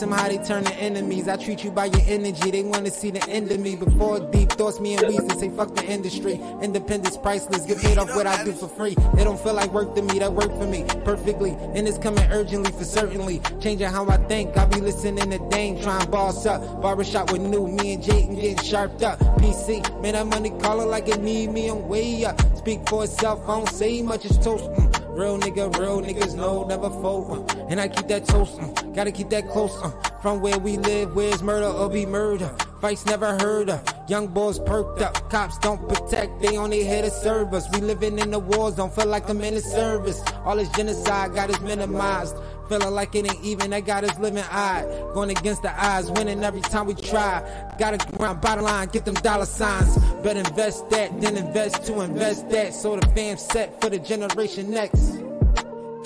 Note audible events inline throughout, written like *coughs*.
Them how they turn to enemies. I treat you by your energy. They wanna see the end of me. Before deep thoughts, me and Weezy say fuck the industry. Independence priceless. Get paid off what I do for free. It don't feel like work to me. That work for me perfectly. And it's coming urgently for certainly. Changing how I think. I be listening to Dame. Trying boss up. Barbershop with new. Me and Jayden getting sharped up. PC. Man, that money calling like it need me. I'm way up. Speak for itself. I don't say much. It's toast. Mm. Real nigga, real niggas know, never fold. Uh, and I keep that toast, uh, gotta keep that close. Uh, from where we live, where's murder or be murder? Fights never heard of. Young boys perked up. Cops don't protect, they only here to serve us. We living in the wars, don't feel like I'm in the service. All this genocide got us minimized. Feeling like it ain't even, that got us living odd. Going against the odds, winning every time we try. Gotta grind. bottom line, get them dollar signs. Better invest that, then invest to invest that. So the fam set for the generation next.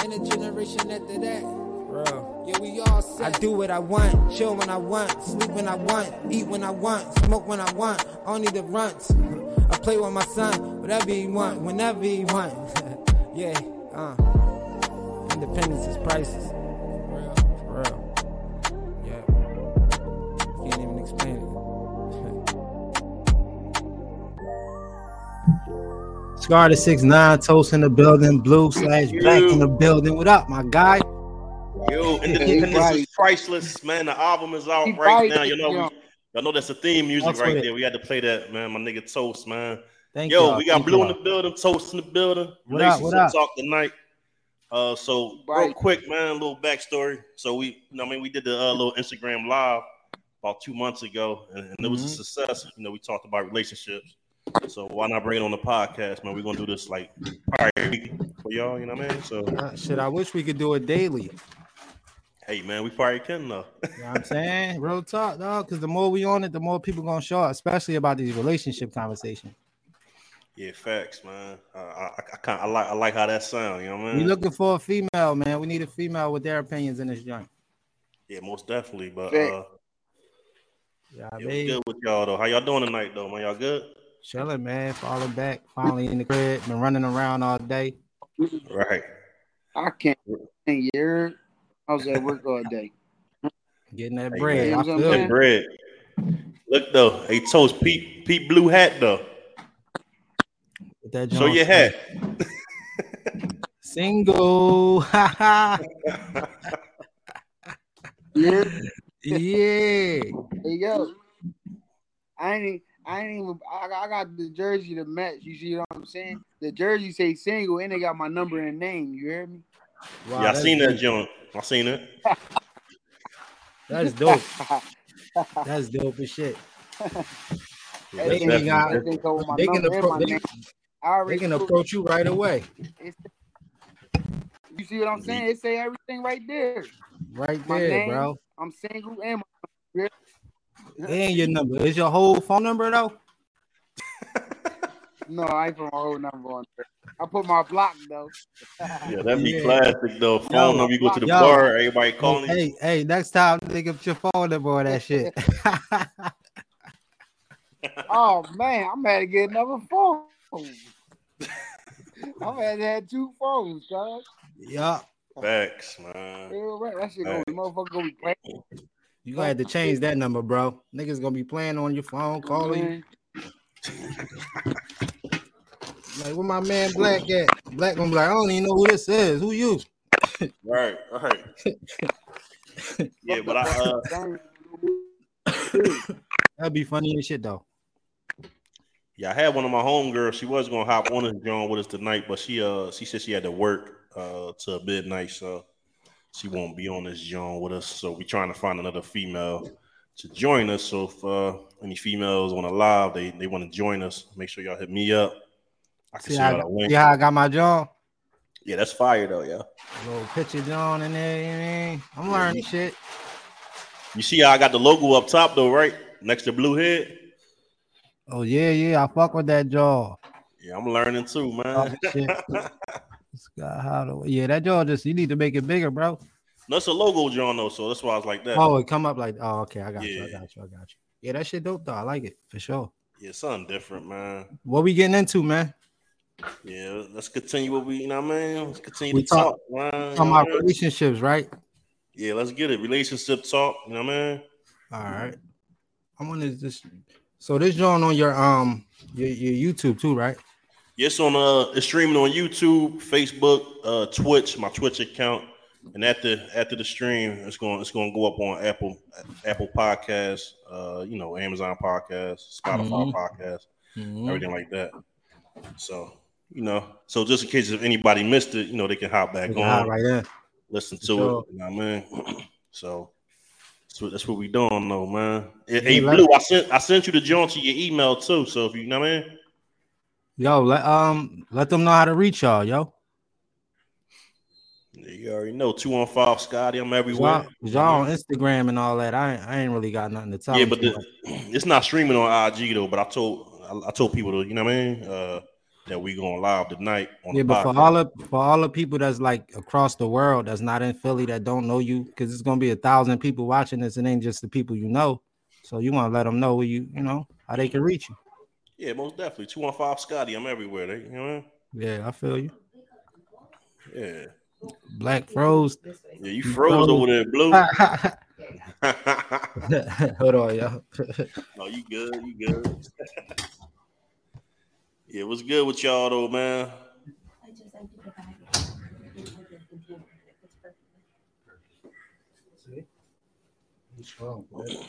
And the generation after that. Bro. Yeah, we all set. I do what I want, chill when I want, sleep when I want, eat when I want, smoke when I want, only the runts. I play with my son, whatever he want, whenever he want. *laughs* yeah, uh. Independence is priceless. For real. For real. Yeah. Can't even explain it. *laughs* Scar the six nine toast in the building, blue slash black in the building. What up, my guy? Yo, Independence right. is priceless, man. The album is out He right right, now. You know, we, y'all know that's the theme music Fucks right there. We had to play that, man. My nigga Toast, man. Thank Yo, y'all. we got Thank Blue y'all. in the building, Toast in the building. What up, what Relationship up? talk tonight. Uh, so real quick, man, a little backstory. So we, you know, I mean, we did the uh, little Instagram live about two months ago, and, and it was a Mhm. success. You know, we talked about relationships. So why not bring it on the podcast, man? We're gonna do this like probably every week for y'all. You know what I mean? So Uh, shit, I wish we could do it daily. Hey, man, we probably can though. You know what I'm saying? Real talk, dog. Because the more we on it, the more people gonna show up, especially about these relationship conversations. Yeah, facts, man. Uh, I, I, I kind I like I like how that sound. You know what I mean? We mean? looking for a female, man. We need a female with their opinions in this joint. yeah, most definitely. But uh, Yeah, I yeah, we good with y'all though. How y'all doing tonight though, man? Y'all good? chilling, man. Falling back, finally in the crib, been running around all day. Right. I can't. Year. I was at work all day. Getting that bread. man, you know I'm That bread. Look though, hey toast, Pete, Pete blue hat though. With that Show your hat. Single. Ha *laughs* ha. Yeah. yeah. Hey yo. I ain't. I ain't even. I, I got the jersey to match. You see what I'm saying? The jersey say single, and they got my number and name. You hear me? Wow, yeah, I that's seen that deep. joint. I seen it. *laughs* That's dope. *laughs* That's dope as shit. Yeah, they definitely got- good. Everything come with my They can, number appro- they, they can approach you right away. You see what I'm saying? It say everything right there. Right My there, name. bro. I'm single and my And your number. Is your whole phone number though? No, I ain't put my whole number on there. I put my block though. *laughs* Yeah, that'd be Yeah. classic though. Phone number, you go to the Yo. bar, everybody calling you. Hey, hey, next time think of your phone number or that shit. *laughs* Oh man, I'm had to get another phone. *laughs* I'm had to have two phones, cuz. yeah. Facts, man. Yeah, right. That shit gonna Hey. motherfucker gonna be playing. You gonna have to change that number, bro. Niggas gonna be playing on your phone, calling you. Man, Like, where my man Black at? Black gonna be like, I don't even know who this is. Who you? Right, right. *laughs* yeah, but I uh. *coughs* That'd be funny as shit though. yeah, I had one of my homegirls. She was gonna hop on this joint with us tonight, but she uh she said she had to work uh till midnight, so she won't be on this joint with us. So we trying to find another female to join us. So if uh any females on the live, they they want to join us, make sure y'all hit me up. I can See see how, y'all I the got, see how I got my jaw? Yeah, that's fire though, yeah. Little picture John in there. You know I mean? I'm learning shit. You see how I got the logo up top though, right? Next to blue head. Oh yeah, yeah. I fuck with that jaw. Yeah, I'm learning too, man. Oh, shit. *laughs* This guy, how to, yeah, that jaw just you need to make it bigger, bro. That's a logo, John, though, so that's why I was like that. Oh, it come up like oh, okay. I got you. I Yeah. got you. I got you. Yeah, that shit dope though. I like it for sure. Yeah, something different, man. What we getting into, man? Yeah, let's continue what we, you know what I mean? Let's continue We to talk- talk, man. You know about relationships, right? Yeah, let's get it. Relationship talk. You know what I mean? All right. I'm gonna just so this joint on your um your, your YouTube too, right? Yes, on uh, it's streaming on YouTube, Facebook, uh, Twitch, my Twitch account, and after after the stream, it's going it's going to go up on Apple Apple Podcasts, uh, you know, Amazon Podcasts, Spotify Mhm. Podcasts, Mhm. everything like that. So you know, so just in case if anybody missed it, you know, they can hop back can on, right in. listen to sure. it. You know what I mean? *clears throat* so. That's what, that's what we doing though, man. Hey, Yeah, hey, like- Blue, I sent I sent you the joint to your email too. So if you, you know what I mean, Yo, let um let them know how to reach y'all, yo. you already know two on five, Scotty. I'm everywhere. Y'all, y'all on Instagram and all that. I ain't, I ain't really got nothing to tell. yeah, but the, *clears throat* it's not streaming on IG though. But I told I, I told people to you know what I mean uh, that we going live tonight on yeah, the but for all the for all the people that's like across the world that's not in Philly that don't know you, because it's gonna be a thousand people watching this, and ain't just the people you know. So you want to let them know where you you know how they can reach you. yeah, most definitely two on five, Scotty. I'm everywhere. They, you know what I mean? Yeah, I feel you. Yeah, Black froze. yeah. You froze over there, Blue. *laughs* *laughs* Hold on, yo. *laughs* no, you good. You good. Yeah, what's good with y'all though, man? I just emptied the bag. into the container. It fits perfectly.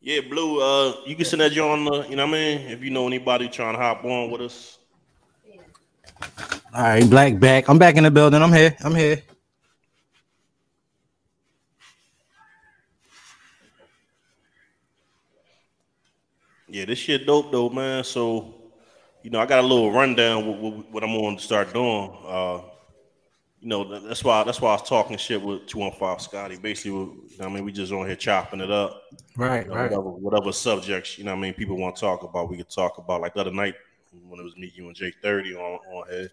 Yeah, Blue. Uh, you can send that on the. You know what I mean? If you know anybody trying to hop on with us. All right, black back. I'm back in the building. I'm here. I'm here. Yeah, this shit dope though, man. So, you know, I got a little rundown with, with what I'm going to start doing. Uh, you know, that's why that's why I was talking shit with two one five Scotty. Basically, we- you know what I mean, we just on here chopping it up. Right, You know, right. whatever, whatever subjects, you know what I mean, people want to talk about, we could talk about. Like the other night when it was me, you and J-30 on, on here.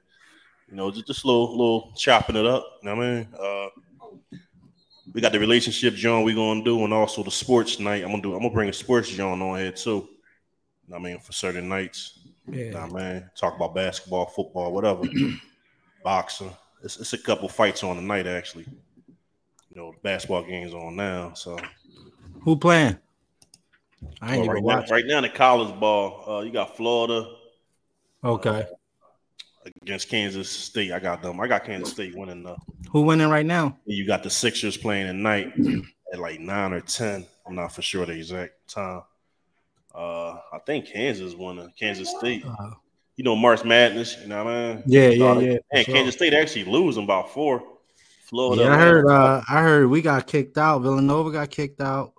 You know, just, just a little little chopping it up. You know what I mean? Uh we got the relationship John we gonna do, and also the sports night. I'm gonna do I'm gonna bring a sports John on here too. You know what I mean, for certain nights. Yeah. Nah, man. Talk about basketball, football, whatever. *clears throat* Boxing. It's, it's a couple fights on tonight, actually. You know, the basketball game's on now. So Who playing? I ain't Well, right, even now, right now, the college ball, uh, you got Florida Okay. against Kansas State. I got them. I got Kansas State winning. Uh, Who winning right now? you got the Sixers playing tonight at like nine or ten. I'm not for sure the exact time. Uh, I think Kansas winning. Kansas State. Uh, You know, March Madness. You know what I mean? yeah, yeah, Started- yeah. for And sure. Kansas State actually losing about four. Florida. Yeah, I heard. Uh, I heard we got kicked out. Villanova got kicked out.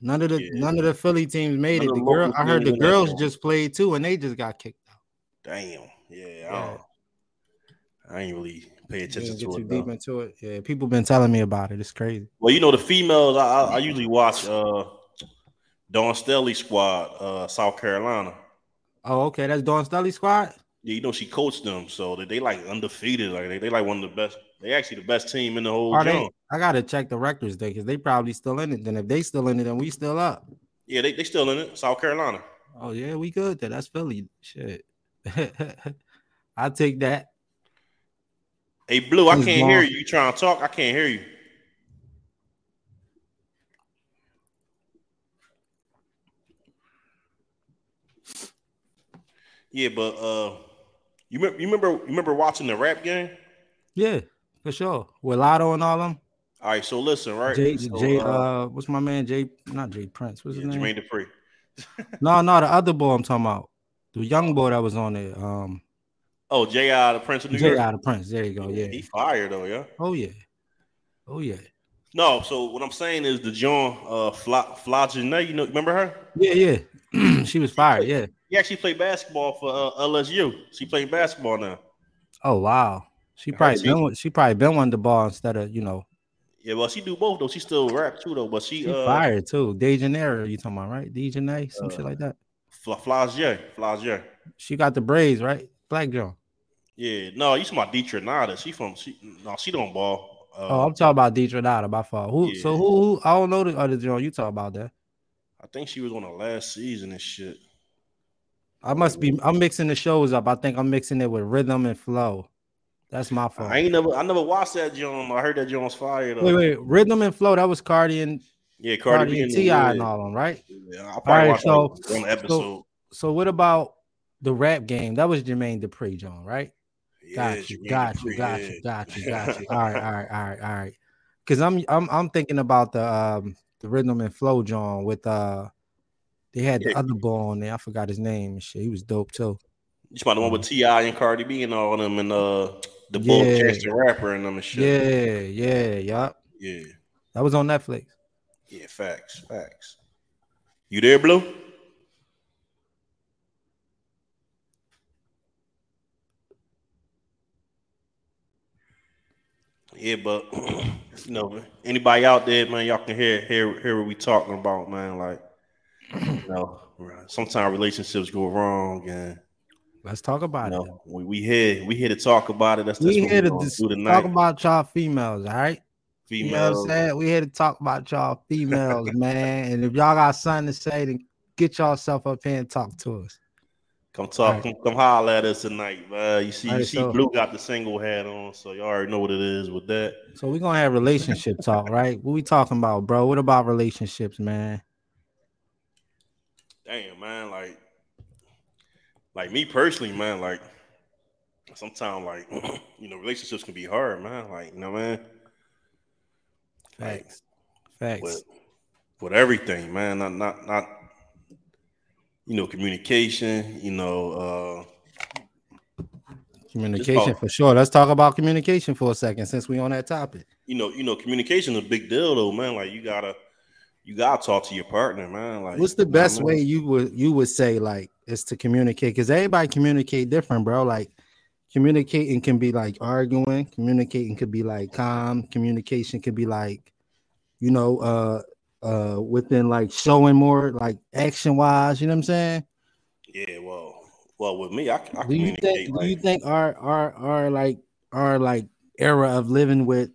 None of the Yeah. none of the Philly teams made None it. The the girl, I heard the teams in that girls just played too, and they just got kicked out. Damn. Yeah. I, Yeah. don't, I ain't really pay attention Didn't get to too it. deep into it. Yeah, people been telling me about it. It's crazy. Well, you know the females. I, I, I usually watch uh, Dawn Staley squad, uh, South Carolina. Oh, okay, that's Dawn Staley squad. Yeah, you know she coached them, so they, they like undefeated. Like they, they like one of the best. They actually the best team in the whole Are they? I gotta check the records there because they probably still in it. Then if they still in it, then we still up. Yeah, they they still in it. South Carolina. Oh yeah, we good. Then that's Philly. Shit. *laughs* I take that. Hey, Blue, I can't hear you. You trying to talk? I can't hear you. Yeah, but uh, you remember you remember you remember watching the rap game? Yeah, for sure. With Lotto and all them. All right, so listen, right? Jay, So, Jay, uh, uh, what's my man? Jay, not Jay Prince. What's yeah, his name? Jermaine Dupri. *laughs* No, no, the other boy I'm talking about. The young boy that was on it. Um, Oh, J.I. the Prince of New Jay York. out of Prince. There you go. Yeah. He fired though, yeah. Oh yeah. Oh yeah. No, so what I'm saying is the John uh Fla you know, remember her? Yeah, yeah. *clears throat* she was fired. Yeah. He actually played basketball for uh, LSU. She playing basketball now. Oh wow. She probably been she probably been one the ball instead of you know Yeah, well, she do both though. She still rap too though, but she, she uh fired too. Dejanera, you talking about right? Dejanay, some shit Uh, like that. Fla Flau'jae, Flau'jae. She got the braids right. Black John. Yeah, no, you talking about Dietrich She from she no, she don't ball. Uh, Oh, I'm talking about Deidre Dada by far. Who? So who, who? I don't know the other John. You talk about that. I think she was on the last season and shit. I must be. I'm mixing the shows up. I think I'm mixing it with rhythm and flow. That's my fault. I ain't never, I never watched that John. I heard that John's fire though. Wait, wait, rhythm and flow. That was Cardi and Yeah, Cardi, Cardi, and T.I. yeah, and all of them, right? Yeah, I'll probably right, watch so- one episode. So what about the rap game? That was Jermaine Dupri, John, right? Yeah, Got you, got you, got you, got you, got you. All right, all right, all right, all right. Because I'm I'm I'm thinking about the um the rhythm and flow, John, with uh they had the Yeah. other boy on there. I forgot his name and shit. He was dope too. You about the one with T.I. and Cardi B and all them, and uh, the bull Yeah. Chester rapper and them and shit. Yeah, yeah, yup. yeah, That was on Netflix. yeah. Facts, facts. You there, Blue? Yeah, but *clears throat* you know, anybody out there, man, y'all can hear hear hear what we talking about, man. Like, you know, sometimes relationships go wrong, and Let's talk you about it. we, we here we here to talk about it. That's, that's We what here to dis- talk about y'all females, all right? You know Females, saying? We here to talk about y'all females, *laughs* man. And if y'all got something to say, then get yourself up here and talk to us. Come talk, Right. come, come holler at us tonight, man. You see, you see, so- Blue got the single hat on, so y'all already know what it is with that. So we're gonna have relationship talk, right? What we talking about, bro? What about relationships, man? Damn, man, like, like me personally, man, like, sometimes, like, *clears throat* you know, relationships can be hard, man. Like, you know, man, like, Facts. Facts. with with everything, man. Not not not you know, communication, you know, uh communication for sure. Let's talk about communication for a second since we on that topic. you know, you know, communication is a big deal though, man. Like you gotta you gotta talk to your partner, man. Like What's the I best mean? way you would you would say like is to communicate? Because everybody communicate different, bro. Like communicating can be like arguing, communicating could be like calm, communication could be like, you know, uh uh within like showing more like action wise, you know what I'm saying? Yeah, well, well, with me, I, I Do you think do you think our our our like our like era of living with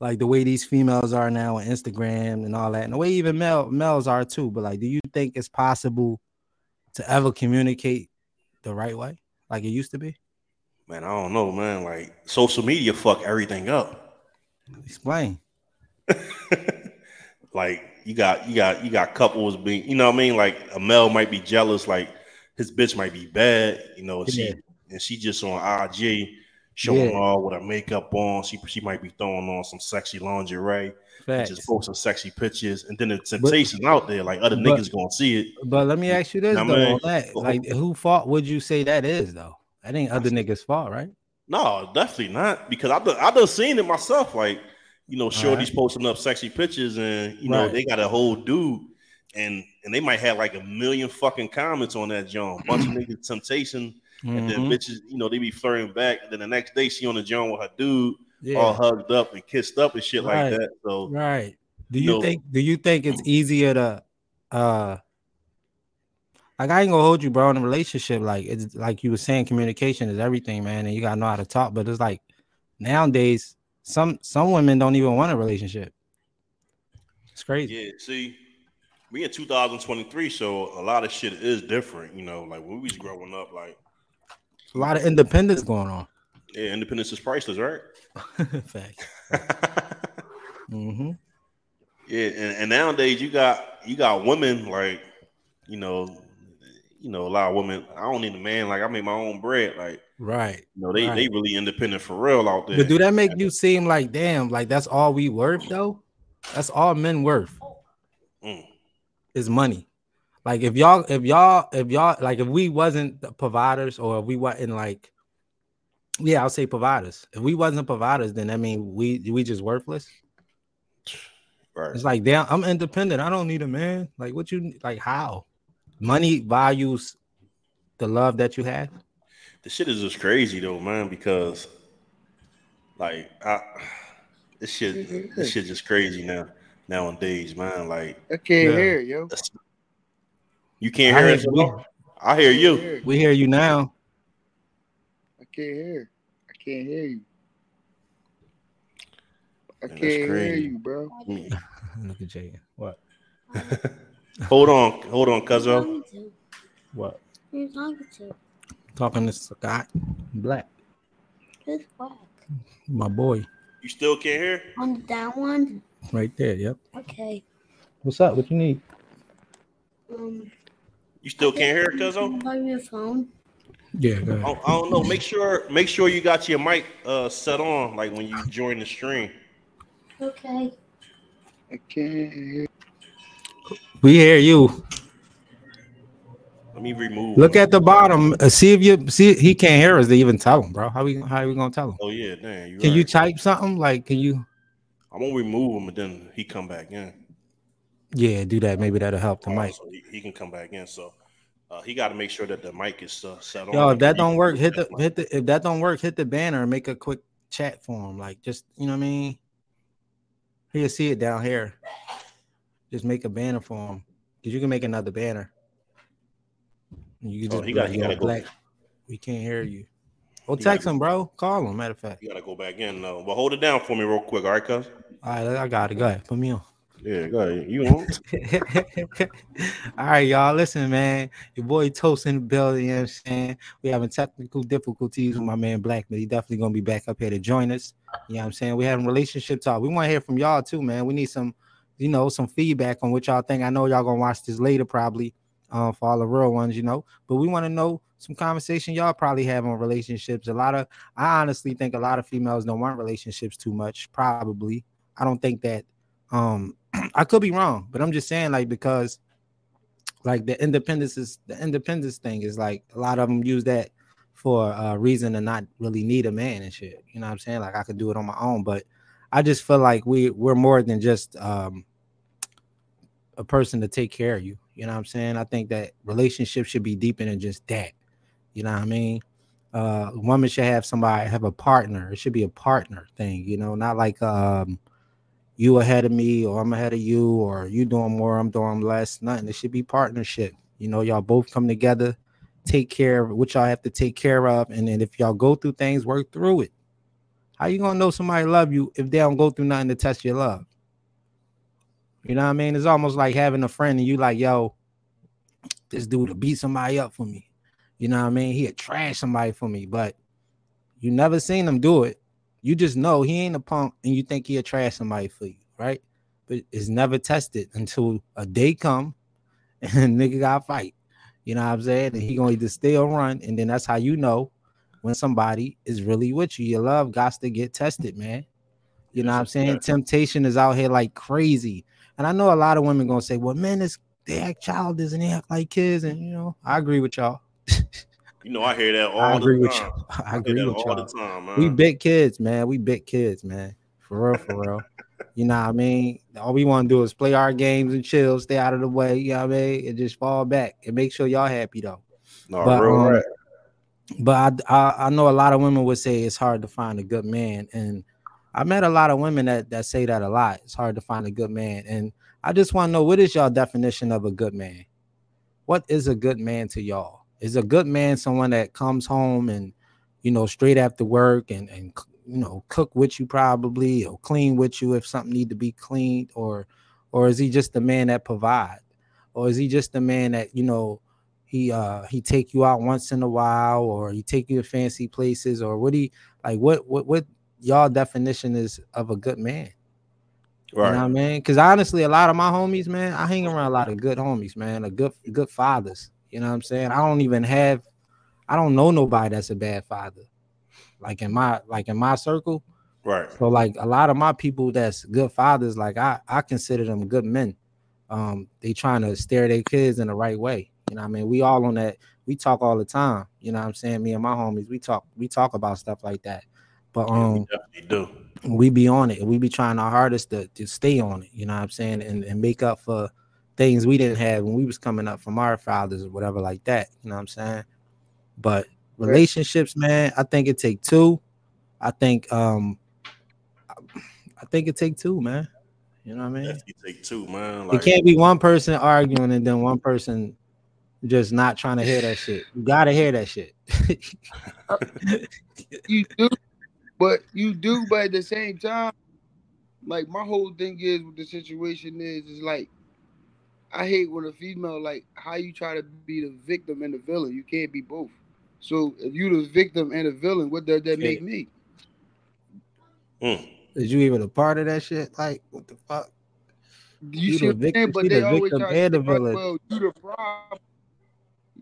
like the way these females are now on Instagram and all that, and the way even male males are too. But like, do you think it's possible to ever communicate the right way, like it used to be? man, I don't know, man. Like social media fuck everything up. Explain. *laughs* like you got you got you got couples being, you know what I mean? Like a male might be jealous, like his bitch might be bad, you know, and Yeah. she and she just on IG showing Yeah. all with her makeup on. She she might be throwing on some sexy lingerie, Facts. just post some sexy pictures, and then the temptation out there, like other but- niggas gonna see it. But let me ask you this though, that, like, who fault would you say that is though? That ain't other niggas' fault, right? No, definitely not. Because I done, I done seen it myself. Like, you know, shorties Alright. posting up sexy pictures, and you know, Right. they got a whole dude, and and they might have like a million fucking comments on that joint. *clears throat* Bunch of niggas temptation, and then Mhm. bitches, you know, they be flirting back. And then the next day, she on the joint with her dude, Yeah. all hugged up and kissed up and shit Right. like that. So Right. Do you No. think do you think it's easier to uh like I ain't gonna hold you, bro, in a relationship. Like it's like you were saying, communication is everything, man, and you gotta know how to talk. But it's like nowadays, some some women don't even want a relationship. It's crazy. yeah, see. We in 2023, so a lot of shit is different, you know. Like when we was growing up, like A lot of independence going on. yeah, independence is priceless, right? *laughs* Fact. *laughs* mm-hmm. Yeah, and, and nowadays you got you got women like, you know, you know, a lot of women. I don't need a man. Like I make my own bread. Like Right. you know, they Right. they really independent for real out there. But do that make you seem like damn, like that's all we worth though? That's all men worth. Mm. is money. Like if y'all, if y'all, if y'all, like if we wasn't the providers or if we wasn't like, yeah, I'll say providers. If we wasn't providers, then I mean we we just worthless. Right. It's like damn, I'm independent. I don't need a man. Like what you like? How? Money values the love that you have. The shit is just crazy though, man. Because like I, this shit, this shit just crazy now nowadays, man. Like I can't Yeah. hear it, yo. you can't I hear hear us. you. I hear you. We hear you now. I can't hear. I can't hear you. I that's can't hear you, bro. *laughs* Look at Jay. What? *laughs* Hold on, hold on, Cuzzo. What? Who's talking to? Talking to Scott Black. Who's black? My boy, You still can't hear? On the down one? right there. Yep. Okay. What's up? What you need? Um, You still can't hear, Cuzzo? By your phone. Yeah. Go I ahead. don't, I don't know. Make sure make sure you got your mic uh set on like when you join the stream. Okay. I can't hear. We hear you. Let me remove. Look at the bottom. Uh, see if you see. He can't hear us. To even tell him, bro. How we how are we gonna tell him? Oh yeah, damn. You Can you type something? Like, can you? I'm gonna remove him and then he come back in. Yeah, do that. Maybe that'll help the Uh, mic. so he, he can come back in. So uh, he got to make sure that the mic is uh, set on. Yo, if that don't work, hit the hit the. If that don't work, hit the banner and make a quick chat for him. Like, just you know what I mean. He'll see it down here. Just make a banner for him, cause you can make another banner. You can Oh, just he got- he gotta go. we can't hear you. Well, He text gotta him, bro. Call him. Matter of fact. You got to go back in. though. but hold it down for me real quick, all right, cuz? All right, I got it. Go ahead. Put me on. Yeah, go ahead. You want? *laughs* All right, y'all. Listen, man. Your boy Toast in the building. You know what I'm saying? We having technical difficulties with my man Black, but he definitely gonna be back up here to join us. You know what I'm saying? We having relationship talk. We want to hear from y'all too, man. We need some, you know, some feedback on what y'all think. I know y'all gonna watch this later, probably, um, for all the real ones, you know. But we want to know some conversation y'all probably have on relationships. A lot of, I honestly think a lot of females don't want relationships too much. Probably, I don't think that. Um, *clears throat* I could be wrong, but I'm just saying, like, because like the independence is the independence thing is like a lot of them use that for a reason to not really need a man and shit. You know what I'm saying? Like I could do it on my own, but I just feel like we we're more than just um a person to take care of you. You know what I'm saying? I think that relationships should be deeper than just that. You know what I mean? Uh woman should have somebody have a partner. It should be a partner thing, you know, not like um you ahead of me or I'm ahead of you or you doing more, I'm doing less. Nothing. It should be partnership. You know, y'all both come together, take care of what y'all have to take care of. And then if y'all go through things, work through it. How you gonna know somebody love you if they don't go through nothing to test your love? You know what I mean? It's almost like having a friend and you like, yo, this dude will beat somebody up for me. You know what I mean? He'll trash somebody for me, but you never seen him do it. You just know he ain't a punk and you think he'll trash somebody for you, right? But it's never tested *laughs* until a day come *laughs* and nigga got fight. You know what I'm saying? And he gonna either stay or run, and then that's how you know when somebody is really with you. Your love got to get tested, man. You know what I'm saying? Temptation is out here like crazy. And I know a lot of women gonna say, Well, men is they act childish and they act like kids, and you know, I agree with y'all. *laughs* You know, I hear that all I agree the with time. you. I hear agree with all y'all. the time, man. We big kids, man. We big kids, man. For real, for real. You know what I mean? All we want to do is play our games and chill, stay out of the way, you know what I mean? And just fall back and make sure y'all happy though. no, but, real um, rap. But I, I I know a lot of women would say it's hard to find a good man. And I met a lot of women that, that say that a lot. It's hard to find a good man. And I just want to know what is y'all definition of a good man? What is a good man to y'all? Is a good man someone that comes home and you know straight after work and and you know cook with you probably or clean with you if something need to be cleaned or or is he just the man that provide or is he just the man that you know he uh he take you out once in a while or he take you to fancy places or what he like what what what y'all definition is of a good man Right. you know what I mean? Because honestly, a lot of my homies, man, I hang around a lot of good homies, man, a good good fathers. You know what I'm saying? I don't even have, I don't know nobody that's a bad father, like in my like in my circle. right. So like a lot of my people that's good fathers, like I I consider them good men. Um, they trying to steer their kids in the right way. You know what I mean? We all on that. We talk all the time. You know what I'm saying? Me and my homies, we talk we talk about stuff like that. But Yeah, um we definitely do. we be on it we be trying our hardest to, to stay on it, you know what I'm saying, and, and make up for things we didn't have when we was coming up from our fathers or whatever like that, you know what I'm saying? But relationships, man, I think it take two. I think um I think it take two, man. You know what I mean? Definitely take two, man. It can't be one person arguing and then one person just not trying to hear that shit. You gotta hear that shit. *laughs* You do, but you do, but at the same time, like my whole thing is what the situation is is like I hate when a female like how you try to be the victim and the villain. You can't be both. So if you the victim and the villain, what does that make me? Mm. Is you even a part of that shit? Like, what the fuck? You She see the what I'm victim- saying? But they the always victim try and to the villain. well, you the problem.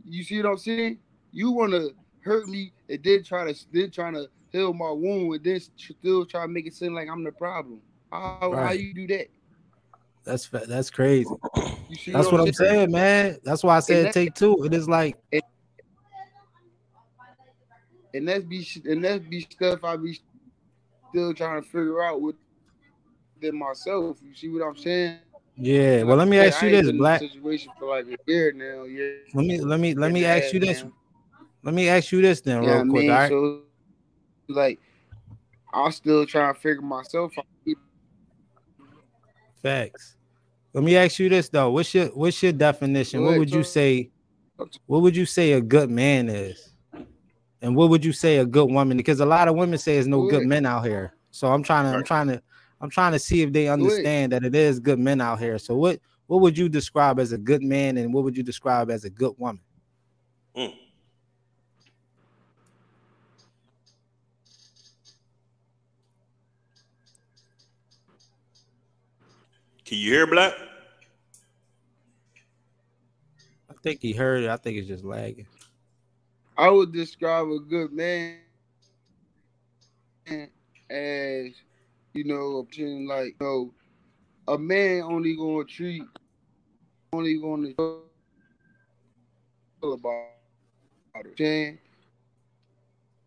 You see what I'm saying? You want to hurt me and then try to then trying to heal my wound and then still try to make it seem like I'm the problem. How how you do that? That's that's crazy. That's what I'm saying, man. That's why I said take two. It is like, And that's be and that's be stuff I be still trying to figure out with within myself. You see what I'm saying? yeah. Well, let me ask you this, Black. Situation for like a year now. Yeah. Let me let me let me Yeah, ask you this. man. Let me ask you this then, Yeah, real I quick. mean, all right. so like I'm still trying to figure myself out. Facts. Let me ask you this though. What's your what's your definition? What would you say? What would you say a good man is? And what would you say a good woman? Because a lot of women say there's no good men out here. So I'm trying to I'm trying to I'm trying to see if they understand that it is good men out here. So what what would you describe as a good man and what would you describe as a good woman? Mm. Can you hear Black? I think he heard it. I think it's just lagging. I would describe a good man as you know, a person like you know, a man only gonna treat, only gonna feel about it.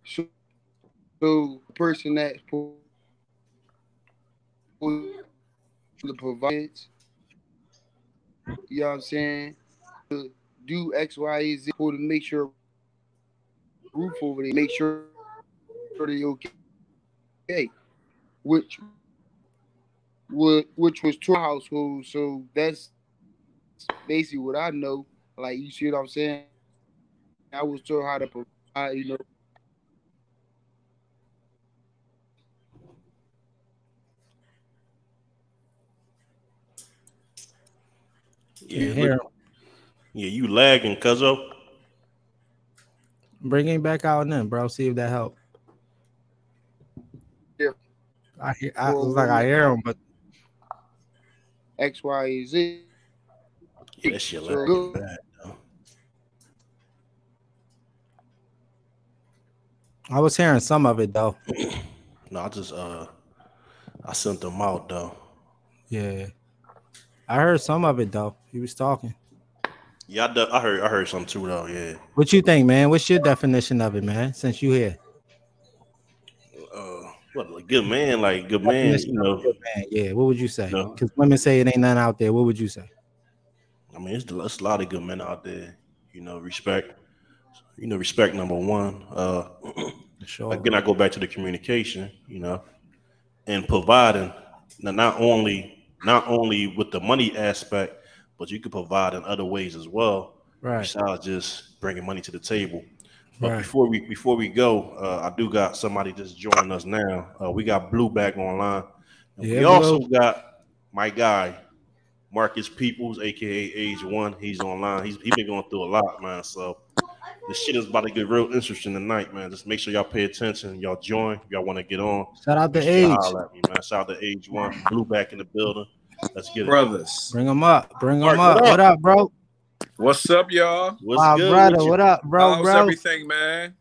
So, so a person that's supposed to provide, you know what I'm saying, to do X, Y, Z, for to make sure roof over there, make sure they okay. okay. Which which was two households, so that's basically what I know. Like you see what I'm saying? I was told how to provide, you know. Yeah, Can't hear yeah, you lagging, cuzzo. Bring him back out then, bro. See if that help. Yeah. I hear. I it was like I hear him, but X, Y, Z. Yeah, that shit So lagging good. bad. I was hearing some of it though. *clears throat* No, I just uh, I sent them out though. Yeah. I heard some of it though. He was talking. Yeah, I, do- I heard I heard some too though. Yeah. What you think, man? What's your definition of it, man? Since you here, Uh, what like good man, like good man, you know. Good man, yeah. What would you say? No. Because women say it ain't none out there. What would you say? I mean, it's, it's a lot of good men out there. You know, respect. You know, respect number one. Uh, Sure. again, I go back to the communication. You know, and providing not only not only with the money aspect, but you can provide in other ways as well. Right. Besides just bringing money to the table. But Right. before we before we go, uh, I do got somebody just joining us now. Uh, we got Blue back online. Yeah, we also got my guy, Marcus Peoples, aka Age One. He's online. He's he been going through a lot, man. So this shit is about to get real interesting tonight, man. Just make sure y'all pay attention. Y'all join. Y'all want to get on. Shout out to Age. y'all holler at me, man. Shout out to Age One. Blue back in the building. Let's get it. Brothers, Bring them up. Bring them Mark, up. what What up, bro? what's up, y'all? What's My good brother. with you? What up, bro? How's bro. everything, man?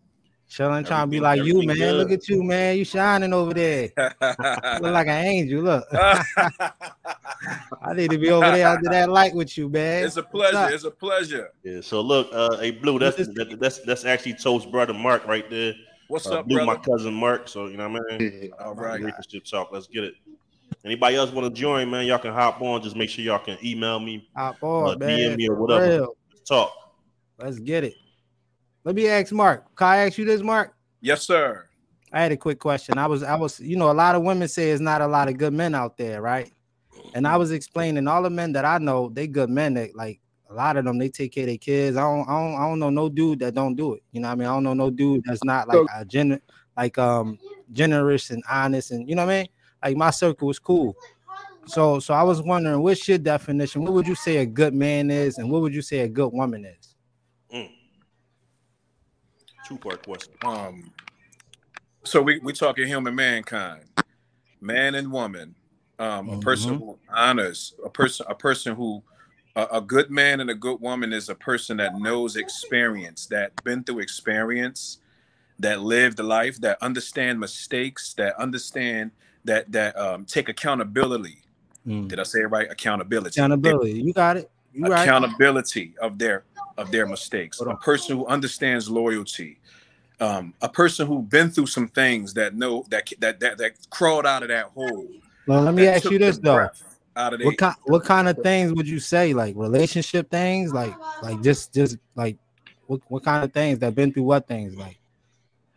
Chilling, trying to be like you, man. good. Look at you, man. You shining over there. *laughs* Look like an angel. Look, *laughs* I need to be over there under that light with you, man. it's a pleasure. It's a pleasure. Yeah. So look, uh, hey Blue, that's that, that's that's actually Toast brother Mark right there. What's Uh, up, Blue, my cousin Mark. So you know what I mean. All right. Relationship talk. Let's get it. Anybody else want to join, man? Y'all can hop on. Just make sure y'all can email me. Hop on, Uh, man. DM me or whatever. real. Let's talk. Let's get it. Let me ask Mark. Can I ask you this, Mark? Yes, sir. I had a quick question. I was, I was, you know, a lot of women say it's not a lot of good men out there, right? And I was explaining all the men that I know, they good men. That like a lot of them, they take care of their kids. I don't, I don't, I don't know no dude that don't do it. You know what I mean? I don't know no dude that's not like a gen, like um generous and honest, and you know what I mean? Like my circle was cool. So, so I was wondering, what's your definition? What would you say a good man is, and what would you say a good woman is? Two part question. Um, so we we talking human mankind. man and woman, um, a Mhm. person who honors, a person, a person who, a, a good man and a good woman is a person that knows experience, that been through experience, that lived the life, that understand mistakes, that understand that that um, take accountability. Mm. Did I say it right? Accountability. Accountability. You got it. You right. accountability of their of their mistakes. Hold A person who understands loyalty. Um, a person who's been through some things that know that that that, that crawled out of that hole. Well, let me ask you this though. Out of What kind what kind of things would you say? Like relationship things? Like like just just like what what kind of things that been through what things? Like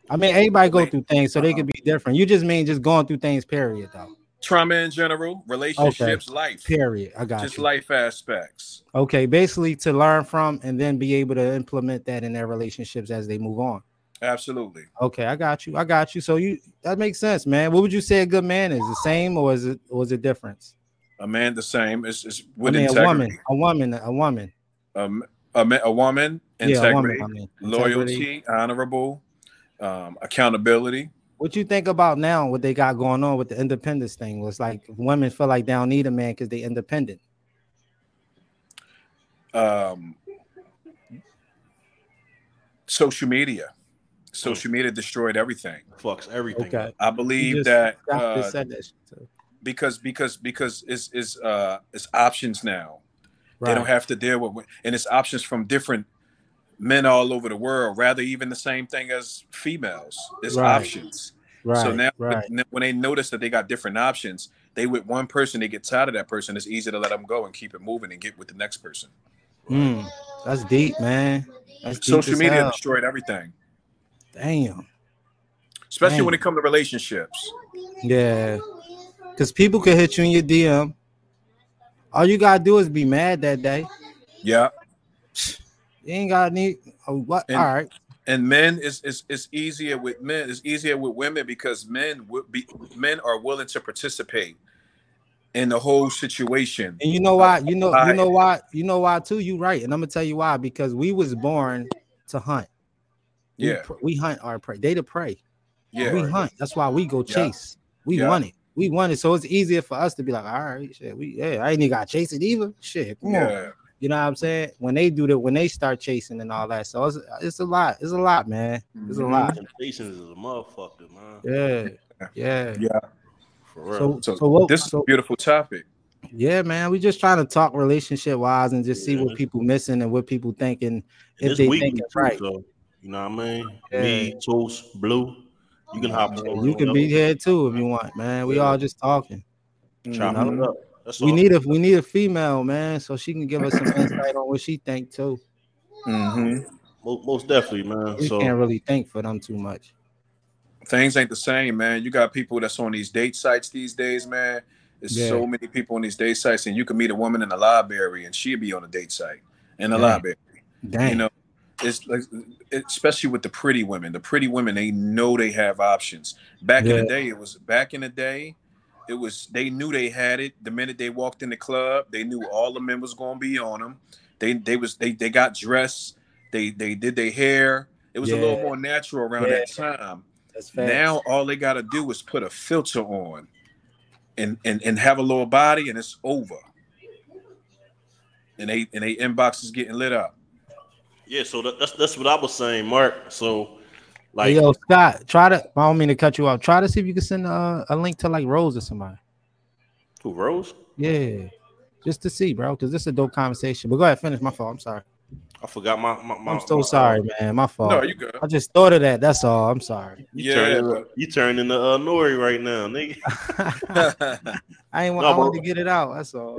I mean everybody go through things so they could be different. You just mean just going through things, period though. Trauma in general, relationships, life, Period. I got just you. life aspects. Okay, basically to learn from and then be able to implement that in their relationships as they move on. Absolutely. Okay, I got you. I got you. So you that makes sense, man. What would you say a good man is? The same or is it or is it difference? A man, the same. It's, it's I with mean, a woman, a woman, a woman. Um, a, ma- a woman, Yeah, a integrity, woman. I mean, loyalty, integrity. honorable, um, accountability. What you think about now? What they got going on with the independence thing? Was like women feel like they don't need a man because they independent. um, social media. Social media destroyed everything. Fucks everything. Okay, I believe that uh, said that because because because it's it's uh it's options now. They don't have to deal with and it's options from different men all over the world. Rather, even the same thing as females. It's Right. options. right. so now right. when- they notice that they got different options, they with one person they get tired of that person. It's easy to let them go and keep it moving and get with the next person. Mm, that's deep, man. That's deep Social media hell. destroyed everything, Damn. especially Damn. when it comes to relationships. Yeah. Because people can hit you in your DM. All you gotta do is be mad that day. Yeah. You ain't got need. Oh, what? And- All right. and men is is it's easier with men it's easier with women because men would be men are willing to participate in the whole situation And you know why? You know, you know why? You know why too? You right. And I'm gonna tell you why. Because we was born to hunt. We yeah pr- We, hunt our prey. They to prey. yeah We hunt. That's why we go Yeah. chase. We Yeah. want it. We want it. So it's easier for us to be like, all right, shit. We yeah, I ain't even gotta chase it either. Shit. Come on. Yeah You know what I'm saying? When they do that, when they start chasing and all that. So it's, it's a lot. It's a lot, man. It's a Mhm. lot. Temptations is a motherfucker, man. Yeah. Yeah. yeah For real. So, so, so what? this is a beautiful topic yeah, man. We just trying to talk relationship wise and just see what people missing and what people thinking And if it's they think it's right. so, you know what I mean? Yeah. Me, Toast, Blue. You can hop Yeah, on. you can be here too if you want, man. We Yeah. all just talking. Chop Mhm. it up. That's We all. need a we need a female, man, so she can give us some *clears throat* insight on what she think too. Mm-hmm. most, most definitely, man. We So can't really think for them too much. things ain't the same man you got people that's on these date sites these days man there's Yeah. so many people on these date sites and you can meet a woman in the library and she'd be on a date site in the Dang. library Dang. you know it's like especially with the pretty women the pretty women they know they have options back in the day it was back in the day it was they knew they had it. The minute they walked in the club they knew all the men was going to be on them they they was they they got dressed. They they did their hair. It was a little more natural around Yeah. that time. That's now all they got to do is put a filter on and, and and have a little body and it's over. And they and they inbox is getting lit up. Yeah, so that, that's that's what I was saying, Mark. So Hey, like yo, Scott, try to. I don't mean to cut you off. Try to see if you can send a, a link to like Rose or somebody. who Rose? Yeah, just to see, bro, because this is a dope conversation. But go ahead, finish. My fault. I'm sorry. I forgot my my, my I'm so my- sorry, man. My fault. no you good I just thought of that. That's all. I'm sorry. You Yeah, turning you turning into uh, Nori right now, nigga. *laughs* I ain't want. No, I wanted to get it out. That's all.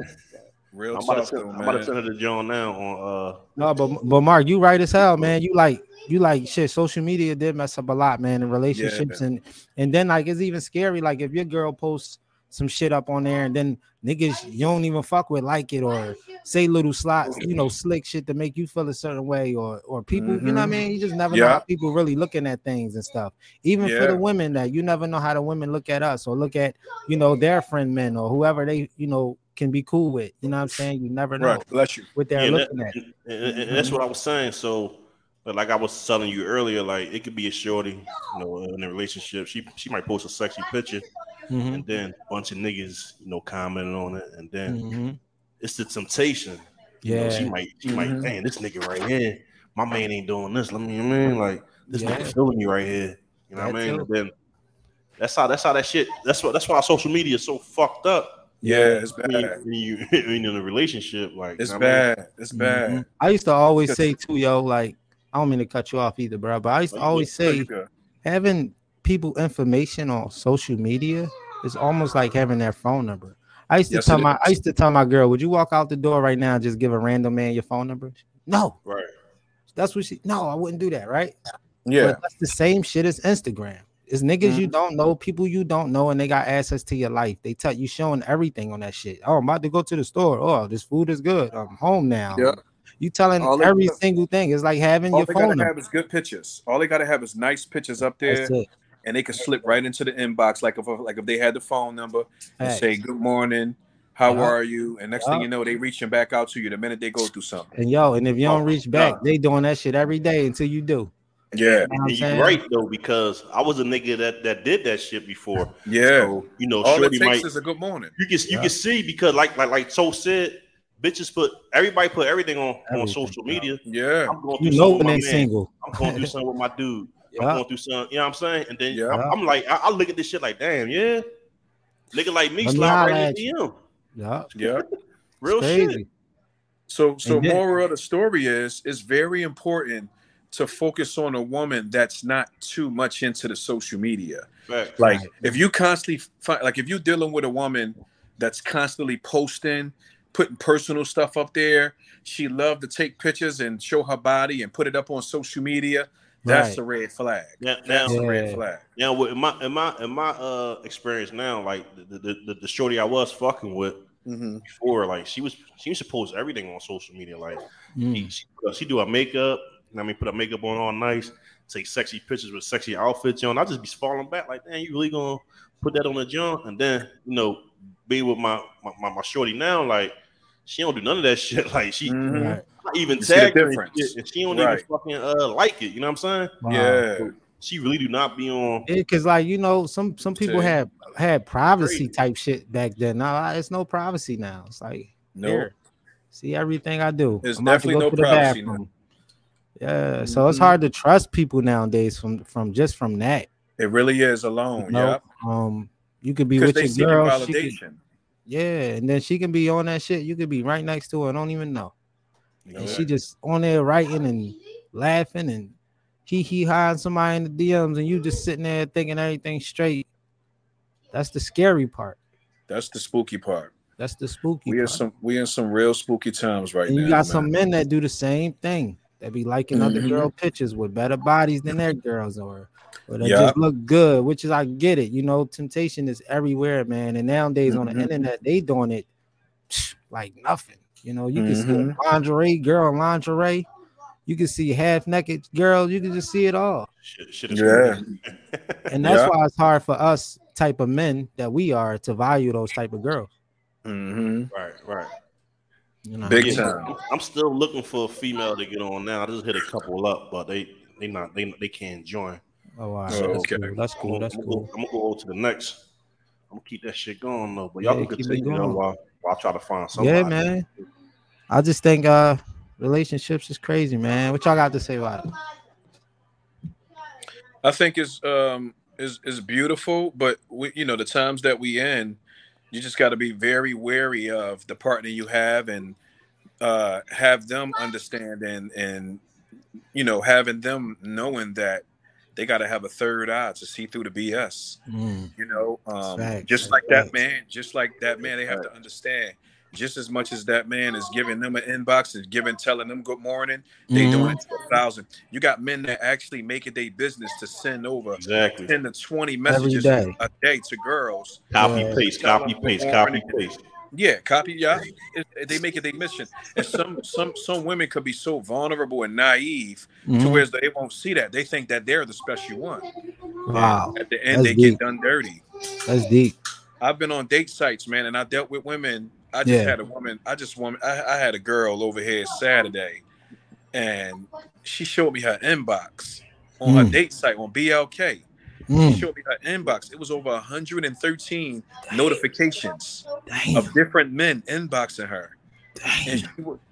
real I'm about, to send, though, I'm about to man. send her to John now on uh No, but but Mark, you right as hell, man. You like you like shit. Social media did mess up a lot, man, in relationships, and and then like it's even scary. Like if your girl posts some shit up on there, and then niggas you don't even fuck with like it or say little slots, you know, slick shit to make you feel a certain way, or or people, you know what I Mhm. mean? You just never know how people really looking at things and stuff. Even for the women that you never know how the women look at us or look at you know their friend men or whoever they you know can be cool with. You know what I'm saying? You never know right bless you what they're Yeah, and looking that- at. and, and- and that's what I was saying. So, but like I was telling you earlier, like it could be a shorty, you know, in a relationship. She she might post a sexy picture, Mhm. and then a bunch of niggas, you know, commenting on it, and then Mhm. it's the temptation. You know, she might, she Mhm. might, man, this nigga right here, my man ain't doing this. Let me, I mean, like this Yeah. nigga feeling you right here. You know what I mean? And then that's how that's how that shit. That's what that's why social media is so fucked up. Yeah, it's When, you, bad. when you *laughs* when you're in a relationship, like It's you I mean? bad. It's bad. I used to always say too, yo, like I don't mean to cut you off either, bro, but I used to always say having people information on social media is almost like having their phone number. I used to Yes, tell my is. I used to tell my girl, would you walk out the door right now and just give a random man your phone number? No, Right. that's what she no, I wouldn't do that, right? Yeah. But that's the same shit as Instagram. It's niggas you don't know, people you don't know, and they got access to your life. They tell you showing everything on that shit. Oh, I'm about to go to the store. Oh, this food is good. I'm home now. Yeah. You telling All they- every single thing. It's like having All your they phone gotta number. have is good pictures. All they gotta have is nice pictures up there, That's it. and they can slip right into the inbox, like if like if they had the phone number and Facts. say good morning, how Yeah. are you, and next thing you know, they reaching back out to you the minute they go through something. And yo, and if you don't Oh, reach back, God. they doing that shit every day until you do. Yeah, You know what I'm And saying? you're right though, because I was a nigga that that did that shit before. yeah. So, you know, All it takes might is a good morning. you can you can see because like like like so said, bitches put everybody put everything on on social media. Yeah, I'm going You through know something when with they my man. single. I'm going through something with my dude. I'm going through something, you know what I'm saying? And then Yeah. I'm, I'm like, I, I look at this shit like, damn, yeah. Nigga like me Let me slide right at in DM. Yeah. yeah. Real shit. So, so And then- moral of the story is, it's very important to focus on a woman that's not too much into the social media. Facts. Like Right. if you constantly find, like if you're dealing with a woman that's constantly posting, putting personal stuff up there, she loved to take pictures and show her body and put it up on social media. That's Right. a red flag. Now, That's now, a red flag. now with- in my in my in my uh experience now, like the the, the, the shorty I was fucking with Mm-hmm. before, like she was she used to post everything on social media. Like Mm. she, she, she do her makeup, you know I mean, put her makeup on all nice, take sexy pictures with sexy outfits on. I just be falling back like, damn, you really gonna put that on the jump? And then, you know, be with my my, my, my shorty now, like she don't do none of that shit. *laughs* Like she Mhm. Right. I even You tag her and, difference. shit, she don't Right. even fucking uh like it. You know what I'm saying? Wow. Yeah. She really do not be on. Yeah, cause like you know, some some people See? had had privacy Crazy. type shit back then. Now it's no privacy now. It's like No. here, see everything I do. There's I'm definitely no the privacy now. Yeah, so it's Mhm. hard to trust people nowadays from from just from that. It really is alone. You know? Yeah. Um, you could be with your seeking girl, she could- validation. Yeah, and then she can be on that shit. You could be right next to her and don't even know. You know and that? she just on there writing and laughing and he he hiding somebody in the DMs and you just sitting there thinking everything straight. That's the scary part. That's the spooky part. That's the spooky We in some we in some real spooky times right and now. you got man. some men that do the same thing. That be liking other Mhm. girl pictures with better bodies than their girls or or that Yeah. just look good, which is I get it. You know, temptation is everywhere, man. And nowadays on the Mhm. internet, they doing it *sniffs* like nothing. You know, you can see a Mhm. lingerie girl lingerie. You can see half naked girls. You can just see it all. Shit, shit Yeah. *laughs* And that's Yeah. why it's hard for us type of men that we are to value those type of girls. Mm-hmm. right, right. You know, Big Yeah, time. I'm still looking for a female to get on now. I just hit a couple up, but they they not they they can't join. Oh, wow. Oh, that's okay. cool. That's I'm cool. gonna, That's I'm, cool. go, I'm gonna go over to the next. I'm gonna keep that shit going though. But y'all Yeah, can keep it continue though, going. while, while I try to find somebody. Yeah, man. I just think uh relationships is crazy, man. What y'all got to say about it? I think it's um is is beautiful, but we, you know the times that we in, you just got to be very wary of the partner you have and uh have them understand and and you know having them knowing that they got to have a third eye to see through the BS. Mm, You know, um, Facts, just like that man, just like that man, they have to understand. Just as much as that man is giving them an inbox and giving, telling them good morning, they doing it to a thousand. You got men that actually make it their business to send over Exactly. 10 to 20 messages day. a day to girls. Copy paste, copy paste, copy paste. Yeah, copy. Yeah, It- it- they make it their mission. And some some some women could be so vulnerable and naive to mhm. where they won't see that. They think that they're the special one. Wow, At the end, That's they deep. get done dirty. that's deep. I've been on date sites, man, and I dealt with women. I just Yeah. had a woman. I just woman. I, I had a girl over here Saturday, and she showed me her inbox on her Mm. date site on BLK. Mm. She showed me her inbox. It was over 113 notifications Damn. of different men inboxing her. And she,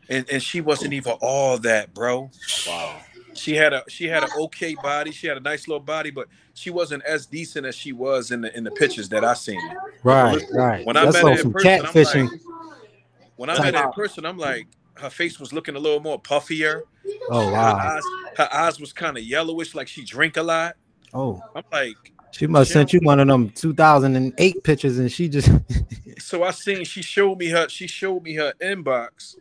and, and she wasn't even all that, bro. Wow. She had a she had an okay body. She had a nice little body, but she wasn't as decent as she was in the in the pictures that I seen. Right, right. When I That's met her in person, I'm catfishing. like, when I met her in person, I'm like, her face was looking a little more puffier. oh Her wow. eyes, her eyes was kind of yellowish, like she drink a lot. Oh, I'm like, she must sent you one of them 2008 pictures, and she just so I seen she showed me her she showed me her inbox,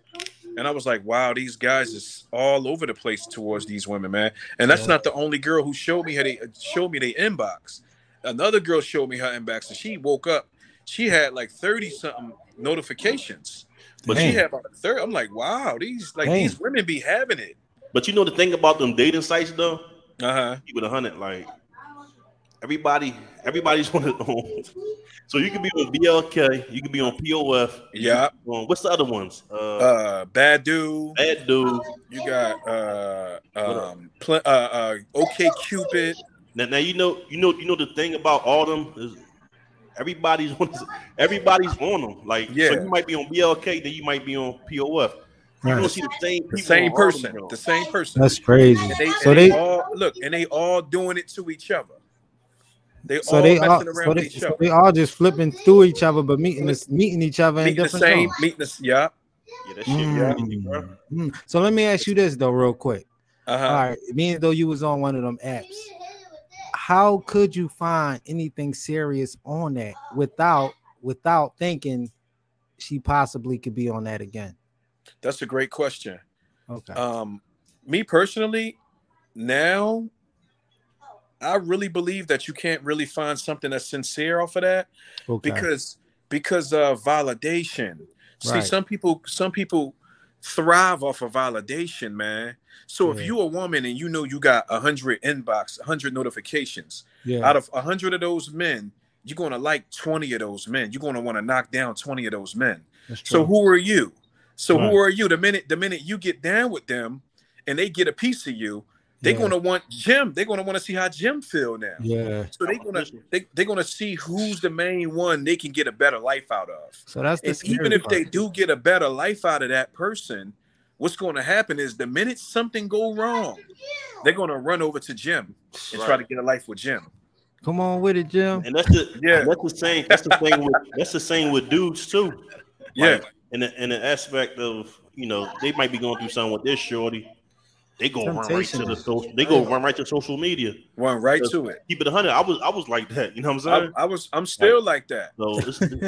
and I was like, wow, these guys is all over the place towards these women, man. And that's Yeah. not the only girl who showed me how they showed me their inbox. Another girl showed me her inbox, and she woke up. She had like thirty something notifications, but she Damn. had about thirty. I'm like, wow, these like Damn. these women be having it. But you know the thing about them dating sites though, Uh huh. keep it a hundred. Like everybody, everybody's on it. on- So you can be on BLK, you can be on POF. Yeah. on- what's the other ones? Uh, Uh, bad dude. Bad dude. You got uh um pl- uh uh OK Cupid. Now, now you know, you know, you know the thing about all them is everybody's on, everybody's on them. Like, Yeah. so you might be on BLK, then you might be on POF. You don't see the same The same on all them person. The same person. that's crazy. And they, So and they, they all look and they all doing it to each other. They so all they messing all, around so with they, each so other. they all just flipping through each other, but meeting this, meeting each other in meeting the same, zones. meeting this, yeah. Yeah, that shit crazy, Mm. bro. Mm. So let me ask you this though, real quick. Uh-huh. All right, being though you was on one of them apps, how could you find anything serious on that without without thinking she possibly could be on that again? That's a great question. Okay. Um, me personally, now I really believe that you can't really find something that's sincere off of that okay. because because of validation. See, Right. some people some people thrive off of validation, man. So Yeah. if you a woman and you know you got a hundred inbox, a hundred notifications, yeah. out of a hundred of those men, you're gonna like 20 of those men. You're gonna want to knock down 20 of those men. So who are you? So Right. who are you? The minute the minute you get down with them and they get a piece of you, they're Yeah. gonna want Jim. They're gonna want to see how Jim feel now. yeah. So they're gonna they, they're gonna see who's the main one they can get a better life out of. So that's the And even scary if they do get a better life out of that person, what's going to happen is the minute something go wrong, they're going to run over to Jim and try to get a life with Jim. come on with it, Jim. And that's the Yeah. that's the same. That's the thing with that's the same with dudes too. Yeah. Like, in the in the aspect of you know they might be going through something with this shorty. They go run right to the social. They go run right to social media. Run right to it. Keep it a hundred. I was I was like that. You know what I'm saying? I was I'm still like that. So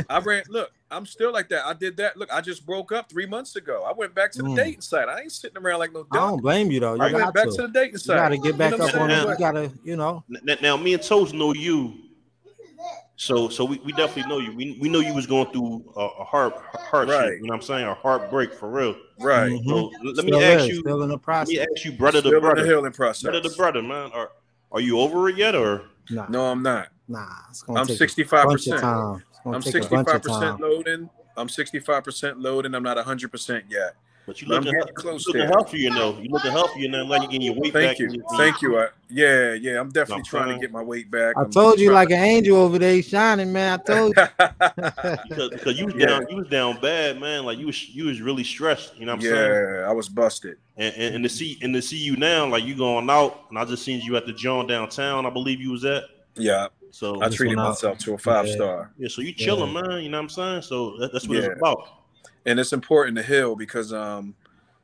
*laughs* I ran look, I'm still like that. I did that. Look, I just broke up three months ago. I went back to the Mm. dating site. I ain't sitting around like no I don't blame you though. You I got went back to. to the dating You site. gotta get back You know up what on I'm it. You gotta, you know. N- now me and Toast know you. So so we, we definitely know you. We, we know you was going through a, a heart hardship. Right. You know what I'm saying? A heartbreak for real. Right. Mhm. So let Still me ask is, you. still in the Let me ask you, brother Still to in the brother, healing process. brother to brother, man. Are are you over it yet, or Nah, No, I'm not. nah. It's gonna I'm 65 a bunch of percent. time. It's gonna I'm take a bunch 65 of percent time. loading. I'm 65 percent loading. I'm not 100 percent yet. But you But I'm looking, getting health- close you looking there. healthier now? You looking healthier now? Like you getting your weight Thank back? you, and- thank you. I, yeah, yeah. I'm definitely I'm trying to get my weight back. I I'm told you trying- like an angel over there shining, man. I told you. *laughs* Because, because you was Yeah. down, you was down bad, man. Like you was, you was really stressed. You know what I'm saying? yeah, I was busted. And, and, and to see and to see you now, like you going out, and I just seen you at the John downtown. I believe you was at. Yeah, So I just treated went out. myself to a five Yeah. star, yeah, so you chilling, man. You know what I'm saying? So that, that's what Yeah. it's about. And it's important to heal because um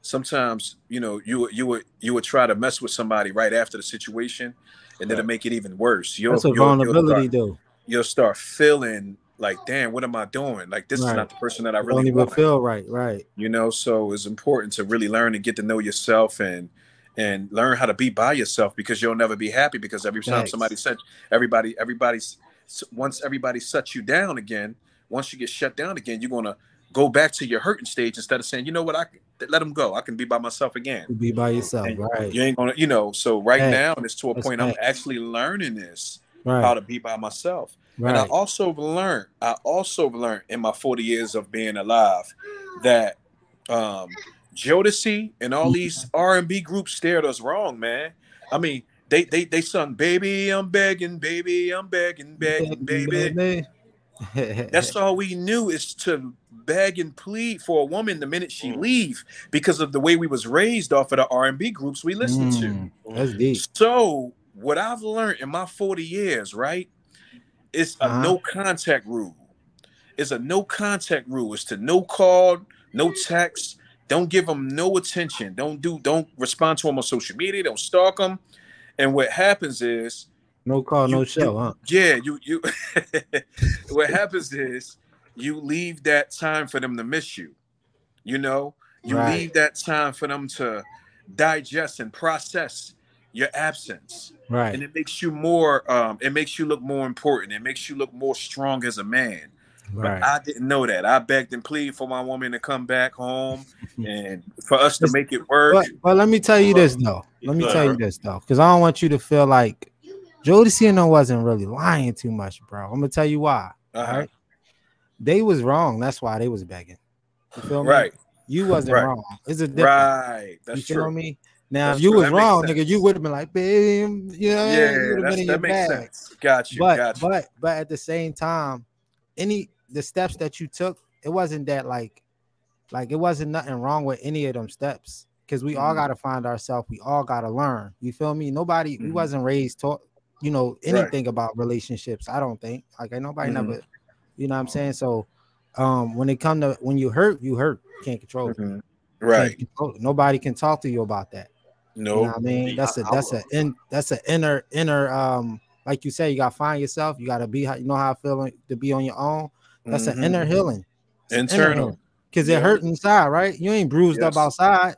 sometimes you know you would- you would you would try to mess with somebody right after the situation, and then Right. it make it even worse. You'll, That's what you'll- you'll vulnerability start, do. you'll start feeling like, damn, what am I doing? Like this Right. is not the person that I really Don't even want. feel right, right. you know so it's important to really learn and get to know yourself and and learn how to be by yourself because you'll never be happy because every time Thanks. somebody said everybody everybody's once everybody shuts you down again once you get shut down again you're gonna go back to your hurting stage instead of saying you know what? I let them go. I can be by myself again. Be by yourself, And right? you ain't gonna you know so right Hey, now and it's to a point i'm actually learning this how to be by myself. And I also learned, I also learned in my 40 years of being alive that um Jodeci and all these R&B groups stared us wrong, man. I mean, they they they sung "Baby, I'm begging, baby, I'm begging, begging, baby." *laughs* That's all we knew is to beg and plead for a woman the minute she Mm. leave because of the way we was raised off of the R and B groups we listened to. Mm, That's deep. So what I've learned in my 40 years, right, It's a Uh-huh. no contact rule. It's a no contact rule. It's to no call, no text. Don't give them no attention. Don't do. Don't respond to them on social media. Don't stalk them. And what happens is, No call, no You- show, huh? yeah, you you. *laughs* what happens is, you leave that time for them to miss you. You know, you Right. leave that time for them to digest and process your absence Right. and it makes you more um it makes you look more important it makes you look more strong as a man but Right. i didn't know that i begged and pleaded for my woman to come back home *laughs* and for us to make it work But, but let me tell you this though. Let me tell you this though, because I don't want you to feel like Jodeci wasn't really lying too much, bro. I'm gonna tell you why. Uh-huh. All right. They was wrong. That's why they was begging. You feel me? right You wasn't Right. wrong. It's a difference. right You that's feel true me? Now, That's if you true. was That wrong, nigga, you would have been like, babe, you know, yeah you been in that your makes bag. sense got you But got you but but at the same time, any the steps that you took, it wasn't that like like it wasn't nothing wrong with any of them steps because we all Mhm. got to find ourselves. We all got to learn. You feel me? Nobody we Mhm. wasn't raised taught you know Right. anything about relationships. I don't think like nobody Mhm. never. You know what I'm saying? So um when it come to when you hurt, you hurt. Can't control it. Mhm. Can't right control it. Nobody can talk to you about that. You know no what I mean? That's a that's a in that's an inner inner um like you say, you gotta find yourself. You gotta be you know how I feel to be on your own. That's an Mhm. inner healing. internal Because Yeah. it hurt inside, right? You ain't bruised up outside.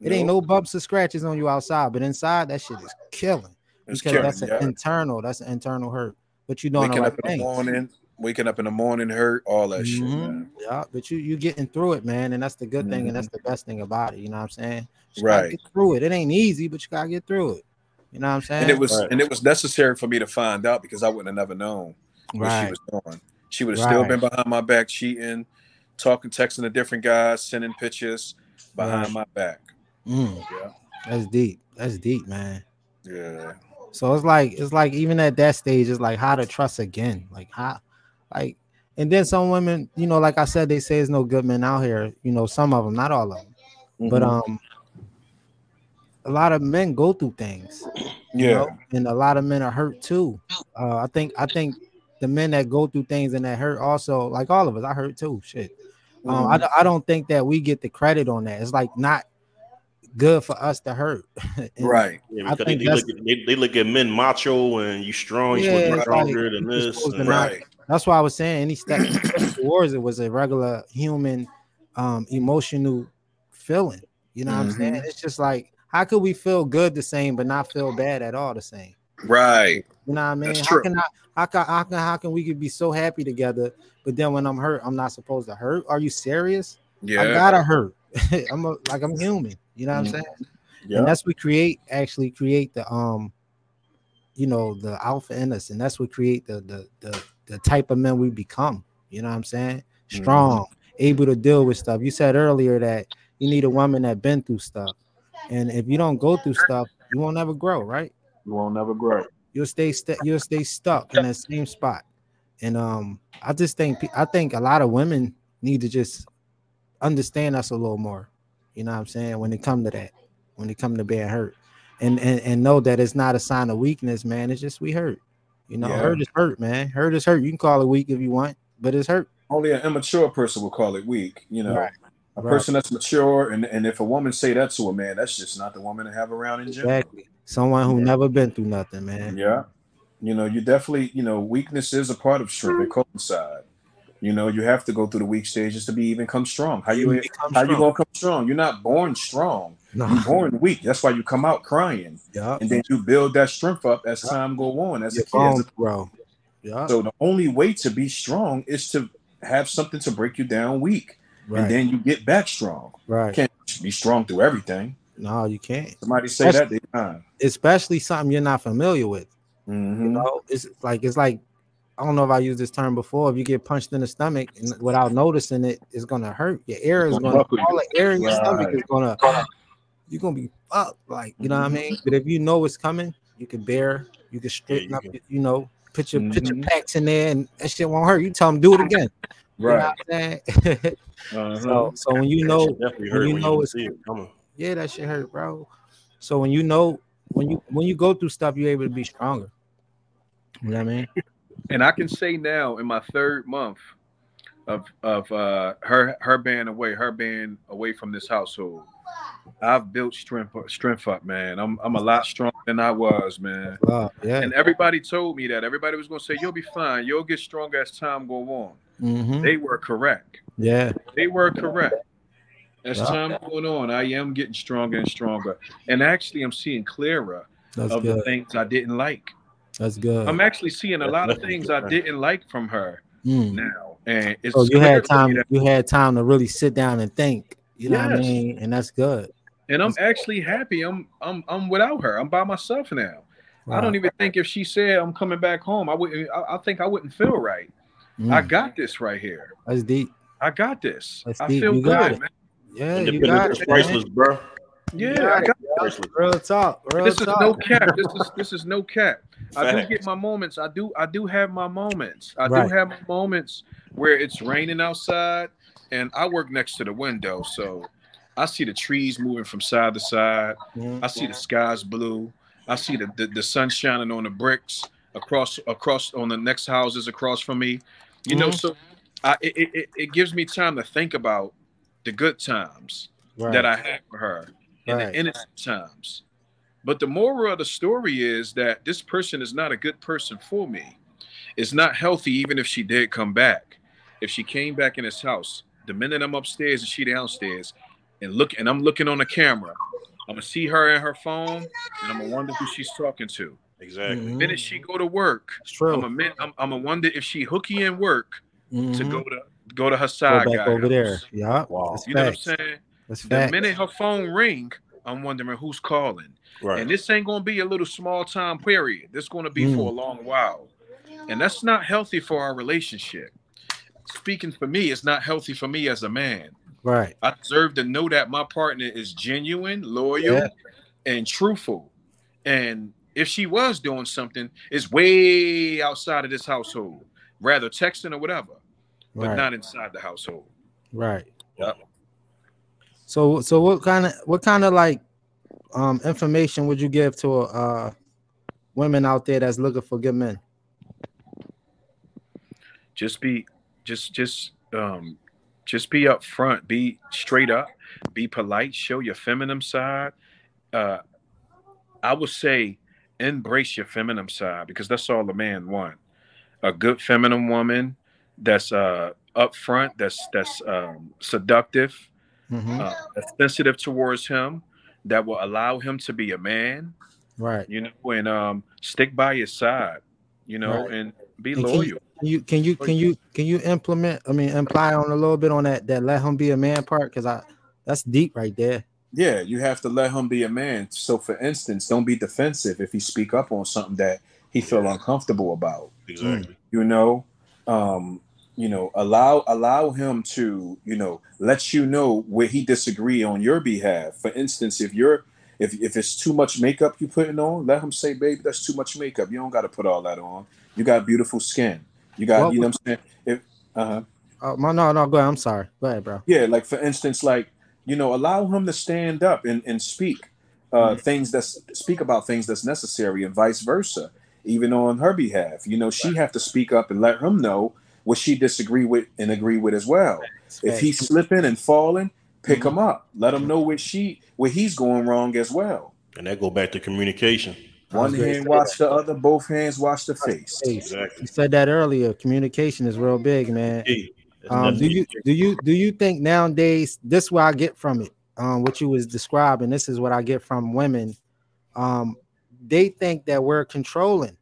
It ain't No, no bumps or scratches on you outside, but inside that shit is killing. it's Because killing, that's an yeah. internal, that's an internal hurt. But you doing the waking right up in the morning waking up in the morning hurt all that shit Mhm. man. Yeah, but you you getting through it, man, and that's the good thing, and that's the best thing about it. You know what I'm saying? Just Mm-hmm. Right. Get through it. It ain't easy, but you gotta get through it. You know what I'm saying? and it was Right. and it was necessary for me to find out because I wouldn't have never known what she was doing. She would have still been behind my back cheating, talking, texting to different guys, sending pictures behind Right. my back. Mm, Yeah, that's deep. That's deep, man. yeah, So it's like it's like even at that stage, it's like how to trust again. Like how like and then some women, you know, like I said, they say there's no good men out here. You know, some of them, not all of them. But Mhm. um a lot of men go through things. you yeah, know, and a lot of men are hurt too. Uh I think I think the men that go through things and that hurt also, like all of us, I hurt too. Shit. Um, I, Mhm. don't- I don't think that we get the credit on that. It's like not good for us to hurt. *laughs* Right. Yeah, because they, they look at they, they look at men macho and you strong, you Yeah, supposed to stronger like, than this. and- Right. That's why I was saying any *clears throat* step towards it was a regular human um emotional feeling. You know what I'm saying? It's just like how could we feel good the same but not feel bad at all the same? Right. You know what I mean? That's How true. can I how can how can how can we could be so happy together, but then when I'm hurt, I'm not supposed to hurt? Are you serious? Yeah. I gotta hurt. *laughs* I'm a, like I'm human. You know what I'm Mhm. saying? Yeah. And that's what create actually create the um, you know, the alpha in us, and that's what create the the the, the type of men we become. You know what I'm saying? Strong, able to deal with stuff. You said earlier that you need a woman that been through stuff, and if you don't go through stuff, you won't ever grow, right? You won't never grow. You'll stay st- you'll stay stuck in that same spot. And um, I just think I think a lot of women need to just understand us a little more. You know what I'm saying? When it come to that, when it come to being hurt, and and and know that it's not a sign of weakness, man. It's just we hurt. You know, Yeah. hurt is hurt, man. Hurt is hurt. You can call it weak if you want, but it's hurt. Only an immature person will call it weak. You know, Right. a Right. person that's mature, and and if a woman say that to a man, that's just not the woman to have around in general. Exactly. Someone who Yeah. never been through nothing, man. Yeah. You know, you definitely, you know, weakness is a part of strength. It coincide. You know, you have to go through the weak stages to be even come strong. How you become how you gonna come strong? You're not born strong. No. You're born weak. That's why you come out crying. Yeah. And then you build that strength up as time go on. As a Your kid. As a- grow. Yeah. so the only way to be strong is to have something to break you down weak. Right. And then you get back strong. right. Can't be strong through everything. No, you can't. Somebody say That's- that they time. Especially something you're not familiar with. You Mhm. know, it's like it's like I don't know if I used this term before. If you get punched in the stomach and without noticing it, it's gonna hurt. Your air is gonna all the air in your stomach is gonna you're gonna be fucked. Like you know what I mean. But if you know it's coming, You can bear. You can straighten you up. can. You know, put your put your Mhm. packs in there, and that shit won't hurt. You tell them do it again. You know Right. what I'm saying? *laughs* Uh-huh. so, so when you know, when you when know you it's- it coming. yeah, that shit hurt, bro. So when you know, when you when you go through stuff, you're able to be stronger. You know what I mean? And I can say now in my third month of of uh her her being away, her being away from this household, I've built strength strength up, man. I'm I'm a lot stronger than I was, man. Wow. Yeah. And everybody told me that. Everybody was gonna say you'll be fine. You'll get stronger as time go on. Mm-hmm. They were correct. Yeah. They were correct. As Yeah. time going on, I am getting stronger and stronger. And actually, I'm seeing clearer That's of the things I didn't like. That's good. I'm actually seeing a lot of things I *laughs* didn't like from her Mm. now, and it's So you had time. that- You had time to really sit down and think. You know what I mean? And that's good. and I'm actually happy. I'm I'm I'm without her. I'm by myself now. I don't even think if she said I'm coming back home, I wouldn't. I, I think I wouldn't feel right. Mm. I got this right here. That's deep. I got this. That's I deep. feel You good, got it. man. Yeah, you got Independence it. is priceless, man. bro. Yeah, I got Priceless. Real talk. Real this is no cap. This is this is no cap. I do get my moments. I do I do have my moments. I Right. do have my moments where it's raining outside and I work next to the window, so I see the trees moving from side to side. Mhm. I see the skies blue. I see the, the, the sun shining on the bricks across across on the next houses across from me. You know, Mhm. so I, it, it- it, it gives me time to think about the good times Right. that I had for her and Right. the innocent times. But the moral of the story is that this person is not a good person for me. It's not healthy, even if she did come back. If she came back in his house, the minute I'm upstairs and she downstairs, and look, and I'm looking on the camera, I'm gonna see her in her phone, and I'm gonna wonder who she's talking to. Exactly. Mhm. The minute she go to work, It's true. I'm a I'm, I'm gonna wonder if she hooky in work to Mhm. go to go to her Go side back guy over there. Yeah. Wow. You know what I'm saying? That's The facts. minute her phone ring, I'm wondering who's calling. Right. And this ain't gonna be a little small time period. This gonna be Mm. for a long while. And that's not healthy for our relationship. Speaking for me, it's not healthy for me as a man. Right. I deserve to know that my partner is genuine, loyal, Yeah. and truthful. And if she was doing something, it's way outside of this household, rather texting or whatever, but Right. not inside the household. Right. Yep. So so what kind of what kind of like um information would you give to uh women out there that's looking for good men? just be just just um just be upfront. Be straight up. Be polite. Show your feminine side. Uh i would say embrace your feminine side because that's all a man want. A good feminine woman that's uh upfront that's that's um seductive Mhm. uh, that's sensitive towards him that will allow him to be a man Right. you know and um stick by his side you know Right. and be And loyal Can you can you can you can you implement? I mean, imply on a little bit on that that let him be a man part because I that's deep right there. Yeah, you have to let him be a man. So, for instance, don't be defensive if he speak up on something that he feel uncomfortable about. Exactly. You know, um, you know, allow allow him to, you know, let you know where he disagree on your behalf. For instance, if you're if if it's too much makeup you putting on, let him say, "Baby, that's too much makeup. You don't got to put all that on. You got beautiful skin. You got, Well, you know, what I'm saying. If uh huh. Oh no no no go ahead. I'm sorry. Go ahead, bro. Yeah, like for instance, like you know, allow him to stand up and, and speak uh, Mhm. things that speak about things that's necessary, and vice versa. Even on her behalf, you know, she have to speak up and let him know what she disagree with and agree with as well. If he's slipping and falling, pick him up. Let him know where she where he's going wrong as well. And that go back to communication. One hand say wash the other, both hands wash the face. Face. Exactly. You said that earlier. Communication is real big, man. Hey, Um, do you do you do you think nowadays this is what I get from it? Um, what you was describing, this is what I get from women. Um, they think that we're controlling.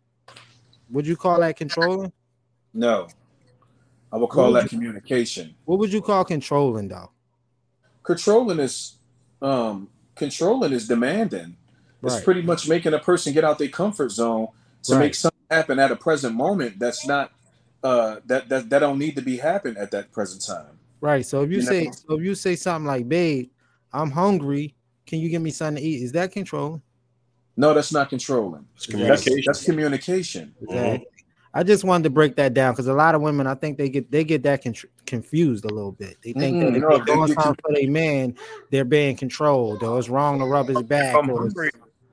Would you call that controlling? No, I would call would that communication. What would you call controlling though? controlling is um controlling is demanding it's pretty much making a person get out their comfort zone to Right. make something happen at a present moment that's not uh that that, that don't need to be happen at that present time Right. So if you You say know? so if you say something like, babe, I'm hungry, can you give me something to eat? Is that controlling? No, that's not controlling. It's That's, communication. that's communication. Exactly. I just wanted to break that down because a lot of women, I think they get they get that con- confused a little bit. They think Mm-mm, that mm, if no, they're they doing something for their man, they're being controlled, or it's wrong to rub his back. If I'm or- hungry,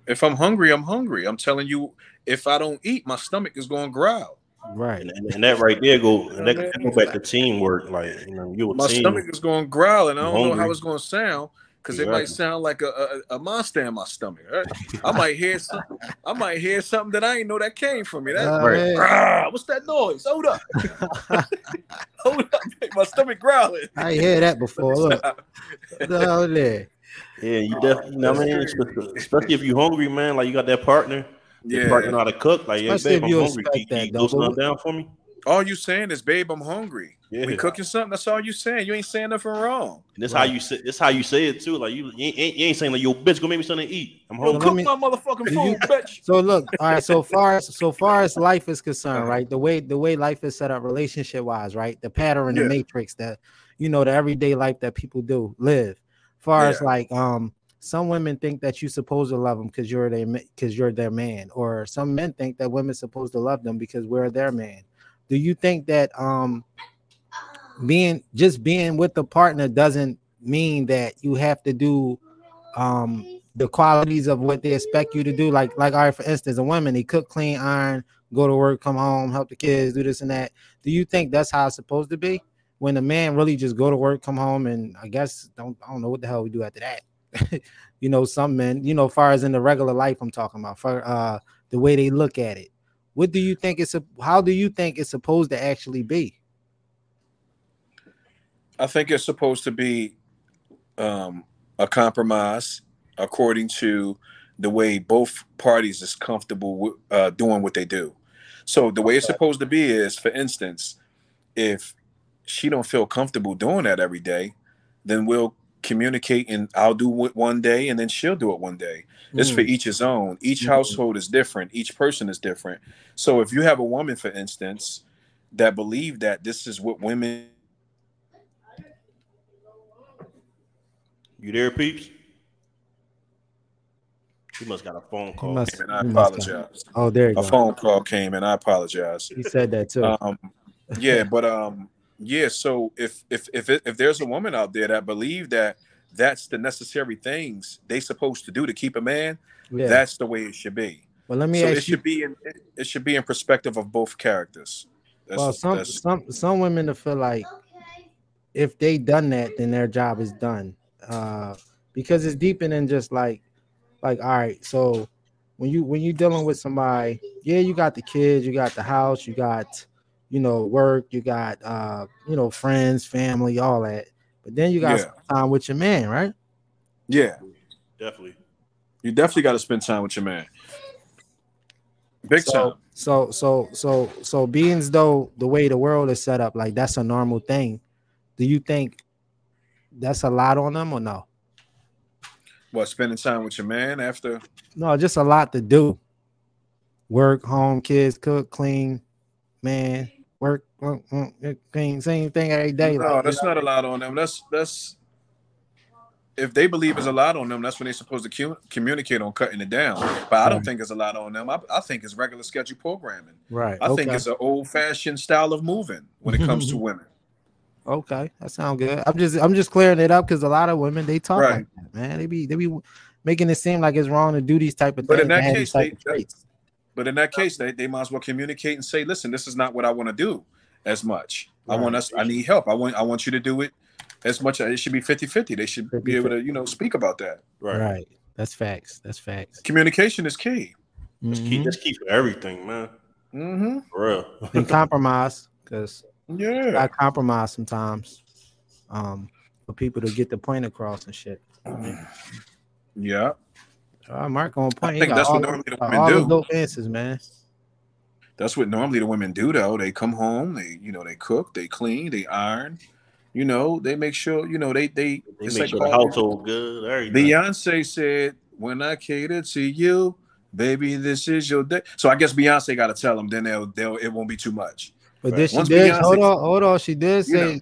if I'm hungry, I'm hungry. I'm telling you, if I don't eat, my stomach is going to growl. Right. And, and that right there go and that go back to teamwork. Like you know, you a My team. stomach is going to growl, and I don't know how it's going to sound because it might sound like a, a, a monster in my stomach. right? I might hear some, I might hear something that I ain't know that came from me. That, Uh, yeah. Grah, what's that noise? Hold up, *laughs* hold up, my stomach growling. I ain't hear that before. Look, *laughs* what the hell there? Yeah, you definitely. You know what I mean? Especially, especially if you're hungry, man. Like you got that partner. Yeah. Yeah. partner know how to cook. Like, yeah, Especially babe, if you I'm hungry. expect Can, that, you go but down for me? All you saying is, babe, I'm hungry. Yeah. We cooking something. That's all you saying. You ain't saying nothing wrong. And this how you say. This how you say it too. Like you, you ain't, you ain't saying like, "Yo, bitch, go make me something to eat." I'm Yo, hungry. cook me- my motherfucking Do you- food, bitch. *laughs* So look, all right. So far as so far as life is Uh-huh. concerned, right? The way the way life is set up, relationship wise, right? The pattern, Yeah. the matrix, that you know, the everyday life that people do live. Far as like, um, some women think that you're supposed to love them because you're their because you're their man, or some men think that women's supposed to love them because we're their man. Do you think that um being just being with the partner doesn't mean that you have to do um the qualities of what they expect you to do. Like, like, all right, for instance, a woman they cook, clean, iron, go to work, come home, help the kids, do this and that. Do you think that's how it's supposed to be? When a man really just go to work, come home, and I guess don't I don't know what the hell we do after that. *laughs* you know, some men, you know, far as in the regular life, I'm talking about for uh the way they look at it. What do you think it's how do you think it's supposed to actually be? I think it's supposed to be um, a compromise according to the way both parties is comfortable with, uh, doing what they do. So the way it's supposed to be is, for instance, if she don't feel comfortable doing that every day, then we'll communicate and I'll do it one day and then she'll do it one day. It's for Mm. each his own. Each Mhm. household is different. Each person is different. So if you have a woman, for instance, that believe that this is what women You there, peeps? He must got a phone He call. must- and I he must apologize. Oh, there you go. A go. phone call came and I apologize. He said that too. Um, yeah, but um, yeah. So if if if it, if there's a woman out there that believe that that's the necessary things they supposed to do to keep a man, yeah. that's the way it should be. well, let me so it ask you. should be in it, it should be in perspective of both characters. That's, well, some some some women to feel like if they done that, then their job is done. Uh, because it's deeper than just like, like all right. So when you when you dealing with somebody, yeah, you got the kids, you got the house, you got you know work, you got uh you know friends, family, all that. But then you got Yeah. time with your man, right? yeah, Definitely. you definitely got to spend time with your man. Big so, time. So so so so being as though the way the world is set up, like that's a normal thing. Do you think that's a lot on them or no? What spending time with your man after? No, just a lot to do. Work, home, kids, cook, clean, man, work, work, work, work, clean, same thing every day. No, like, that's not a lot on them. That's that's if they believe it's a lot on them, that's when they're supposed to cu- communicate on cutting it down. But I don't Right. think it's a lot on them. I, I think it's regular schedule programming. right. I think it's an old fashioned style of moving when it comes to *laughs* women. Okay. That sounds good. I'm just I'm just clearing it up because a lot of women they talk Right. like that, man. They be they be making it seem like it's wrong to do these type of But things. in that case, these they- of. But in that case, they, they might as well communicate and say, listen, this is not what I want to do as much. I want us, I need help. I want I want you to do it as much. As it should be 50-50. They should be able to, you know, speak about that. Right. Right. That's facts. That's facts. Communication is key. That's Mhm. key. That's key for everything, man. Mm-hmm. For real. and compromise because Yeah. I compromise sometimes um for people to get the point across and shit. *sighs* Yeah. All right, Mark on point. He think that's what normally the women all do. dope answers, man. That's what normally the women do though. They come home, they you know, they cook, they clean, they iron, you know, they make sure, you know, they they, They it's make like sure the Paul- household good. Everything. Beyonce said, When I cater to you, baby, this is your day. So I guess Beyonce gotta tell them, then they'll they'll it won't be too much. But Right. then she Once did. Beyonce- hold on, hold on. She did You say,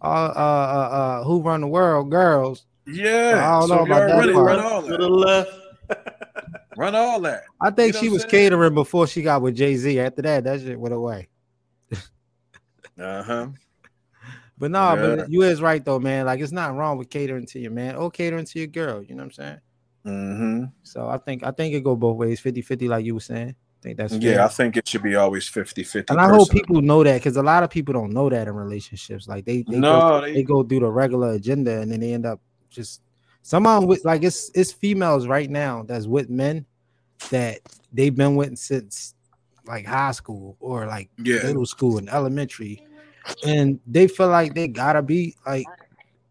uh, uh, uh, uh, "Who run the world, girls." Yeah. I don't so know if about that already part. run all to the left. *laughs* Run all that. I think You she was saying? catering before she got with Jay Z. After that, that shit went away. Uh huh. *laughs* But no, Yeah. but you is right though, man. Like it's not wrong with catering to your man or catering to your girl. You know what I'm saying? Mm-hmm. So I think I think it go both ways, 50-50, like you were saying. Think that's fair. Yeah, I think it should be always 50-50. and I hope people know that because a lot of people don't know that in relationships. Like they, they No, go, they- they go through the regular agenda and then they end up just some of 'em with like it's it's females right now that's with men that they've been with since like high school or like Yeah. middle school and elementary, and they feel like they gotta be like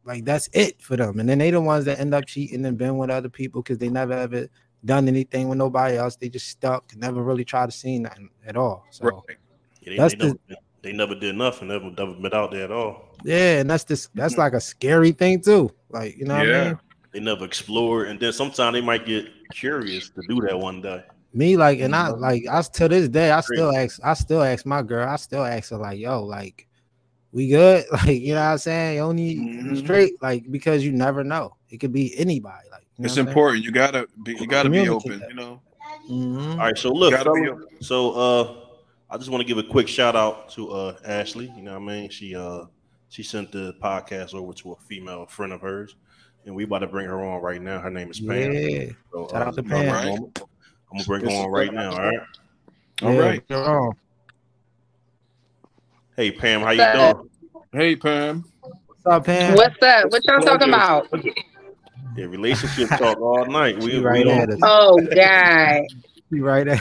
like that's it for them, and then they the ones that end up cheating and been with other people because they never ever done anything with nobody else. They just stuck, never really tried to see nothing at all. So. Right. Yeah, they, That's they, never, they never did nothing. Never, never been out there at all. Yeah, and that's this that's like a scary thing too. Like, you know what I Yeah. mean? They never explored, and then sometimes they might get curious to do that one day. Me, like, and I like I to this day, I still ask, I still ask my girl, I still ask her, like, yo, like, we good? *laughs* Like, you know what I'm saying? You only you Mhm. straight, like, because you never know. It could be anybody. Like, you know It's what I'm saying? important. You gotta be. You gotta be open. that. You know. Mhm. All right, so look, Gotta be fella, so uh, I just want to give a quick shout out to uh Ashley. You know what I mean? She uh she sent the podcast over to a female friend of hers, and we about to bring her on right now. Her name is Pam. Yeah. So, Shout uh, out to give her a Pam. moment. I'm gonna bring her on right now. All right. All yeah, right. you're. Hey Pam, how you doing? Hey Pam. What's up, Pam? What's up? What y'all talking about? Yeah, relationship talk all night. We, She we right don't- at it. Oh God, *laughs* She right at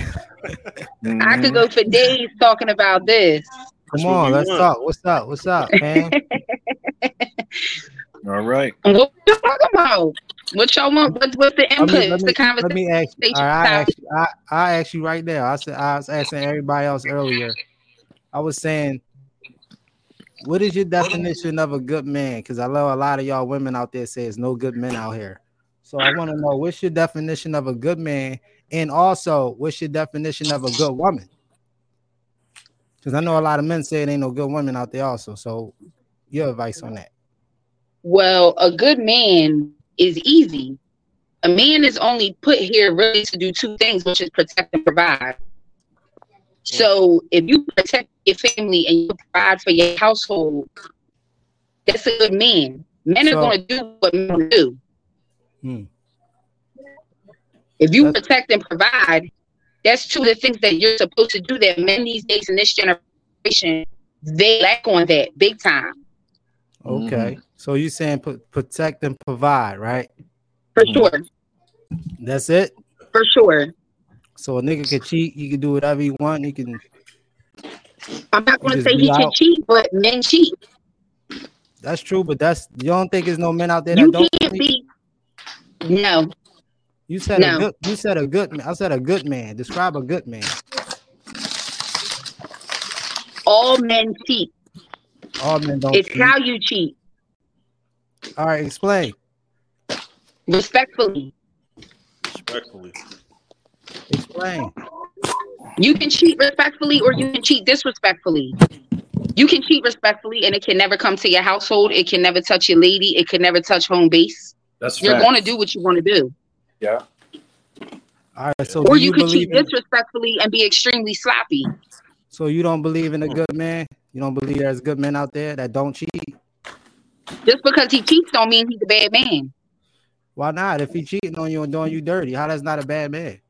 Mm-hmm. I could go for days talking about this. Come on, let's want. talk. What's up? What's up, Pam? *laughs* All right. What you talking about? What y'all want? What, what's the Let input? me, let the me, conversation? let me ask you. Station All right, I, time. ask you I, I ask you right now. I said I was asking everybody else earlier. I was saying, what is your definition of a good man? Because I know a lot of y'all women out there say there's no good men out here. So I want to know what's your definition of a good man, and also what's your definition of a good woman? Because I know a lot of men say it ain't no good women out there also. So your advice on that? Well, a good man is easy. A man is only put here really to do two things, which is protect and provide. So if you protect your family and you provide for your household, that's a good man. Men So- are going to do what men do. Hmm. If you That's- protect and provide, that's two of the things that you're supposed to do. That men these days in this generation, they lack on that big time. Okay. So you're saying put, protect and provide, right? For Hmm. sure. That's it. For sure. So a nigga can cheat. He can do whatever he want. He can. I'm not going to say be he can cheat, but men cheat. That's true, but that's you don't think there's no men out there that You don't. can't cheat? be. No. You said no. a good. You said a good man. I said a good man. Describe a good man. All men cheat. All men don't. It's cheat. how you cheat. All right, explain. Respectfully. Respectfully. Explain. You can cheat respectfully or you can cheat disrespectfully. You can cheat respectfully and it can never come to your household. It can never touch your lady. It can never touch home base. That's You're going to do what you want to do. Yeah. All right. So Or you, you can cheat? In, disrespectfully and be extremely sloppy. so you don't believe in a good man? You don't believe there's good men out there that don't cheat? Just because he cheats don't mean he's a bad man. Why not? If he cheating on you and doing you dirty, how that's not a bad man?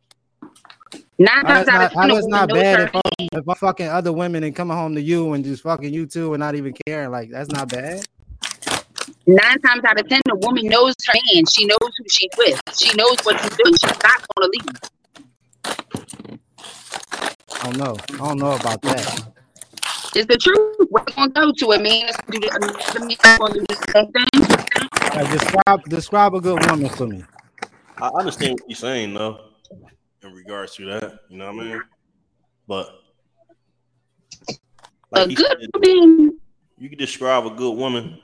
Nine How times out not, of how ten, a that's woman not bad if I'm, if I'm fucking other women and coming home to you and just fucking you too and not even caring. Like that's not bad. nine times out of ten, the woman knows her man. She knows who she's with. She knows what he's doing. She's not going to leave. I don't know. I don't know about that. It's the truth. We're going to go to a man that's going do the, another man going to do the same thing. All right, describe describe a good woman for me. I understand what you're saying though, in regards to that. You know what I mean? But A good said, woman, you can describe a good woman.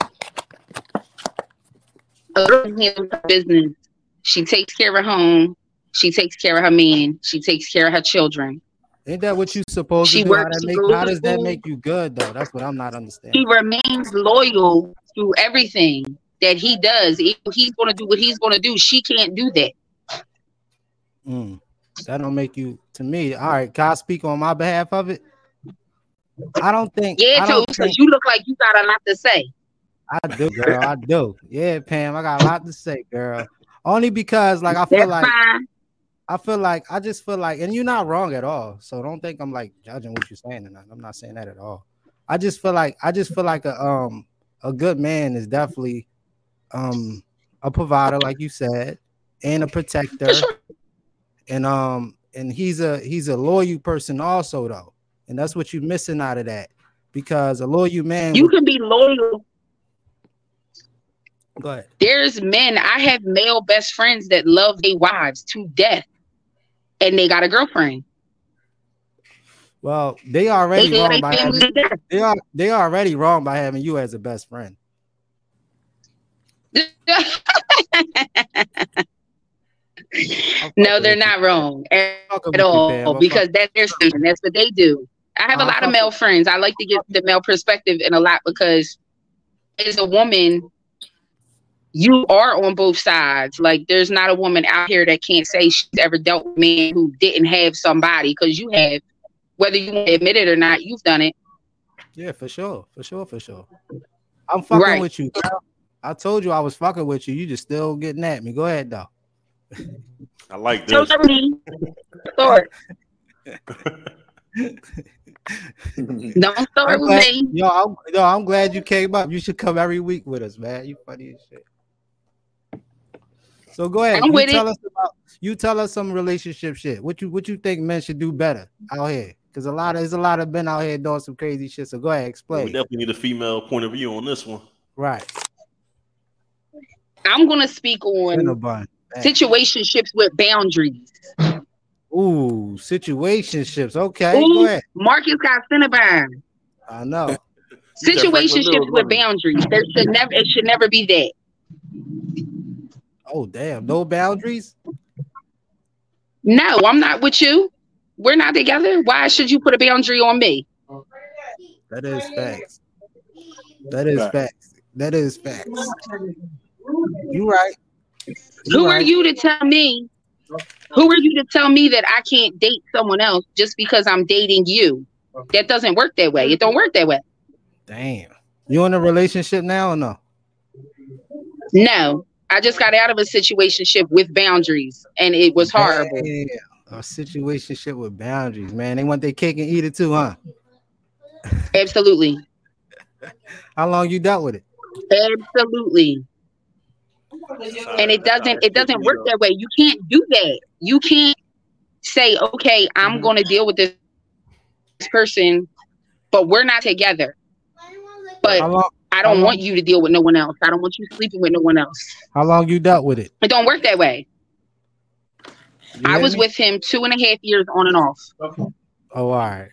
a good woman handles her business. She takes care of her home. She takes care of her man. She takes care of her children. Ain't that what you supposed She to do? Works, that she make, how does that make you good though? That's what I'm not understanding. He remains loyal through everything that he does. If he's going to do what he's going to do, she can't do that. Mm. That don't make you to me. All right, can I speak on my behalf of it? I don't think. Yeah, don't because you look like you got a lot to say. I do, girl. I do. Yeah, Pam, I got a lot to say, girl. Only because, like, I feel That's like fine. I feel like I just feel like, and you're not wrong at all. So don't think I'm like judging what you're saying or nothing. I'm not saying that at all. I just feel like I just feel like a um a good man is definitely um a provider, like you said, and a protector. And um and he's a he's a loyal person also though, and that's what you're missing out of that because a loyal man. You can be loyal. go ahead. There's men. I have male best friends that love their wives to death, and they got a girlfriend. Well, they They already love wrong by having, they are they already wrong by having you as a best friend. *laughs* No, they're not wrong at, at all because that's their station. That's what they do. I have a lot of male friends. I like to get the male perspective in a lot because as a woman, you are on both sides. Like there's not a woman out here that can't say she's ever dealt with a man who didn't have somebody because you have. Whether you admit it or not, you've done it. Yeah, for sure, for sure, for sure. I'm fucking Right. with you. I told you I was fucking with you. You just still getting at me. Go ahead, though. I like So this. tell me, Lord, *laughs* don't start I'm with glad, me. yo, I'm, yo, I'm glad you came up. You should come every week with us, man. You funny as shit. So go ahead. I'm you with tell it. us about you tell us some relationship shit. What you what you think men should do better out here? Because a lot of there's a lot of men out here doing some crazy shit. So go ahead, explain. we definitely need a female point of view on this one. Right. I'm gonna speak In a on bun. Situationships with boundaries. Ooh, situationships. Okay, Ooh. go ahead. Marcus got Cinnabon. I know. *laughs* You got Franklin Situationships with boundaries. There should never it should never be that. Oh damn, no boundaries. No, I'm not with you. We're not together. Why should you put a boundary on me? That is facts. That is facts. That is facts. You right. You Who are you to tell me? Who are you to tell me that I can't date someone else just because I'm dating you? That doesn't work that way. It don't work that way. Damn. You in a relationship now or no? No. I just got out of a situationship with boundaries and it was horrible. Damn. A situationship with boundaries, man. They want their cake and eat it too, huh? Absolutely. *laughs* How long you dealt with it? Absolutely. And it doesn't it doesn't work that way you can't do that you can't say okay i'm Mm-hmm. going to deal with this person but we're not together but long i don't want you to deal with no one else i don't want you sleeping with no one else how long you dealt with it? it don't work that way You i was me? with him two and a half years on and off Oh, all right.